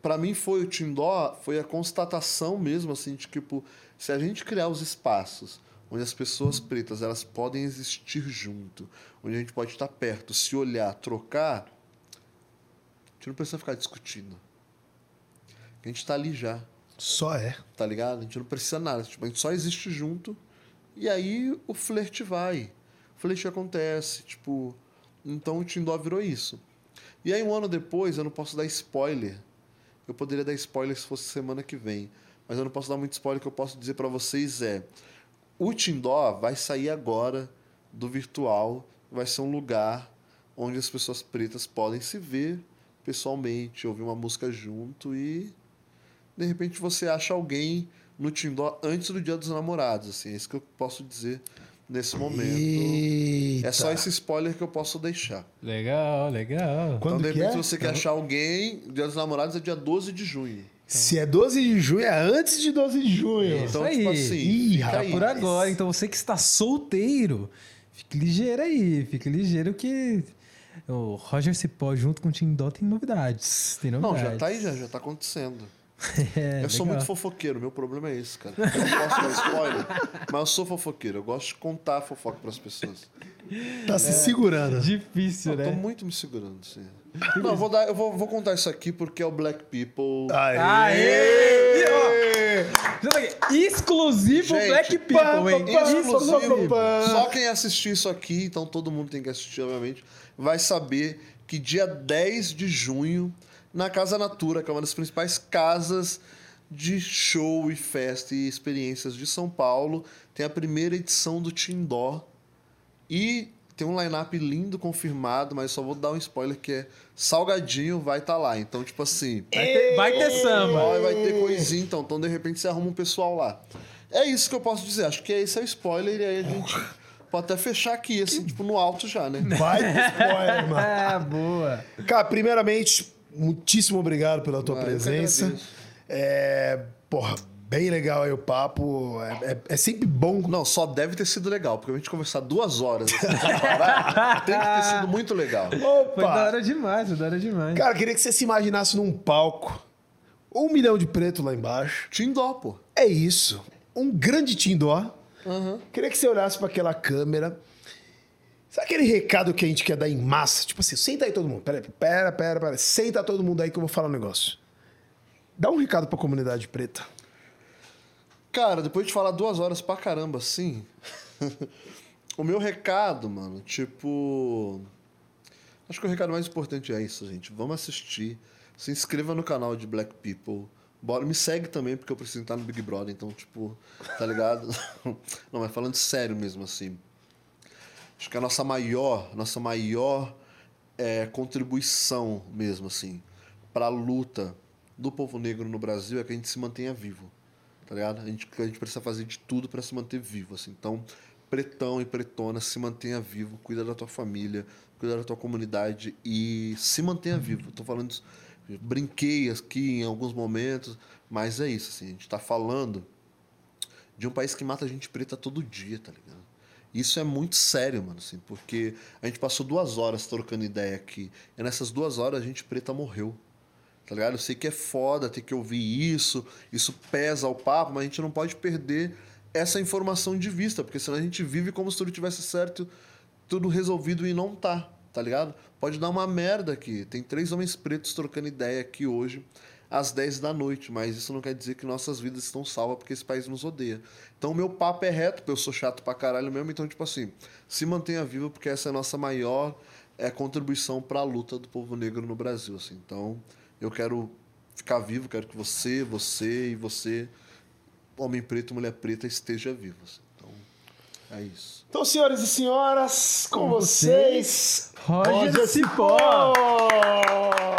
para mim foi o Tindó, foi a constatação mesmo assim de tipo, se a gente criar os espaços onde as pessoas pretas elas podem existir junto, onde a gente pode estar perto, se olhar, trocar, a gente não precisa ficar discutindo. A gente tá ali já, Só é. tá ligado? A gente não precisa nada, tipo, a gente só existe junto e aí o flerte vai. O flerte acontece, tipo, então o Tindó virou isso. E aí um ano depois, eu não posso dar spoiler. Eu poderia dar spoiler se fosse semana que vem, mas eu não posso dar muito spoiler. O que eu posso dizer para vocês é: o Tindó vai sair agora do virtual, vai ser um lugar onde as pessoas pretas podem se ver pessoalmente, ouvir uma música junto e de repente você acha alguém no Tindó antes do Dia dos Namorados, assim, é isso que eu posso dizer nesse momento. Eita. É só esse spoiler que eu posso deixar. Legal, legal. Quando então, de que repente, é? se você quer achar alguém, Dia dos Namorados é dia 12 de junho. Se é 12 de junho, é antes de 12 de junho. Isso Então, aí. tipo assim, Ih, aí. Por agora, então você que está solteiro, fique ligeiro aí, fique ligeiro que o Roger Cipó junto com o Tim Dó tem novidades. Tem Não, novidades. já tá aí, já, já tá acontecendo. É, eu sou legal. muito fofoqueiro, meu problema é esse, cara. Eu não posso dar spoiler, mas eu sou fofoqueiro. Eu gosto de contar fofoca pras pessoas. Tá se segurando. Difícil, Eu tô né? muito me segurando, sim. Não, eu vou, dar, eu vou, vou contar isso aqui porque é o Black People. Aê! Aê! Exclusivo Gente, Black People, hein? Exclusivo. pá, pá. Só quem assistir isso aqui, então todo mundo tem que assistir, obviamente, vai saber que dia 10 de junho, na Casa Natura, que é uma das principais casas de show e festa e experiências de São Paulo, tem a primeira edição do Tindó. E tem um line-up lindo confirmado, mas só vou dar um spoiler que é Salgadinho vai estar lá. Então, tipo assim, Vai ter, vai ter samba. Vai ter coisinha, então. Então, de repente, você arruma um pessoal lá. É isso que eu posso dizer. Acho que esse é o spoiler e aí a gente pode até fechar aqui, assim, tipo, no alto já, né? Vai ter spoiler, mano. Ah, boa. Cara, primeiramente, muitíssimo obrigado pela tua Ah, eu que presença. É, porra, bem legal aí o papo. É, é- é sempre bom. Não, só deve ter sido legal, porque a gente conversar duas horas assim, parar, tem que ter sido muito legal. Foi da Opa! hora demais, foi da hora demais. Cara, queria que você se imaginasse num palco. Um milhão de preto lá embaixo. Tindó, pô. É isso. Um grande tindó. Uhum. Queria que você olhasse para aquela câmera. Sabe aquele recado que a gente quer dar em massa? Tipo assim, senta aí todo mundo. Pera, pera, pera, pera. Senta todo mundo aí que eu vou falar um negócio. Dá um recado pra comunidade preta. Cara, depois de falar duas horas pra caramba assim, o meu recado, mano, tipo. Acho que o recado mais importante é isso, gente. Vamos assistir. Se inscreva no canal de Black People. Bora, me segue também, porque eu preciso entrar no Big Brother, então, tipo, tá ligado? Não, mas falando sério mesmo, assim. Acho que a nossa maior, nossa maior é, contribuição mesmo, assim, pra luta do povo negro no Brasil é que a gente se mantenha vivo tá ligado? A gente, a gente precisa fazer de tudo para se manter vivo, assim. Então, pretão e pretona, se mantenha vivo, cuida da tua família, cuida da tua comunidade e se mantenha vivo. Tô falando brinquei aqui em alguns momentos, mas é isso, assim, a gente tá falando de um país que mata gente preta todo dia, tá ligado? Isso é muito sério, mano, assim, porque a gente passou duas horas trocando ideia aqui, e nessas duas horas a gente preta morreu. Tá ligado? Eu sei que é foda ter que ouvir isso, isso pesa o papo, mas a gente não pode perder essa informação de vista, porque senão a gente vive como se tudo tivesse certo, tudo resolvido e não tá, tá ligado? Pode dar uma merda aqui. Tem três homens pretos trocando ideia aqui hoje, às 10 da noite, mas isso não quer dizer que nossas vidas estão salvas porque esse país nos odeia. Então o meu papo é reto, porque eu sou chato pra caralho mesmo, então, tipo assim, se mantenha vivo, porque essa é a nossa maior é, contribuição para a luta do povo negro no Brasil, assim. Então, eu quero ficar vivo, quero que você, você e você, homem preto, mulher preta, esteja vivo. assim. Então, é isso. Então, senhoras e senhoras, com, Com vocês, Roger Cipó. Cipó.